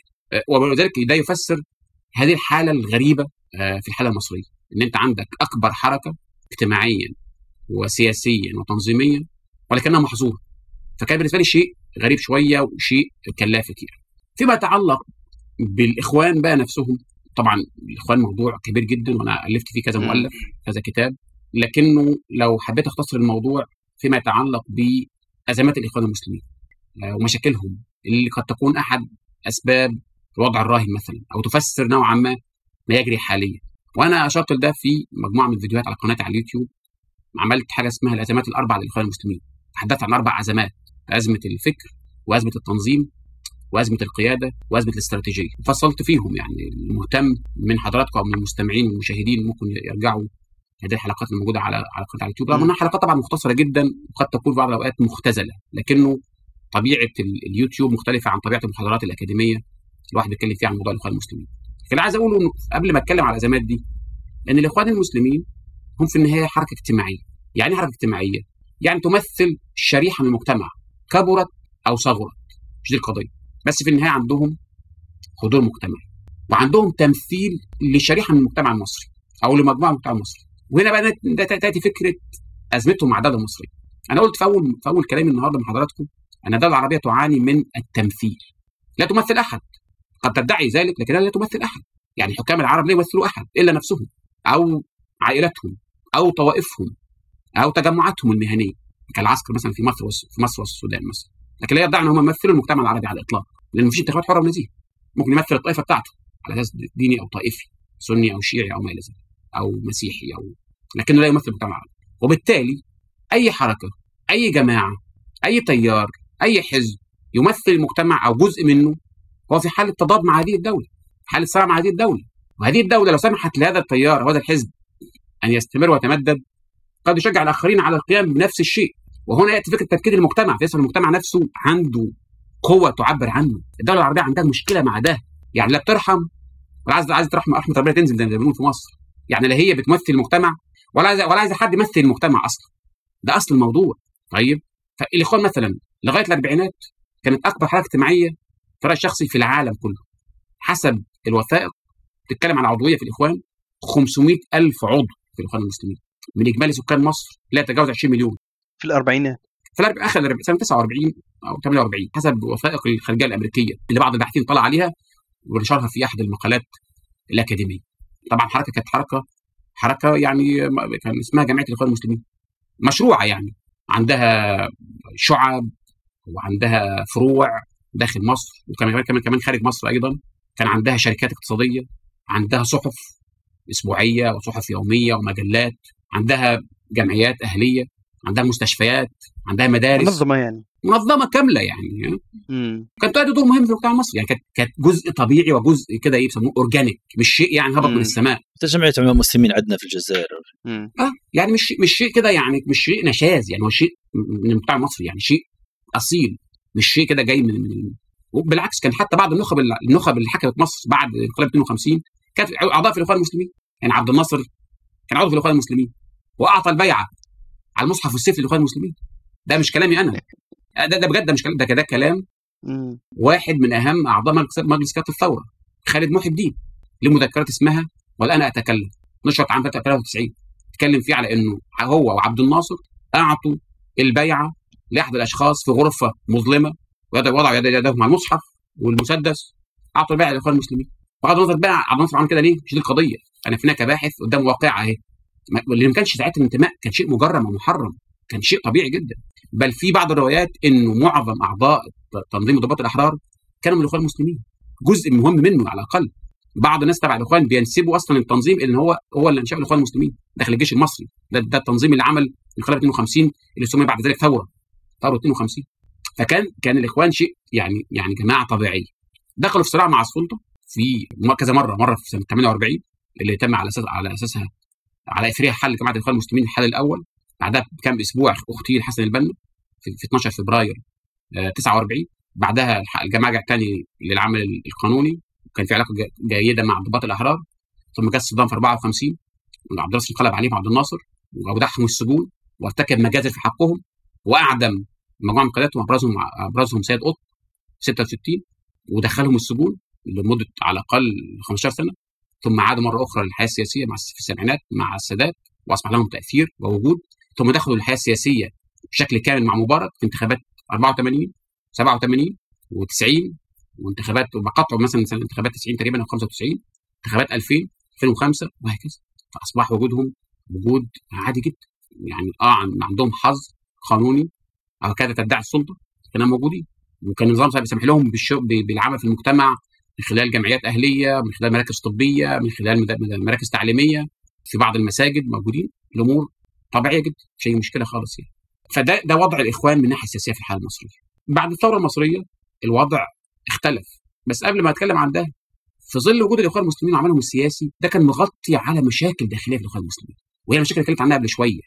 ولذلك ده يفسر هذه الحالة الغريبة في الحالة المصرية. إن أنت عندك أكبر حركة اجتماعيا وسياسيا وتنظيميا ولكنها محظورة. فكان بالنسبة لي شيء غريب شوية وشيء كان لافت يعني فيما يتعلق بالإخوان بقى نفسهم طبعا الإخوان موضوع كبير جدا وأنا ألفت فيه كذا مؤلف كذا كتاب. لكنه لو حبيت أختصر الموضوع فيما يتعلق بأزمات الإخوان المسلمين ومشاكلهم اللي قد تكون أحد أسباب الوضع الراهن مثلا أو تفسر نوعا ما ما يجري حاليا. وأنا اشرت ده في مجموعة من الفيديوهات على قناتي على اليوتيوب عملت حاجة اسمها الأزمات الاربع للإخوان المسلمين. تحدثت عن أربع أزمات أزمة الفكر وأزمة التنظيم وأزمة القيادة وأزمة الاستراتيجية. فصلت فيهم يعني المهتم من حضراتكم أو من المستمعين والمشاهدين ممكن يرجعوا هذه الحلقات الموجوده على على قناه اليوتيوب رغم إنها حلقات طبعا مختصرة جدا وقد تكون في بعض الأوقات مختزلة لكنه طبيعة اليوتيوب مختلفة عن طبيعة المحاضرات الأكاديمية الواحد بيتكلم فيها عن موضوع الإخوان المسلمين. اللي عايز أقوله إنه قبل ما أتكلم على الأزمات دي ان الإخوان المسلمين هم في النهاية حركة اجتماعية. يعني إيه حركة اجتماعية؟ يعني تمثل شريحة من المجتمع كبرت أو صغرت مش دي القضية بس في النهاية عندهم حضور مجتمعي وعندهم تمثيل لشريحة من المجتمع المصري أو لمجموعة من المجتمع المصري وهنا بقى تاتي فكرة أزمتهم مع الدولة المصرية. أنا قلت في اول في أول كلامي النهارده مع حضراتكم أن الدولة العربية تعاني من التمثيل. لا تمثل أحد. قد تدعي ذلك لكنها لا تمثل أحد. يعني حكام العرب لا يمثلوا أحد إلا نفسهم أو عائلتهم أو طوائفهم أو تجمعاتهم المهنية. كالعسكر مثلا في مصر في مصر والسودان مثلا. لكن لا يدعي أن هم يمثلوا المجتمع العربي على الإطلاق لأن مفيش انتخابات حره ونزيهه ممكن يمثل الطائفة بتاعته على أساس ديني أو طائفي سني أو شيعي أو ما إلى ذلك أو مسيحي أو لكنه لا يمثل المجتمع العربي وبالتالي أي حركة أي جماعة أي تيار أي حزب يمثل المجتمع أو جزء منه هو في حالة تضاد مع هذه الدولة حالة صراع مع هذه الدولة. وهذه الدولة لو سمحت لهذا التيار أو هذا الحزب أن يستمر ويتمدد قد يشجع الآخرين على القيام بنفس الشيء. وهنا يأتي فكرة تفكير المجتمع فيصل المجتمع نفسه عنده قوة تعبر عنه. الدولة العربية عندها مشكلة مع ده. يعني لا بترحم ولا عايزه عايزه ترحم رحمه ربنا تنزل زي ما بنقول في مصر. يعني لا هي بتمثل المجتمع ولا عايزه ولا عايزه حد يمثل المجتمع أصلا. ده أصل الموضوع. طيب؟ فالإخوان مثلا لغاية الأربعينات كانت أكبر حركه اجتماعية في رايي الشخصي في العالم كله. حسب الوثائق بتتكلم عن عضوية في الإخوان 500 ألف عضو في الإخوان المسلمين. من إجمالي سكان مصر لا يتجاوز 20 مليون. في الأربعينات؟ في آخر سنة 49 أو 48 حسب وثائق الخارجية الأمريكية اللي بعض الباحثين طلع عليها ونشرها في أحد المقالات الأكاديمية. طبعا حركه كانت حركة حركة يعني كان اسمها جمعيه الإخوان المسلمين. مشروعة يعني. عندها شعب وعندها فروع داخل مصر وكمان كمان كمان خارج مصر أيضا. كان عندها شركات اقتصادية عندها صحف أسبوعية وصحف يومية ومجلات عندها جمعيات أهلية. عندها مستشفيات عندها مدارس. منظمة يعني. منظمة كاملة يعني كانت تؤدي دور مهم في المجتمع المصري يعني كانت كانت جزء طبيعي وجزء كده إيه بيسموه اورجانيك مش شيء يعني هبط من السماء. جمعيه عموم المسلمين عندنا في الجزائر؟ آه يعني مش مش شيء كده يعني مش شيء نشاز يعني هو شيء من المجتمع المصري يعني شيء أصيل مش شيء كده جاي من وبالعكس كان حتى بعض النخب النخب اللي حكمت مصر بعد انقلاب 52 كانت اعضاء في الإخوان المسلمين. يعني عبد الناصر كان عضو في الإخوان المسلمين وأعطى البيعة. على المصحف والسيف للاخوان المسلمين. ده مش كلامي أنا. ده ده بجد ده مش كلام ده ده كلام واحد من أهم أعضاء مجلس قياده الثورة خالد محي الدين له مذكرات اسمها والآن أتكلم نشرت عام 93 اتكلم فيه على إنه هو وعبد الناصر أعطوا البيعة لأحد الأشخاص في غرفة مظلمة وضعوا يدهم على المصحف والمسدس أعطوا البيعة للاخوان المسلمين. بغض النظر بقى عبد الناصر عمل كده ليه؟ مش دي القضية. أنا في كباحث قدام واقعه أهي. واللي ما كانش ساعتها الانتماء كان شيء مجرم ومحرم كان شيء طبيعي جدا. بل في بعض الروايات إنه معظم أعضاء تنظيم ضباط الأحرار كانوا من الاخوان المسلمين. جزء مهم منه على الأقل. بعض الناس تبع الإخوان بينسبوا أصلا التنظيم إن هو هو اللي انشأ الإخوان المسلمين. داخل الجيش المصري. ده, ده التنظيم اللي عمل انقلاب 52 اللي سمي بعد ذلك ثورة. ثورة 52 فكان كان الإخوان شيء يعني يعني جماعة طبيعية. دخلوا في صراع مع السلطة في كذا مرة. مرة في سنة 48 اللي تم على أساس على أساسها على اثرها حل جماعة الإخوان المسلمين الحل الأول بعدها بكام أسبوع اغتيل حسن البنا في 12 فبراير 49 بعدها الجماعة الثاني للعمل القانوني وكان في علاقة جيدة مع ضباط الاحرار ثم جه الصدام في 54 عبد الناصر انقلب عليهم عبد الناصر واودعهم السجون وارتكب مجازر في حقهم وأعدم مجموعة من قادتهم ابرزهم أبرزهم سيد قطب 66 ودخلهم السجون لمدة على الأقل 15 سنة. ثم عادوا مرة أخرى للحياة السياسية مع في السبعينات مع السادات وأصبح لهم تأثير ووجود ثم دخلوا للحياة السياسية بشكل كامل مع مبارك في انتخابات 84 87 و90 وانتخابات وبقطعوا مثلا مثلا انتخابات 90 تقريبا أو 95 انتخابات 2000 2005 وهكذا. فأصبح وجودهم وجود عادي جدا. يعني آه عندهم حظ قانوني أو كاد تدعي السلطة كانوا موجودين. وكان النظام بيسمح لهم بالعمل في المجتمع من خلال جمعيات أهلية من خلال مراكز طبية من خلال مراكز تعليمية في بعض المساجد موجودين. الأمور طبيعية جدا مش أي مشكلة خالص يعني. فده ده وضع الإخوان من الناحيه السياسيه في الحاله المصرية. بعد الثورة المصرية الوضع اختلف. بس قبل ما أتكلم عن ده في ظل وجود الإخوان المسلمين وعملهم السياسي ده كان مغطي على مشاكل داخلية في الإخوان المسلمين. وهي المشكلة اللي اتكلمت عنها قبل شوية.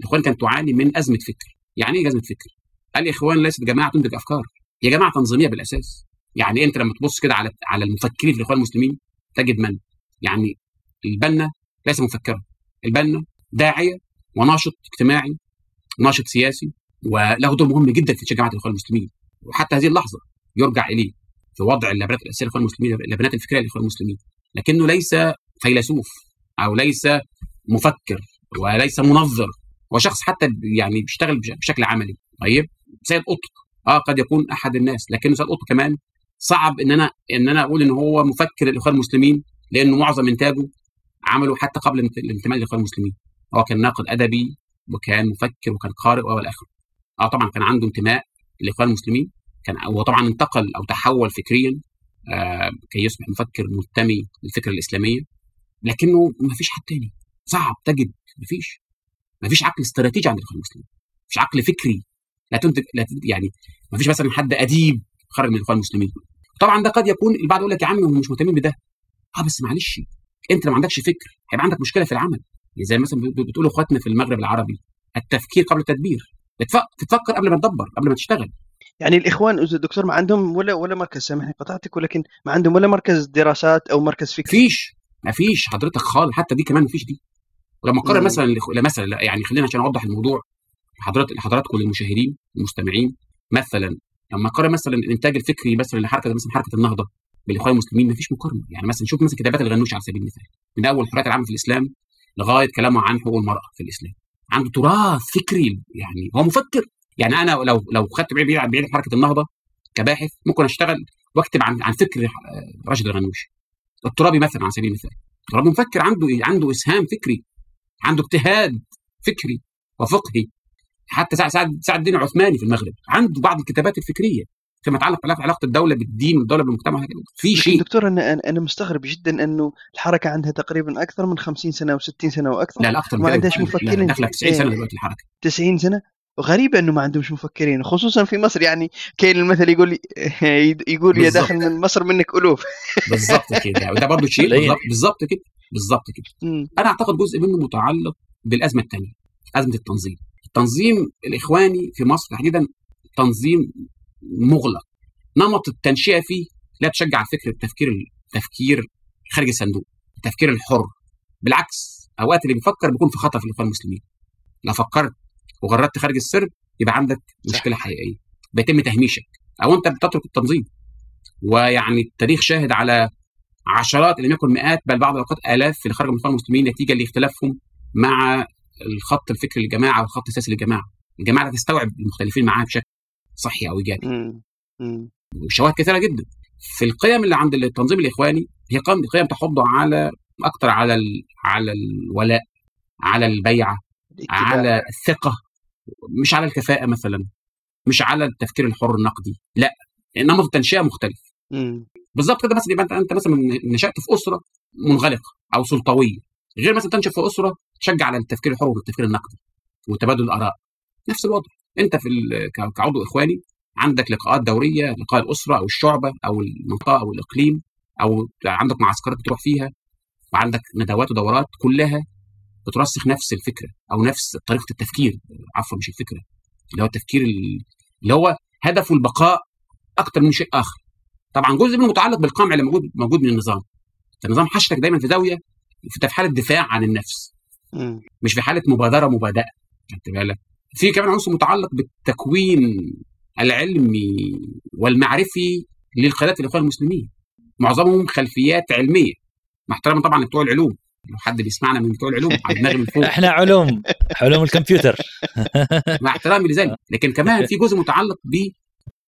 الإخوان كانت تعاني من أزمة فكر. يعني إيه أزمة فكر؟ الإخوان ليست جماعة تنتج أفكار. هي جماعة تنظيمية بالأساس. يعني انت لما تبص كده على على المفكرين في الاخوان المسلمين تجد من؟ يعني البنا ليس مفكرا. البنا داعية وناشط اجتماعي ناشط سياسي وله دور مهم جدا في جماعة الإخوان المسلمين. وحتى هذه اللحظة يرجع إليه في وضع اللبنات الاساسيه للاخوان المسلمين اللبنات الفكرية للإخوان المسلمين. لكنه ليس فيلسوف أو ليس مفكر وليس منظر. هو شخص حتى يعني بيشتغل بشكل عملي. طيب؟ سيد قطب. آه قد يكون أحد الناس لكنه سيد قطب كمان صعب إن أنا إن أنا أقول إن هو مفكر الاخوان المسلمين لأنه معظم إنتاجه عمله حتى قبل الانتماء للاخوان المسلمين. هو كان ناقد أدبي وكان مفكر وكان قارئ وإلى آخره. آه طبعا كان عنده انتماء للاخوان المسلمين كان هو طبعا انتقل أو تحول فكريا آه كي يصبح مفكر منتمي للفكره الإسلامية لكنه ما فيش حد تاني. صعب تجد ما فيش. ما فيش عقل استراتيجي عند الاخوان المسلمين. مفيش عقل فكري. لا تنتج لا تنتج يعني ما فيش مثلا حد أديب خرج من الاخوان المسلمين. طبعا ده قد يكون البعض يقول لك يا عم مش مهتمين بده. آه بس معلش انت لو ما عندكش فكر هيبقى عندك مشكلة في العمل. زي مثلا بتقول اخواتنا في المغرب العربي التفكير قبل التدبير. تتفكر قبل ما تدبر قبل ما تشتغل. يعني الإخوان دكتور ما عندهم ولا ولا مركز سامحني قطعتك ولكن ما عندهم ولا مركز دراسات أو مركز فكر. فيش ما فيش حضرتك خالص حتى دي كمان ما فيش دي ولما قرر مثلا مثلا يعني خلينا عشان أوضح الموضوع. لحضرتك لحضراتكم للمشاهدين المستمعين مثلا لما قرر مثلا الإنتاج الفكري مثلا لحركه مثلا حركة النهضة بالإخوان المسلمين ما فيش مقارنة. يعني مثلا شوف مثلا كتابات الغنوشي على سبيل المثال. من أول الحريات العامة في الإسلام لغاية كلامه عن حقوق المرأة في الإسلام. عنده تراث فكري يعني هو مفكر. يعني أنا لو لو خدت بعيد بعيد حركة النهضة كباحث ممكن أشتغل وأكتب عن عن فكر راشد الغنوشي الترابي مثلا على سبيل المثال. الترابي مفكر عنده عنده إسهام فكري عنده اجتهاد فكري وفقهي. حتى سعد سعد الدين عثماني في المغرب عنده بعض الكتابات الفكرية فيما يتعلق بعلاقه الدولة بالدين والدولة بالمجتمع. في شيء دكتور أنا أنا مستغرب جدا أنه الحركة عندها تقريبا أكثر من 50 سنة و60 سنة وأكثر لا لا أكثر ما عندهاش مفكرين داخلة 90 سنة دلوقتي الحركة. 90 سنة؟ غريبة أنه ما عندهمش مفكرين خصوصا في مصر. يعني كاين المثل يقول يقول يا داخل من مصر منك ألوف. بالظبط كده. *laughs* وده برضه شيء بالظبط كده. بالظبط كده. أنا أعتقد جزء منه متعلق بالأزمة الثانية أزمة التنظيم. التنظيم الإخواني في مصر تحديدا تنظيم مغلق. نمط التنشئة فيه لا تشجع فكره التفكير التفكير خارج الصندوق التفكير الحر. بالعكس أوقات اللي بيفكر بيكون في خطر في الإخوان المسلمين. لو فكرت وغردت خارج السرب يبقى عندك مشكلة حقيقية. بيتم تهميشك. أو أنت بتترك التنظيم. ويعني التاريخ شاهد على عشرات لم يكن مئات بل بعض الاوقات آلاف اللي خرجوا من الإخوان المسلمين نتيجة لاختلافهم مع الخط الفكري للجماعة والخط السياسي للجماعة. الجماعة لا تستوعب المختلفين معاها بشكل صحي أو إيجابي. وشواهد كثيرة جدا. في القيم اللي عند التنظيم الإخواني هي قيم قيم تحض على أكثر على على الولاء على البيعة على الثقة. مش على الكفاءة مثلا. مش على التفكير الحر النقدي. لا. نمط التنشئة مختلف. بالظبط كده مثلا يبقى أنت أنت مثلا نشأت في أسرة منغلقة أو سلطوية. غير مثلا تنشا في أسرة تشجع على التفكير الحر والتفكير النقدي وتبادل الآراء. نفس الوضع. أنت في كعضو إخواني عندك لقاءات دورية لقاء الأسرة أو الشعبة أو المنطقة أو الإقليم أو عندك معسكرات بتروح فيها وعندك ندوات ودورات كلها بترسخ نفس الفكرة أو نفس طريقة التفكير عفوا مش الفكرة اللي هو التفكير اللي هو هدفه البقاء أكثر من شيء آخر. طبعا جزء منه متعلق بالقمع اللي موجود موجود من النظام. النظام حشرك دايما في زاوية في حاله دفاع عن النفس. مش في حالة مبادرة مبادئة خدت بالك؟ في كمان عنصر متعلق بالتكوين العلمي والمعرفي للقيادات الإخوان المسلمين. معظمهم خلفيات علمية مع احترامي طبعا لبتوع العلوم. لو حد بيسمعنا من بتوع العلوم على دماغي من *laughs* فوق. إحنا علوم علوم الكمبيوتر. *laughs* مع احترامي لذلك. لكن كمان في جزء متعلق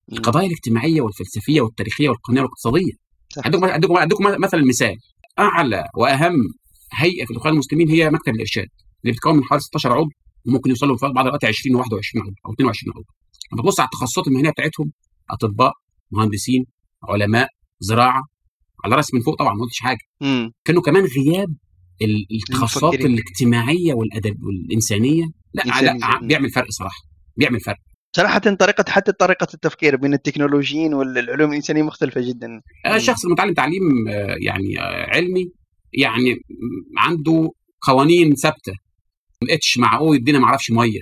بالقضايا الاجتماعية والفلسفية والتاريخية والقانونية والاقتصادية. اديكم اديكم اديكم مثلا مثال. أعلى وأهم هيئة في الاخوان المسلمين هي مكتب الإرشاد اللي بتتكون من حوالي 16 عضو وممكن يوصلوا في بعض الاوقات 20 و21 عضو أو 22 عضو. لما تبص على التخصصات المهنية بتاعتهم أطباء مهندسين علماء زراعة على رأس من فوق طبعا ما قلتش حاجة. م. كانوا كمان غياب التخصصات الاجتماعية والأدب والإنسانية. لا لا بيعمل فرق صراحة بيعمل فرق. صراحة طريقة حتى طريقة التفكير بين التكنولوجيين والعلوم الإنسانية مختلفة جدا. الشخص المتعلم تعليم يعني علمي يعني عنده قوانين ثابتة. ما اتش مع أو يدينا ما أعرفش مية.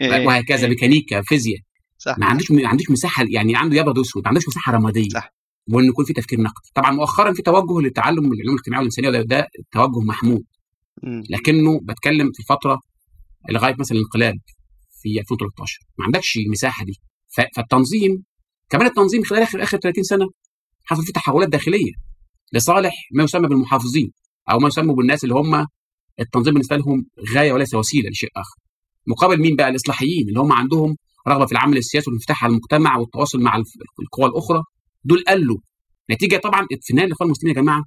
*laughs* وهكذا ميكانيكا فيزياء. صح. ما عندوش ما عندوش مساحة يعني عنده ابيض وأسود ما عندوش مساحة رمادية. صح. وان يكون في تفكير نقدي. طبعا مؤخرا في توجه للتعلم العلوم الاجتماعية والإنسانية وده ده توجه محمود. لكنه بتكلم في الفترة لغاية مثلا الانقلاب في 2013 ما عندكش المساحة دي. فالتنظيم كمان التنظيم خلال آخر آخر 30 سنة حصل فيه تحولات داخلية. لصالح ما يسمى بالمحافظين أو ما يسمى بالناس اللي هم التنظيم بالنسبة لهم غاية وليس وسيلة لشيء آخر. مقابل مين بقى؟ الإصلاحيين اللي هم عندهم رغبة في العمل السياسي والانفتاح على المجتمع والتواصل مع القوى الأخرى. دول قالوا نتيجة طبعا في النهايه الاخوان المسلمين يا جماعة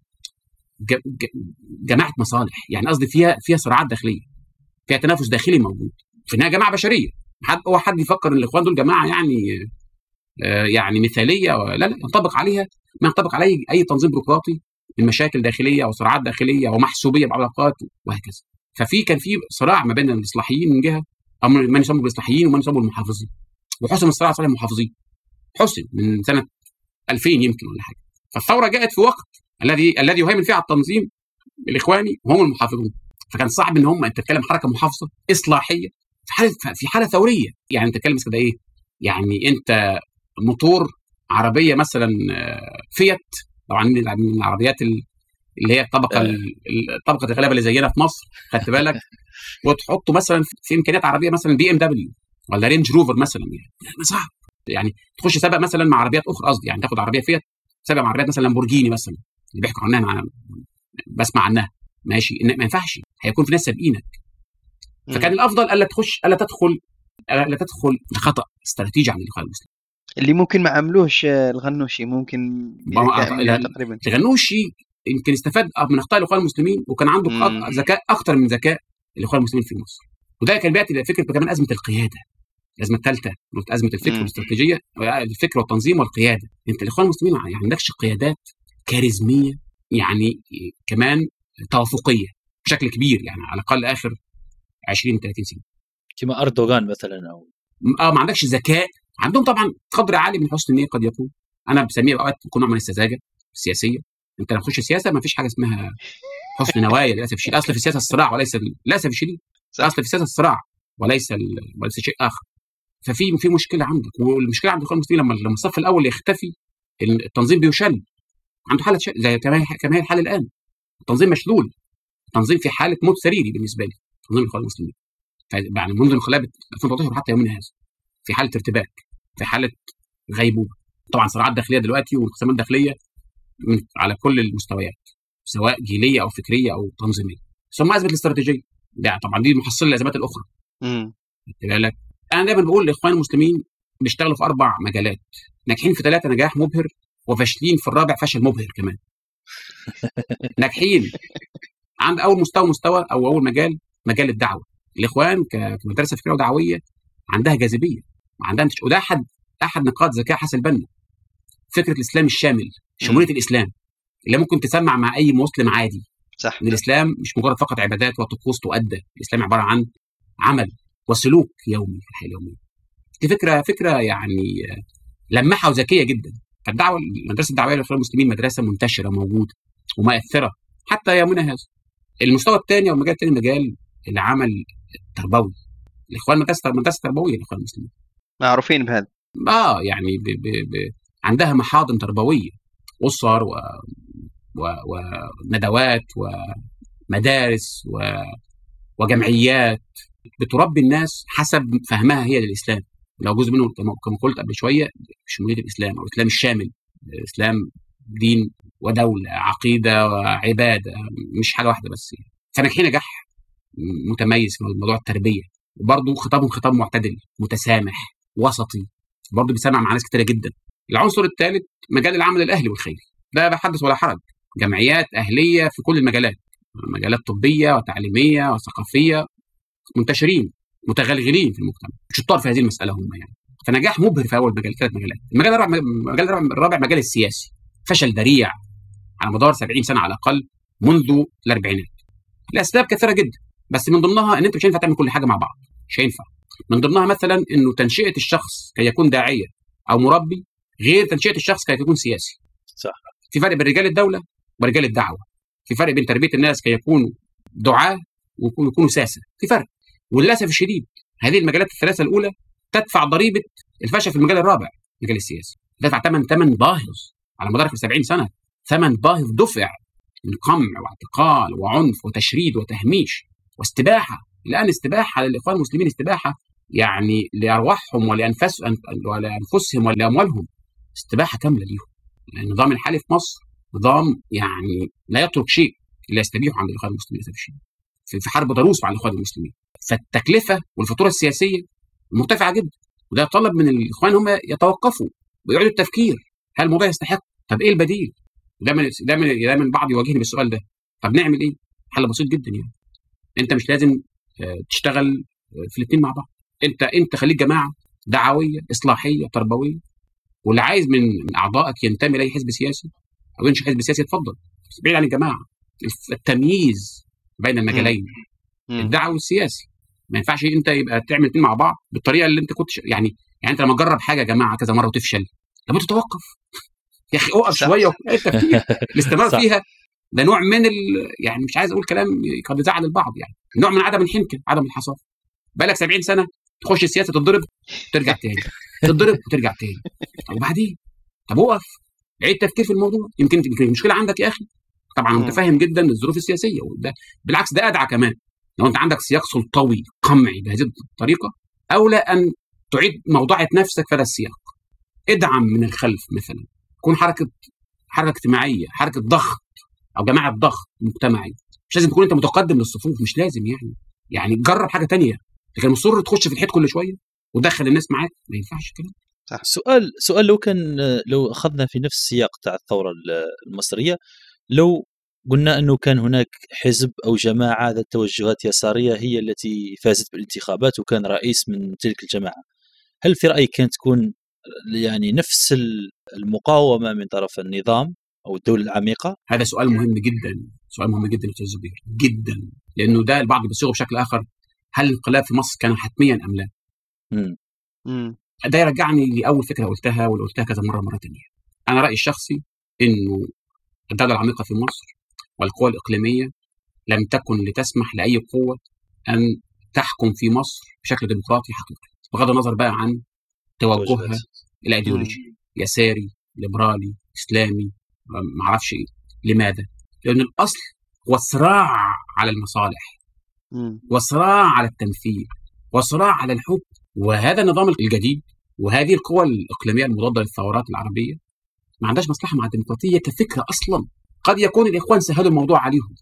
جماعة مصالح. يعني قصدي فيها فيها صراعات داخلية. فيها تنافس داخلي موجود. في النهايه جماعة بشرية. حد هو حد يفكر إن الإخوان دول جماعة يعني يعني مثالية لا لا ينطبق عليها ما ينطبق على أي تنظيم بيروقراطي من مشاكل داخلية وصراعات داخلية ومحسوبيه بعلاقات وهكذا. ففي كان في صراع ما بين الاصلاحيين من جهة أو من يسموا بالاصلاحيين ومن يسموا المحافظين. وحسم الصراع صالح المحافظين حسم من سنة 2000 يمكن ولا حاجة. فالثورة جاءت في وقت الذي الذي يهيمن فيه على التنظيم الإخواني هم المحافظون. فكان صعب إن هم انت تتكلم حركة محافظة إصلاحية في حالة في حالة ثورية. يعني انت تتكلم كده إيه؟ يعني أنت موتور عربية مثلا آه، فيات طبعا من العربيات ال- اللي هي الطبقة آه. ال- ال- طبقة الغلابة اللي زينا في مصر خدت بالك؟ *laughs* وتحطه مثلا في إمكانيات عربية مثلا بي إم دبليو ولا رينج روفر مثلا يعني. صعب. يعني تخش سباق مثلا مع عربيات أخرى قصدي يعني تاخد عربية فيات سبق مع عربيات مثلا لامبورجيني مثلا اللي بيحكوا عنها مع بسمع عنها. ماشي. إن- ما ينفعش. هيكون في ناس سابقينك. فكان الأفضل ألا تخش ألا تدخل ألا تدخل لخطأ استراتيجي عند الاخوان المسلمين اللي ممكن ما عملوش آه، الغنوشي ممكن ما هو- يعمل لا- تقريبا. الغنوشي يمكن استفاد من اخطاء الإخوان المسلمين وكان عنده ذكاء أكثر من ذكاء الإخوان المسلمين في مصر. وده كان بيأتي لفكرة كمان أزمة القيادة الازمه الثالثه قلت أزمة الفكر. والاستراتيجيه الفكر والتنظيم والقيادة. أنت الإخوان المسلمين يعني ما عندكش قيادات كاريزمية يعني كمان توافقية بشكل كبير يعني على الأقل آخر 20 30 سنة. كما أردوغان مثلا أو آه ما عندكش ذكاء عندهم طبعا قدر عالي من حسن النية قد يكون. أنا بسميه أوقات يكون نوع من السذاجة السياسيه أنت لما تخش سياسة ما فيش حاجة اسمها حسن نوايا للأسف الشديد. الاصل في السياسة الصراع وليس للأسف الشديد. الاصل في السياسة الصراع وليس ال... وليس شيء آخر. ففي في مشكلة عندك. والمشكلة عند الاخوان المسلمين لما لما الصف الأول يختفي التنظيم بيشل. عنده حالة ش... زي كما هي كما هي الحال الآن. التنظيم مشلول. التنظيم في حالة موت سريري بالنسبة لي. تنظيم الاخوان المسلمين. يعني منذ انقلاب 2013 حتى يومنا هذا. في حالة ارتباك. في حالة غيبوبة. طبعا صراعات داخلية دلوقتي وانقسامات داخليه على كل المستويات سواء جيليه أو فكرية أو تنظيمية. ثم ازمه الاستراتيجية. ده طبعا دي محصلة للازمات الأخرى. مم. خدت بالك؟ أنا دايما بقول للاخوان المسلمين بيشتغلوا في أربع مجالات. ناجحين في ثلاثة نجاح مبهر وفاشلين في الرابع فشل مبهر كمان. *laughs* ناجحين. عند أول مستوى مستوى أو أول مجال مجال الدعوة. الإخوان كمدرسة فكرية ودعوية عندها جاذبية. وعندها انتش- وده أحد أحد نقاط ذكاء حسن البنا. فكرة الإسلام الشامل شمولية الإسلام اللي ممكن تسمع مع أي مسلم عادي. صح. إن الإسلام مش مجرد فقط عبادات وطقوس تؤدى. الإسلام عبارة عن عمل وسلوك يومي في الحياة اليومية. دي فكرة فكرة يعني لماحه وذكية جدا. فالدعوة المدرسة الدعوية للأخوان المسلمين مدرسة منتشرة موجوده ومؤثرة حتى يومنا هذا. المستوى الثاني أو المجال الثاني مجال العمل التربوي. الإخوان مدرسه مدرسه تربويه للأخوان المسلمين. معروفين بهذا. آه يعني ب ب ب عندها محاضن تربوية اسر و و وندوات ومدارس و وجمعيات بتربي الناس حسب فهمها هي للإسلام. لو جزء منه كما قلت قبل شوية شموليه الإسلام أو الإسلام الشامل. الإسلام دين ودولة عقيدة وعباده مش حاجة واحدة بس. يعني. نجاح متميز في موضوع التربية. وبرضه خطابهم خطاب معتدل متسامح. وسطي. برضه بيسمع مع ناس كتيرة جدا. العنصر الثالث مجال العمل الأهلي والخيري ده لا حدث ولا حرج. جمعيات أهلية في كل المجالات. مجالات طبية وتعليمية وثقافية. منتشرين متغلغلين في المجتمع. شطار في هذه المسألة هم يعني. فنجاح مبهر في أول مجال ثلاث مجالات. المجال الرابع المجال الرابع مجال السياسي. فشل ذريع على مدار 70 سنة على الأقل منذ الأربعينات. الاسباب كثيرة جدا. بس من ضمنها إن أنت مش هينفع تعمل كل حاجة مع بعض. مش هينفع. من ضمنها مثلا إنه تنشئة الشخص كي يكون داعيه أو مربي غير تنشئة الشخص كي يكون سياسي. صح. في فرق بين رجال الدولة ورجال الدعوة. في فرق بين تربية الناس كي يكونوا دعاة ويكونوا ساسة. في فرق. وللأسف الشديد هذه المجالات الثلاثة الأولى تدفع ضريبة الفشل في المجال الرابع المجال السياسي. تدفع ثمن ثمن باهظ على مدار 70 سنة. ثمن باهظ دفع من قمع واعتقال وعنف وتشريد وتهميش واستباحة. الآن استباحة للإخوان المسلمين استباحة يعني لأرواحهم ولانفسهم ولأنفسهم ولأموالهم استباحة كاملة ليهم. النظام الحالي في مصر نظام يعني لا يترك شيء إلا يستبيحه عند الاخوان المسلمين الشديد في حرب ضروس مع الإخوان المسلمين. فالتكلفة والفاتورة السياسية مرتفعة جدا. وده يتطلب من الإخوان هم يتوقفوا ويعيدوا التفكير. هل الموضوع يستحق؟ طب إيه البديل؟ دايما دايما دايما البعض يواجهني بالسؤال ده. طب نعمل إيه؟ حل بسيط جدا يعني. أنت مش لازم تشتغل في الاثنين مع بعض. انت انت خليك جماعة دعوية اصلاحية تربوية واللي عايز من من اعضائك ينتمي لأي حزب سياسي أو ينشئ حزب سياسي اتفضل. بعيد عن الجماعة التمييز بين المجالين. الدعوي والسياسي ما ينفعش انت يبقى تعمل الاثنين مع بعض بالطريقة اللي انت كنت يعني يعني انت لما تجرب حاجة يا جماعة كذا مرة وتفشل لابد تتوقف. *laughs* يا أخي اقف شوية التفكير *laughs* الاستمرار فيها ده نوع من ال... يعني مش عايز أقول كلام قد يزعل البعض يعني. نوع من عدم الحنكة عدم الحصافة. بقالك 70 سنة تخش السياسة تتضرب ترجع تاني. تتضرب وترجع تاني. طب وبعدين؟ طب وقف. عيد تفكير في الموضوع. يمكن المشكلة عندك يا أخي. طبعا أنا متفاهم جدا الظروف السياسية وده بالعكس ده أدعى كمان. لو أنت عندك سياق سلطوي قمعي بهذه الطريقة أولى أن تعيد موضوعه نفسك في هذا السياق. ادعم من الخلف مثلا. كون حركة حركة اجتماعية حركة ضغط أو جماعة ضغط مجتمعي. مش لازم تكون أنت متقدم للصفوف مش لازم يعني. يعني جرب حاجة تانية. لكن مصر تخش في الحيط كل شوية وتدخل الناس معاك. ما ينفعش كده صح. سؤال سؤال لو كان لو أخذنا في نفس السياق تاع الثورة المصرية لو قلنا أنه كان هناك حزب أو جماعة ذات توجهات يسارية هي التي فازت بالانتخابات وكان رئيس من تلك الجماعة هل في رأيك كانت تكون يعني نفس المقاومة من طرف النظام أو الدولة العميقة؟ هذا سؤال مهم جدا سؤال مهم جدا أستاذ زبير جدا لأنه ده البعض بيصيغه بشكل آخر. هل الانقلاب في مصر كان حتميا أم لا؟ امم ده يرجعني لأول فكرة قلتها واللي قلتها كذا مرة مرة ثانية أنا رأيي الشخصي إنه الدولة العميقة في مصر والقوى الإقليمية لم تكن لتسمح لأي قوة أن تحكم في مصر بشكل ديمقراطي حقيقي بغض النظر بقى عن توجهها الايديولوجي يساري ليبرالي إسلامي ما أعرفش إيه لماذا؟ لأن الأصل هو الصراع على المصالح. وصراع على التمثيل وصراع على الحكم وهذا النظام الجديد وهذه القوى الإقليمية المضادة للثورات العربية. ما عندهاش مصلحة مع الديمقراطية كفكرة أصلا. قد يكون الإخوان سهلوا الموضوع عليهم.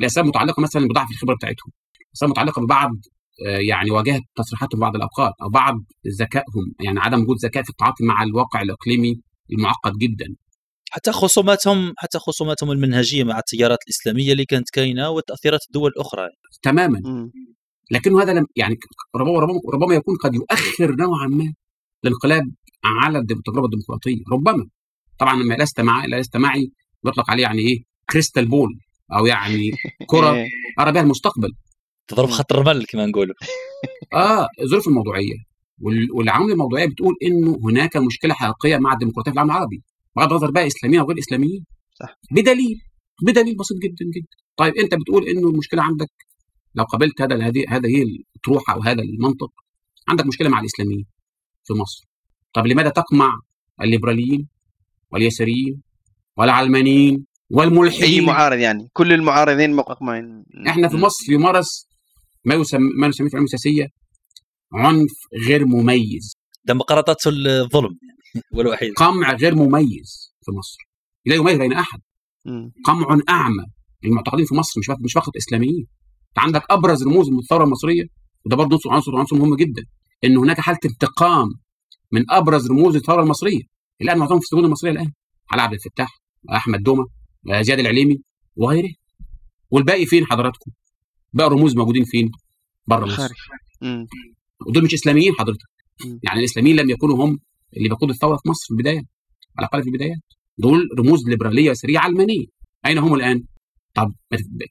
لاسباب متعلقة مثلا بضعف الخبرة بتاعتهم. اسباب متعلقة ببعض يعني واجهة تصريحاتهم بعض الأوقات أو بعض ذكائهم يعني عدم وجود ذكاء في التعاطي مع الواقع الإقليمي المعقد جدا. حتى خصوماتهم حتى خصوماتهم المنهجية مع التيارات الإسلامية اللي كانت كاينة وتأثيرات الدول الأخرى. تماما. لكن هذا لم يعني ربما, ربما ربما يكون قد يؤخر نوعا ما الانقلاب على التجربه الديمقراطية ربما. طبعا لست مع لست معي بيطلق عليه يعني إيه كريستال بول أو يعني كرة *laughs* أرى بها المستقبل. تضرب خط الرمل كما نقولوا. *laughs* آه الظروف الموضوعية. والعوامل الموضوعية بتقول إنه هناك مشكلة حقيقية مع الديمقراطية في العالم العربي. بغض النظر بقى اسلاميين أو غير اسلاميين صح. بدليل بدليل بسيط جدا جدا. طيب أنت بتقول إنه المشكلة عندك لو قبلت هذا هذه هذا هي الأطروحة أو هذا المنطق عندك مشكلة مع الإسلاميين في مصر. طب لماذا تقمع الليبراليين واليساريين والعلمانيين والملحدين؟ أي معارض يعني؟ كل المعارضين مقمعين. إحنا في مصر يمارس ما يسمى ما نسميه في العلوم السياسيه عنف غير مميز. مقارطات الظلم. يعني والوحيد. قمع غير مميز في مصر. لا يميز بين أحد. قمع أعمى. المعتقدين في مصر مش مش فقط إسلاميين. انت عندك أبرز رموز من الثورة المصرية وده برضه عنصر عنصر عنصر مهم جدا إن هناك حالة انتقام من أبرز رموز الثورة المصرية. الآن معظمهم في السجون المصرية الآن. علي عبد الفتاح أحمد دومه زياد العليمي وغيره والباقي فين حضراتكم؟ باقي رموز موجودين فين؟ بره مصر. ودول مش إسلاميين حضرتك. يعني الإسلاميين لم يكونوا هم اللي بيقودوا الثورة في مصر في البداية على الأقل في البدايات دول رموز ليبرالية يساريه علمانية. أين هم الآن؟ طب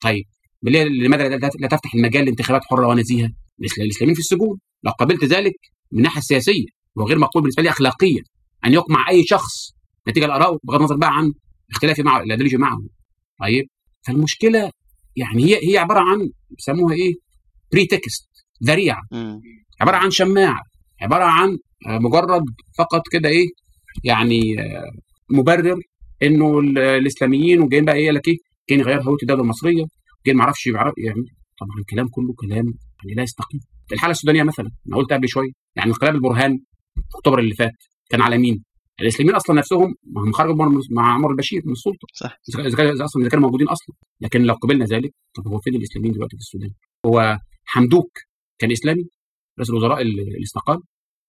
طيب. لماذا لا تفتح المجال لانتخابات حرة ونزيهة؟ الاسلاميين في السجون. لو قبلت ذلك من الناحيه السياسيه وغير مقبول بالنسبة لي اخلاقيا أن يقمع أي شخص نتيجة لارائه بغض النظر بقى عن اختلافي الايديولوجي معه. طيب. فالمشكلة يعني هي هي عبارة عن بيسموها إيه؟ pretext ذريعه. عبارة عن شماعة. عبارة عن مجرد فقط كده إيه يعني آه، مبرر إنه ال- الإسلاميين وجايين بقى إيه لك إيه جايين يغير هويه الدولة المصرية جايين ما أعرفش يعرف يعني طبعا الكلام كله كلام يعني لا يستقيم الحالة السودانية مثلا أنا قلت قبل شوية يعني انقلاب البرهان في أكتوبر اللي فات كان على مين؟ الإسلاميين أصلا نفسهم ما هم خرجوا مع- عمر البشير من السلطة صح إذا كان- أصلا إذا كانوا موجودين أصلا لكن لو قبلنا ذلك طب هو فين الإسلاميين دلوقتي في السودان؟ هو حمدوك كان إسلامي رئيس الوزراء اللي استقال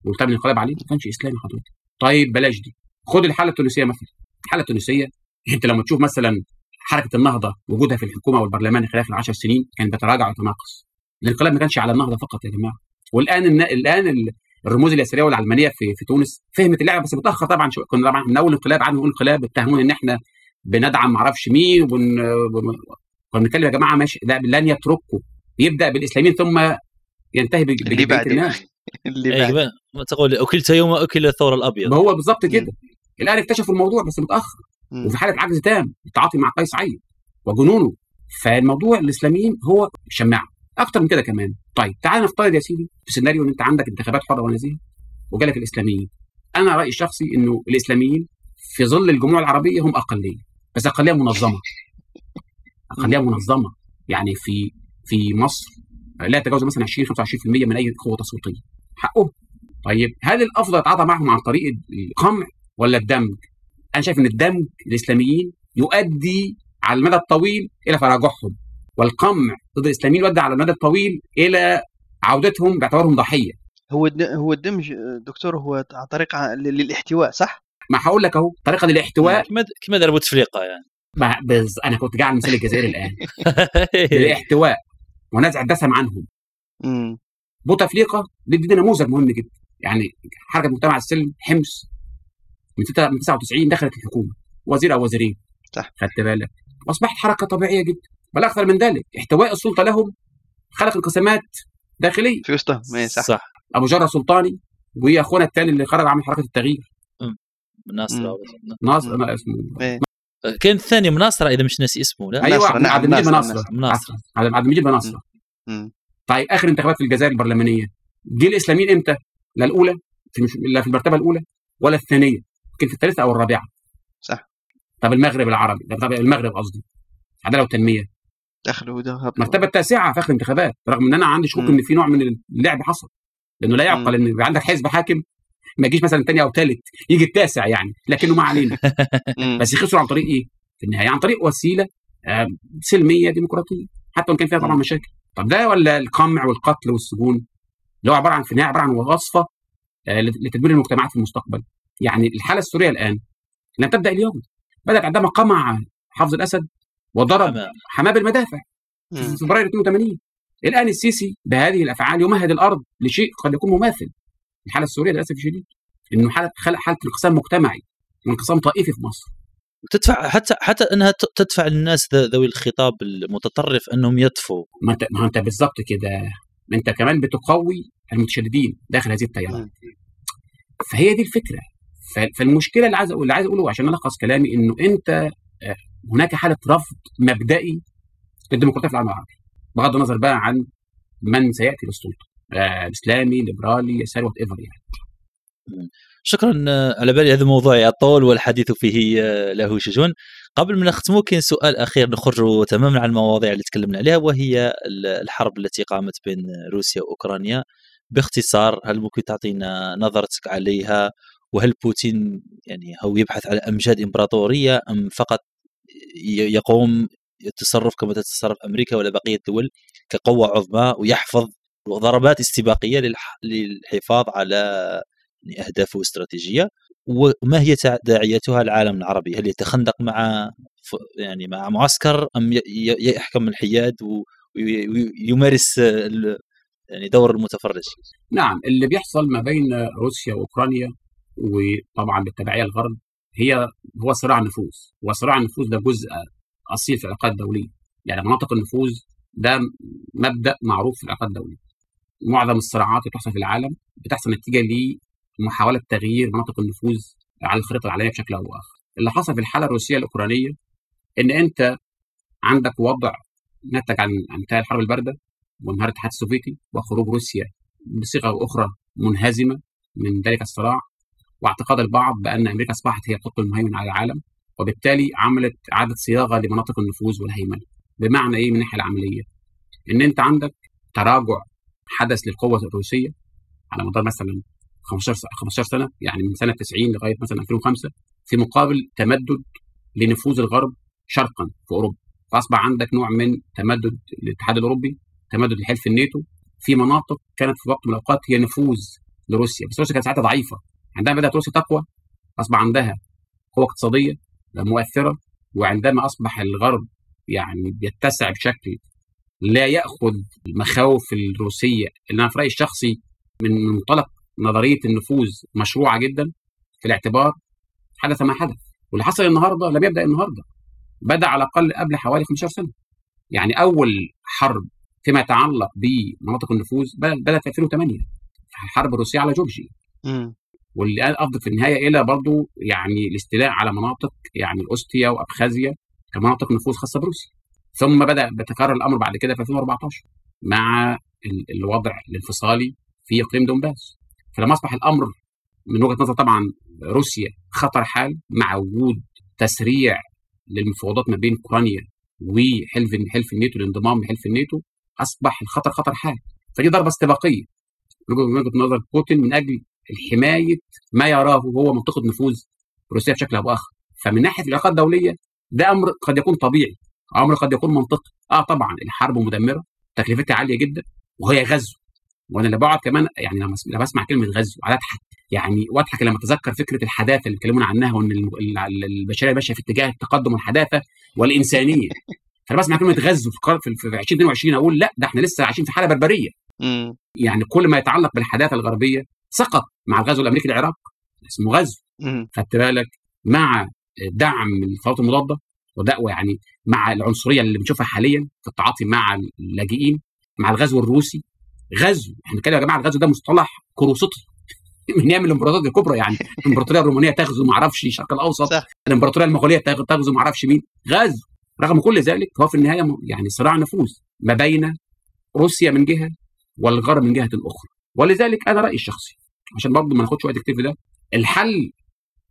وتم الانقلاب عليه ما كانش إسلامي حضرتك. طيب بلاش دي. خد الحالة التونسية مثلا. الحالة التونسية أنت لما تشوف مثلا حركة النهضة وجودها في الحكومة والبرلمان خلال العشر سنين كان بيتراجع ويتناقص الانقلاب ما كانش على النهضة فقط يا جماعة. والآن النا- الآن ال- الرموز اليساريه والعلمانية في في تونس فهمت اللعبة بس متأخر طبعا شوية. كنا طبعا من أول انقلاب عنه انقلاب اتهمونا إن إحنا بندعم معرفش مين وبن كنا بنتكلم يا جماعة ماشي لا لن يتركوا. يبدأ بالإسلاميين ثم ينتهي بج- اللي بجبهه بعده الناس. *laughs* اللي بعده ما تقول اكلت يوم اكل الثور الأبيض. ما هو بالظبط كده. الآن اكتشفوا الموضوع بس متأخر. مم. وفي حالة عجز تام التعاطي مع قيس سعيد وجنونه. فالموضوع الإسلاميين هو شماعة. أكتر من كده كمان. طيب تعال نفترض يا سيدي في سيناريو إن أنت عندك انتخابات حرة ونزيهه وجالك الإسلاميين. أنا رأيي الشخصي إنه الإسلاميين في ظل الجموع العربية هم أقلية. بس أقلية منظمة. *laughs* أقلية منظمة. يعني في في مصر لا يتجاوز مثلا 20 25% من أي قوة تصويتيه حقهم طيب هل الأفضل اتعاطى معهم عن طريق القمع ولا الدمج؟ أنا شايف إن الدمج الإسلاميين يؤدي على المدى الطويل إلى تراجعهم والقمع ضد الإسلاميين يؤدي على المدى الطويل إلى عودتهم باعتبارهم ضحية هو الد... هو الدمج دكتور هو طريقه ل- للاحتواء صح؟ ما هقول لك أهو طريقة للاحتواء كما كما دار بوتفليقه يعني ما بز... أنا كنت جاي على مثال الجزائر الآن *laughs* للاحتواء ونزع الدسم عنهم. بوتفليقه دي, دي نموذج مهم جدا. يعني حركة مجتمع السلم حمص من ستة- من 99 دخلت الحكومة وزير أو وزيرين. صح. خدت بالك؟ وأصبحت حركة طبيعية جدا. بل أكثر من ذلك احتواء السلطة لهم خلق انقسامات داخلية. في وسطهم إيه، صح. صح. أبو جره سلطاني واخونا الثاني اللي خرج عمل حركة التغيير. مناصرة ناصر مم. أنا اسمه. إيه. كان الثاني مناصرة إذا مش ناسي اسمه لا. أيوه نعم، عبد المجيد ناصر، بناصره مناصرة. عبد المجيد بناصره مم. طيب آخر انتخابات في الجزائر البرلمانية جه الاسلاميين إمتى؟ لا الأولى في مش... لا في المرتبة الأولى ولا الثانية يمكن في الثالثة أو الرابعة صح. طب المغرب العربي طب المغرب قصدي عدالة وتنمية دخلوا ودخلوا المرتبة التاسعة في آخر الانتخابات رغم إن أنا عندي شكوك. إن في نوع من اللعب حصل لأنه لا يعقل إن يبقى عندك حزب حاكم ما يجيش مثلا ثاني أو ثالث يجي التاسع يعني لكنه ما علينا. *laughs* بس يخسروا عن طريق إيه؟ في النهاية عن طريق وسيلة آه، سلمية ديمقراطية حتى وإن كان فيها طبعا. مشاكل طب ده ولا القمع والقتل والسجون؟ اللي هو عبارة عن النهايه عبارة عن وصفة آه، لت- لتدمير المجتمعات في المستقبل. يعني الحالة السورية الآن لم تبدأ اليوم. بدأت عندما قمع حافظ الأسد وضرب. حماة بالمدافع في. فبراير 82 الآن السيسي بهذه الأفعال يمهد الأرض لشيء قد يكون مماثل. الحالة السورية للأسف الشديد إنه حاله خلق حالة انقسام مجتمعي وانقسام طائفي في مصر. تدفع حتى حتى إنها تدفع الناس ذوي الخطاب المتطرف إنهم يطفوا ما أنت ما أنت بالظبط كده. ما أنت كمان بتقوي المتشددين داخل هذه التيارات. فهي دي الفكرة. فالمشكلة اللي عايز اللي عايز أقوله عشان ألخص كلامي إنه أنت آه، هناك حالة رفض مبدئي للديمقراطيه في العالم العربي بغض النظر بقى عن من سيأتي للسلطة آه، اسلامي ليبرالي يساري whatever يعني. شكرا آه، على بالي هذا الموضوع يطول والحديث فيه آه، له شجون. قبل ما نختمه كاين سؤال أخير نخرج تماما عن المواضيع اللي تكلمنا عليها وهي ال- الحرب التي قامت بين روسيا وأوكرانيا. باختصار هل ممكن تعطينا نظرتك عليها؟ وهل بوتين يعني هو يبحث على أمجاد إمبراطورية أم فقط يقوم التصرف كما تتصرف أمريكا ولا بقية الدول كقوة عظمى ويحفظ ضربات استباقية للح- للحفاظ على يعني اهدافه الاستراتيجيه وما هي تداعياتها العالم العربي؟ هل يتخندق مع يعني مع معسكر ي- يحكم الحياد ويمارس يعني دور المتفرج؟ نعم اللي بيحصل ما بين روسيا وأوكرانيا وطبعا بالتبعيه الغرب هي هو صراع نفوذ وصراع النفوذ ده جزء أصيل في العلاقات الدوليه يعني مناطق النفوذ ده مبدأ معروف في العلاقات الدوليه معظم الصراعات اللي بتحصل في العالم بتحصل نتيجة لمحاوله تغيير مناطق النفوذ على الخريطة العالمية بشكل أو بآخر. اللي حصل في الحالة الروسية الأوكرانية إن أنت عندك وضع نتج عن انتهاء الحرب الباردة وانهيار الاتحاد السوفيتي وخروج روسيا بصيغة أخرى منهزمة من ذلك الصراع واعتقاد البعض بأن أمريكا أصبحت هي القطب المهيمن على العالم وبالتالي عملت إعادة صياغة لمناطق النفوذ والهيمنة. بمعنى إيه؟ من الناحيه العملية؟ إن أنت عندك تراجع حدث للقوة الروسية على مدار مثلا 15 15 سنة يعني من سنة 90 لغاية مثلا 2005 في مقابل تمدد لنفوذ الغرب شرقا في أوروبا. فأصبح عندك نوع من تمدد الاتحاد الأوروبي تمدد لحلف الناتو في مناطق كانت في وقت من الأوقات هي نفوذ لروسيا. بس روسيا كانت ساعتها ضعيفة. عندما بدأت روسيا تقوى أصبح عندها قوة اقتصادية مؤثرة وعندما أصبح الغرب يعني بيتسع بشكل لا يأخذ المخاوف الروسية اللي أنا في رأيي الشخصي من منطلق نظرية النفوذ مشروعة جدا في الاعتبار حدث ما حدث. واللي حصل النهارده لم يبدأ النهارده بدأ على الأقل قبل حوالي 15 سنة. يعني أول حرب فيما يتعلق بمناطق النفوذ بدأت في 2008 الحرب الروسيه على جورجيا واللي افضل في النهاية إلى برضه يعني الاستيلاء على مناطق يعني أوستيا وأبخازيا كمناطق نفوذ خاصة بروسيا. ثم بدا بتكرر الأمر بعد كده في 2014 مع الوضع الانفصالي في إقليم دونباس. فلما أصبح الأمر من وجهة نظر طبعا روسيا خطر حال مع وجود تسريع للمفاوضات ما بين أوكرانيا وحلف حلف الناتو الانضمام لحلف الناتو أصبح الخطر خطر حال. فدي ضربة استباقية. من وجهه نظر بوتين من أجل حماية ما يراه هو منطقة نفوذ روسيا بشكل أو بآخر. فمن ناحية العلاقات الدولية ده أمر قد يكون طبيعي. أمر قد يكون منطقي. آه طبعا الحرب مدمرة تكلفتها عالية جدا وهي غزو. وأنا اللي بقعد كمان يعني لما بسمع كلمة غزو قاعد أضحك. يعني وأضحك لما أتذكر فكرة الحداثة اللي اتكلمونا عنها وإن البشرية ماشية في اتجاه التقدم والحداثة والإنسانية. فأنا بسمع كلمة غزو في في 2022 أقول لا ده إحنا لسه عايشين في حالة بربرية. يعني كل ما يتعلق بالحداثة الغربية سقط مع الغزو الأمريكي للعراق اسمه غزو. خدت بالك؟ مع دعم القوات المضادة ودعوة يعني مع العنصرية اللي بنشوفها حاليا في التعاطي مع اللاجئين مع الغزو الروسي. غزو. إحنا بنتكلم يا جماعة الغزو ده مصطلح كروسطي *laughs* من أيام الامبراطوريات الكبرى يعني. الإمبراطورية الرومانية تغزو ما أعرفش الشرق الأوسط. الإمبراطورية المغولية تغزو ما أعرفش مين. غزو. رغم كل ذلك هو في النهاية يعني صراع نفوذ ما بين روسيا من جهة والغرب من جهة أخرى ولذلك أنا رأيي الشخصي عشان برضه ما ناخدش وقت كتير في ده الحل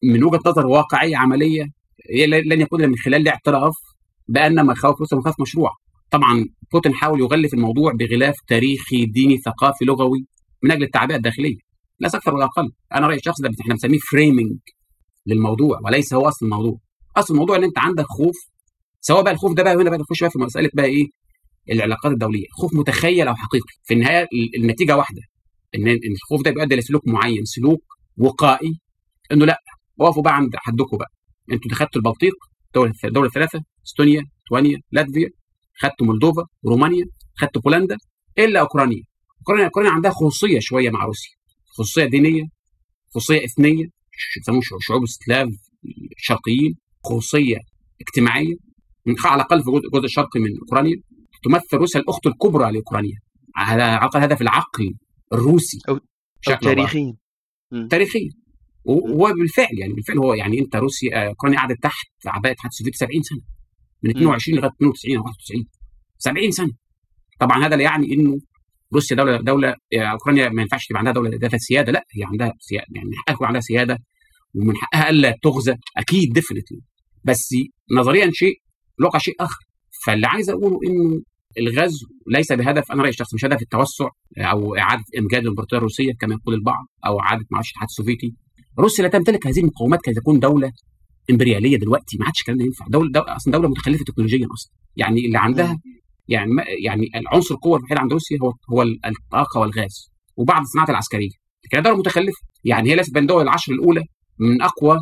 من وجهة نظر واقعية عملية لن يكون من خلال الاعتراف بأن مخاوف روسيا مخاوف مشروع. طبعا بوتين حاول يغلف الموضوع بغلاف تاريخي ديني ثقافي لغوي من أجل التعبئة الداخلية. لا أكثر ولا أقل أنا رأيي الشخصي ده إحنا بنسميه فريمنج للموضوع وليس هو اصل الموضوع. أصل الموضوع إن أنت عندك خوف سواء بقى الخوف ده بقى هنا بقى نخش بقى في مسألة بقى إيه؟ العلاقات الدولية. خوف متخيل أو حقيقي. في النهاية النتيجة واحدة. إن الخوف ده بيؤدي لسلوك معين سلوك وقائي. إنه لأ وقفوا بقى عند حدكم بقى. أنتوا دخلتوا البلطيق دول الثلاثه إستونيا ليتوانيا لاتفيا خدتوا مولدوفا رومانيا خدتوا بولندا إلا أوكرانيا. أوكرانيا أوكرانيا عندها خصوصية شوية مع روسيا. خصوصية دينية خصوصية إثنية يسموه شعوب السلاف الشرقيين خصوصية اجتماعية. من على الأقل في الجزء الشرقي من أوكرانيا. تمثل روسيا الأخت الكبرى لأوكرانيا. على عقل هذا في العقل الروسي أو, أو تاريخيا. تاريخيا. وبالفعل يعني بالفعل هو يعني أنت روسيا أوكرانيا قعدت تحت عباءه الاتحاد السوفيتي 70 سنة. من 22 لغاية 92 أو 91 70 سنة. طبعا هذا لا يعني إنه روسيا دولة دولة أوكرانيا ما ينفعش تبقى عندها دولة ذات سيادة. لا هي عندها سياده يعني من حقها يكون عندها سيادة ومن حقها ألا تغزى. أكيد definitely بس نظريا شيء الواقع شيء آخر. فاللي عايز أقوله إنه الغزو ليس بهدف أنا رأيي الشخصي مش هدف التوسع أو إعادة امجاد الامبراطوريه الروسيه كما يقول البعض أو إعادة معرفش الاتحاد السوفيتي. روسيا لا تمتلك هذه المقومات كي تكون دولة إمبريالية دلوقتي ما عادش الكلام ده ينفع. دوله, دولة أصلا دولة متخلفة تكنولوجيا أصلا. يعني اللي عندها يعني يعني العنصر القوة الوحيد عند روسيا هو هو الطاقة والغاز وبعض الصناعات العسكرية. لكن دولة متخلفة. يعني هي ليست بين الدول العشر الأولى من أقوى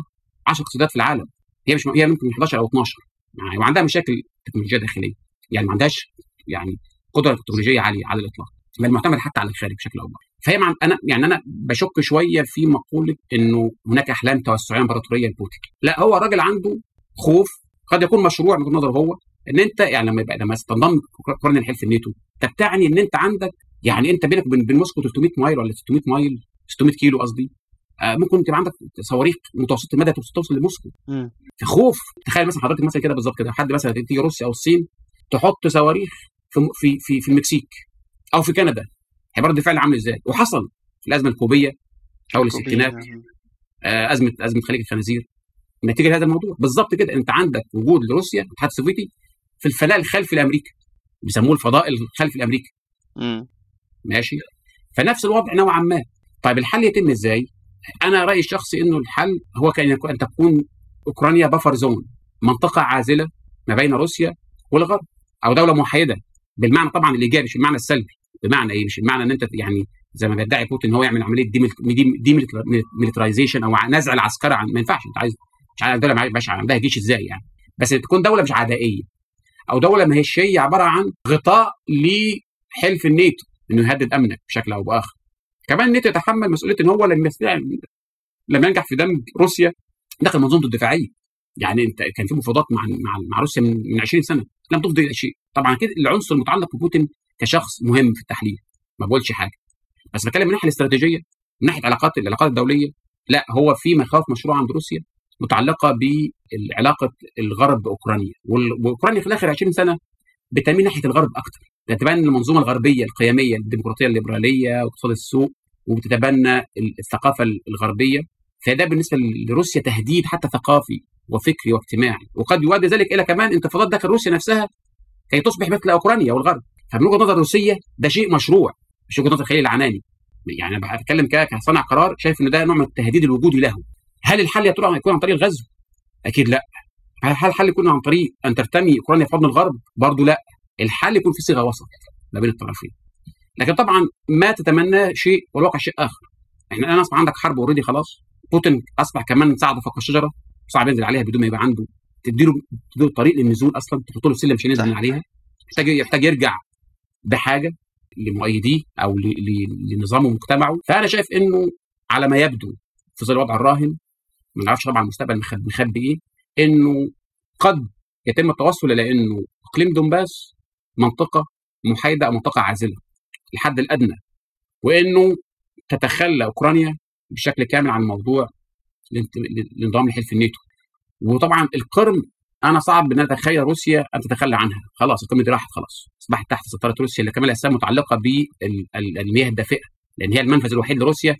10 اقتصادات في العالم. هي مش هي ممكن 11 أو 12 يعني وعندها مشاكل تكنولوجيا داخلية. يعني ما عندهاش يعني قدرة تكنولوجية عالية على الإطلاق. بل معتمد حتى على الخارج بشكل اكبر فهي مع أنا يعني أنا بشك شوية في مقولة إنه هناك أحلام توسعية إمبراطورية لبوتين. لا هو الراجل عنده خوف قد يكون مشروع من وجهة نظره هو إن أنت يعني لما يبقى لما تنضم اوكرانيا لحلف الناتو انت بتعني إن أنت عندك يعني أنت بينك وبين موسكو 300 مايل ولا 600 مايل 600 كيلو قصدي آه ممكن تبقى عندك صواريخ متوسطة المدى توصل لموسكو. خوف. تخيل مثلا حضرتك مثلا كده بالظبط كده حد مثلا تيجي روسيا أو الصين تحط صواريخ في في في, في المكسيك. أو في كندا. هيبقى رد الفعل عامل إزاي؟ وحصل في الأزمة الكوبية حول الستينات آه، أزمة أزمة خليج الخنازير. نتيجة لهذا الموضوع. بالظبط كده أنت عندك وجود لروسيا الاتحاد السوفيتي في الفضاء الخلفي الامريكي بيسموه الفضاء الخلفي الامريكي ماشي؟ فنفس الوضع نوعا ما. طيب الحل يتم إزاي؟ أنا رأيي الشخصي إنه الحل هو كان أن تكون أوكرانيا buffer zone منطقة عازلة ما بين روسيا والغرب أو دولة محايده بالمعنى طبعا الإيجابي مش المعنى السلبي. بمعنى إيه؟ مش المعنى إن أنت يعني زي ما بيدعي بوتين إن هو يعمل عملية demilitarization أو نزع العسكرة عن ما ينفعش أنت عايز مش عارف دوله مش عندها جيش إزاي يعني؟ بس تكون دولة مش عدائية أو دولة هي عبارة عن غطاء لحلف الناتو إنه يهدد أمنك بشكل أو بآخر. كمان الناتو يتحمل مسؤولية إن هو لم لم ينجح في دمج روسيا داخل منظومته الدفاعية. يعني أنت كان في مفاوضات مع مع مع روسيا من 20 سنة. لم تفضي إلى شيء. طبعا كده العنصر المتعلق ببوتين كشخص مهم في التحليل. ما بقولش حاجة. بس بتكلم من الناحيه الاستراتيجية من ناحية علاقات العلاقات الدولية. لا هو في مخاوف مشروع عند روسيا متعلقة بعلاقه الغرب بأوكرانيا. وأوكرانيا في اخر 20 سنة بتميل ناحية الغرب أكثر تتبنى المنظومة الغربية القيمية الديمقراطية الليبرالية واقتصاد السوق وبتتبنى الثقافة الغربية. فده بالنسبة لروسيا تهديد حتى ثقافي وفكري واجتماعي. وقد يؤدي ذلك إلى كمان انتفاضات داخل روسيا نفسها كي تصبح مثل أوكرانيا والغرب. فمن وجهه نظر روسية ده شيء مشروع مش وجهة نظر خليل العناني يعني أنا بتكلم كصانع قرار شايف إن ده نوع من التهديد الوجودي له. هل الحل يا ترى هيكون عن طريق الغزو؟ أكيد لأ. هل الحل يكون عن طريق أن ترتمي أوكرانيا في حضن الغرب؟ برضه لأ. الحل يكون في صيغة وسط ما بين الطرفين. لكن طبعا ما تتمنى شيء والواقع شيء آخر. إحنا الان أصبح عندك حرب اوريدي خلاص. بوتين أصبح كمان ساعده فوق الشجرة. صعب ينزل عليها بدون ما يبقى عنده. تديله تديله طريق للنزول أصلا. تحط له سلم عشان ينزل من عليها. يحتاج يرجع بحاجه لمؤيديه أو لنظامه ومجتمعه. فأنا شايف إنه على ما يبدو في ظل الوضع الراهن ما نعرفش طبعا المستقبل مخبي إيه إنه قد يتم التوصل إلى إنه إقليم دونباس منطقة محايدة أو منطقة عازلة الحد الأدنى وإنه تتخلى أوكرانيا بشكل كامل عن موضوع الانضمام لحلف الناتو. وطبعا القرم أنا صعب إن أتخيل روسيا أن تتخلى عنها. خلاص القرم دي راحت خلاص. أصبحت تحت سيطرة روسيا اللي كمان الاسباب متعلقة بالمياه الدافئة لأن هي المنفذ الوحيد لروسيا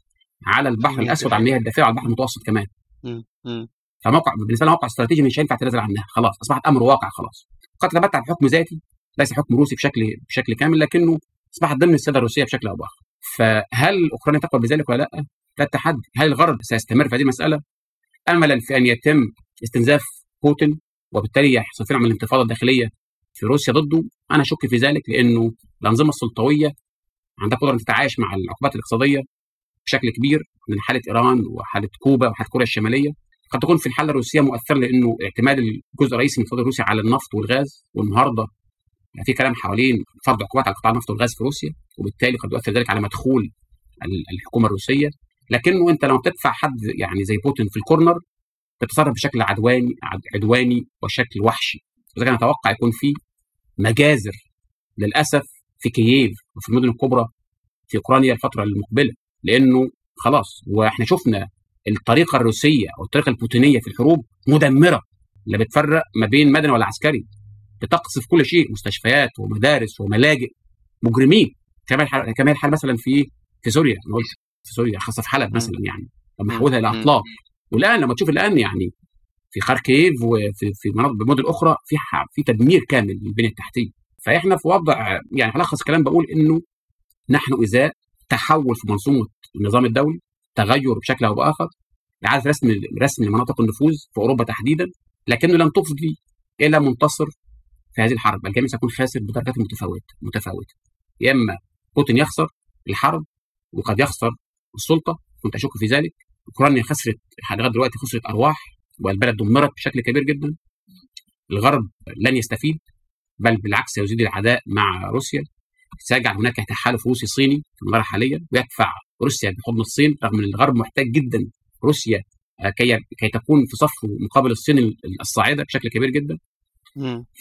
على البحر الأسود على المياه الدافئة وعلى البحر المتوسط كمان. فموقع بالنسبة لها موقع استراتيجي مش هينفع تنازل عنها. خلاص أصبحت أمر واقع خلاص. قد تمتع بحكم ذاتي ليس حكم روسي بشكل بشكل كامل لكنه أصبحت ضمن السياده الروسية بشكل أو بآخر. فهل أوكرانيا تقبل بذلك ولا لأ؟ لا التحدي هل الغرب سيستمر في هذه المسألة؟ املا في أن يتم استنزاف بوتين وبالتالي يحصل في نوع من الانتفاضة الداخلية في روسيا ضده. أنا اشك في ذلك لأنه الأنظمة السلطوية عندها قدرة تتعايش مع العقوبات الاقتصادية بشكل كبير من حالة إيران وحالة كوبا وحالة كوريا الشمالية. قد تكون في الحالة الروسية مؤثرة لأنه اعتماد الجزء الرئيسي من الاقتصاد الروسي على النفط والغاز والنهارده في كلام حوالين فرض عقوبات على قطاع النفط والغاز في روسيا وبالتالي قد يؤثر ذلك على مدخول الحكومة الروسية. لكنه أنت لما بتدفع حد يعني زي بوتين في الكورنر تتصرف بشكل عدواني عدواني وشكل وحشي. لذلك أنا أتوقع يكون في مجازر للأسف في كييف وفي المدن الكبرى في أوكرانيا الفترة المقبلة لأنه خلاص وإحنا شفنا الطريقة الروسية أو الطريقة البوتينية في الحروب مدمرة لا بتفرق ما بين مدني ولا عسكري. بتقصف كل شيء مستشفيات ومدارس وملاجئ مجرمين. كمان كمان الحال مثلا في في سوريا. أنا قلت في سوريا خاصة في حلب مثلا يعني لما حولها إلى أطلاق. والآن لما تشوف الآن يعني في خاركيف وفي في مناطق المدن الاخرى في في تدمير كامل للبنية التحتية. فإحنا في وضع يعني هلخص الكلام بقول إنه نحن ازاء تحول في منظومة النظام الدولي تغير بشكل أو بآخر إعادة رسم رسم لمناطق النفوذ في أوروبا تحديدا لكنه لن تفضي إلى منتصر في هذه الحرب. الجميع سيكون خاسر بدرجات متفاوتة متفاوتة. يا إما بوتين يخسر الحرب وقد يخسر السلطة كنت أشك في ذلك اوكرانيا خسرت لغايه دلوقتي خسرت أرواح والبلد دمرت بشكل كبير جدا. الغرب لن يستفيد بل بالعكس سيزيد العداء مع روسيا. سيجعل هناك تحالف روسي صيني في المرحله حاليا ويدفع روسيا بحضن الصين رغم إن الغرب محتاج جدا روسيا آه، كي كي تكون في صف مقابل الصين الصاعدة بشكل كبير جدا.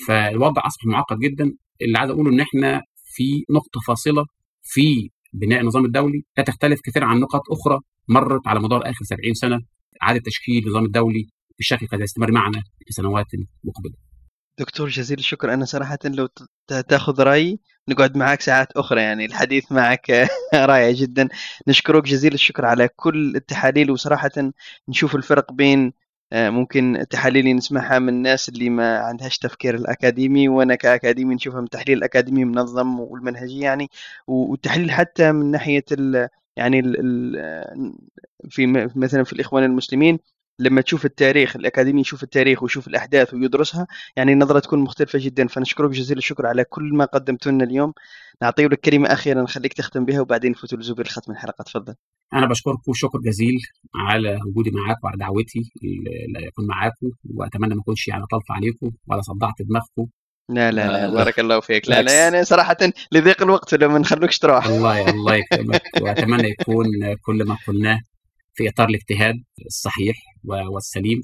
فالوضع أصبح معقد جدا. اللي عايز أقوله إن إحنا في نقطة فاصلة في بناء النظام الدولي لا تختلف كثير عن نقط أخرى مرت على مدار آخر 70 سنة إعادة تشكيل النظام الدولي بالشكل قد يستمر معنا لسنوات مقبلة. دكتور جزيل الشكر أنا صراحة لو تأخذ رايي نقعد معك ساعات أخرى يعني الحديث معك *laughs* رائع جدا نشكرك جزيل الشكر على كل التحاليل وصراحة نشوف الفرق بين ممكن تحاليل نسمعها من الناس اللي ما عندهاش تفكير الأكاديمي وأنا كأكاديمي نشوفها من تحليل أكاديمي منظم والمنهجيه يعني. والتحليل حتى من ناحية ال يعني ال في مثلا في الإخوان المسلمين لما تشوف التاريخ الأكاديمي يشوف التاريخ ويشوف الأحداث ويدرسها يعني النظرة تكون مختلفة جدا. فنشكرك جزيل الشكر على كل ما قدمته لنا اليوم. نعطيه لك كلمه اخيره نخليك تختم بها وبعدين نفوت لزوبير ختم الحلقة. تفضل. أنا بشكركم شكر جزيل على وجودي معاكم وعلى دعوتي اللي اكون معاكم وأتمنى ما أكونش يعني طلف عليكم ولا صدعت دماغكم لا لا لا بارك الله فيك. لا لا يعني صراحة لضيق الوقت لما نخلوكش تروح. الله الله *laughs* يكرمك. وأتمنى يكون كل ما قلناه في إطار الاجتهاد الصحيح والسليم.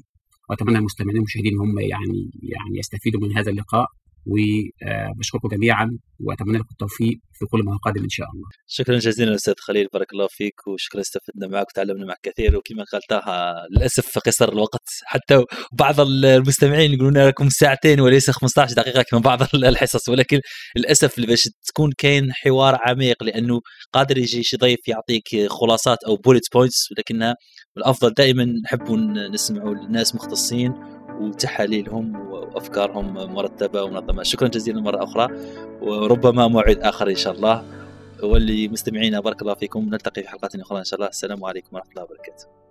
وأتمنى المستمعين المشاهدين هم يعني يعني يستفيدوا من هذا اللقاء. وبشكركم جميعا وأتمنى لكم التوفيق في كل ما قادم إن شاء الله. شكرا جزيلا أستاذ خليل بارك الله فيك وشكرا استفدنا معك وتعلمنا معك كثير وكما قلتها للأسف في قصر الوقت حتى بعض المستمعين يقولون لكم ساعتين وليس 15 دقيقة كما بعض الحصص ولكن للأسف باش تكون كاين حوار عميق لأنه قادر يجي شي ضيف يعطيك خلاصات أو bullet points ولكنها الأفضل دائما نحب نسمعوا الناس مختصين وتحاليلهم وأفكارهم مرتبة ومنظمة. شكرا جزيلا مرة أخرى وربما موعد آخر إن شاء الله. واللي مستمعينا بارك الله فيكم. نلتقي في حلقات أخرى إن شاء الله. السلام عليكم ورحمة الله وبركاته.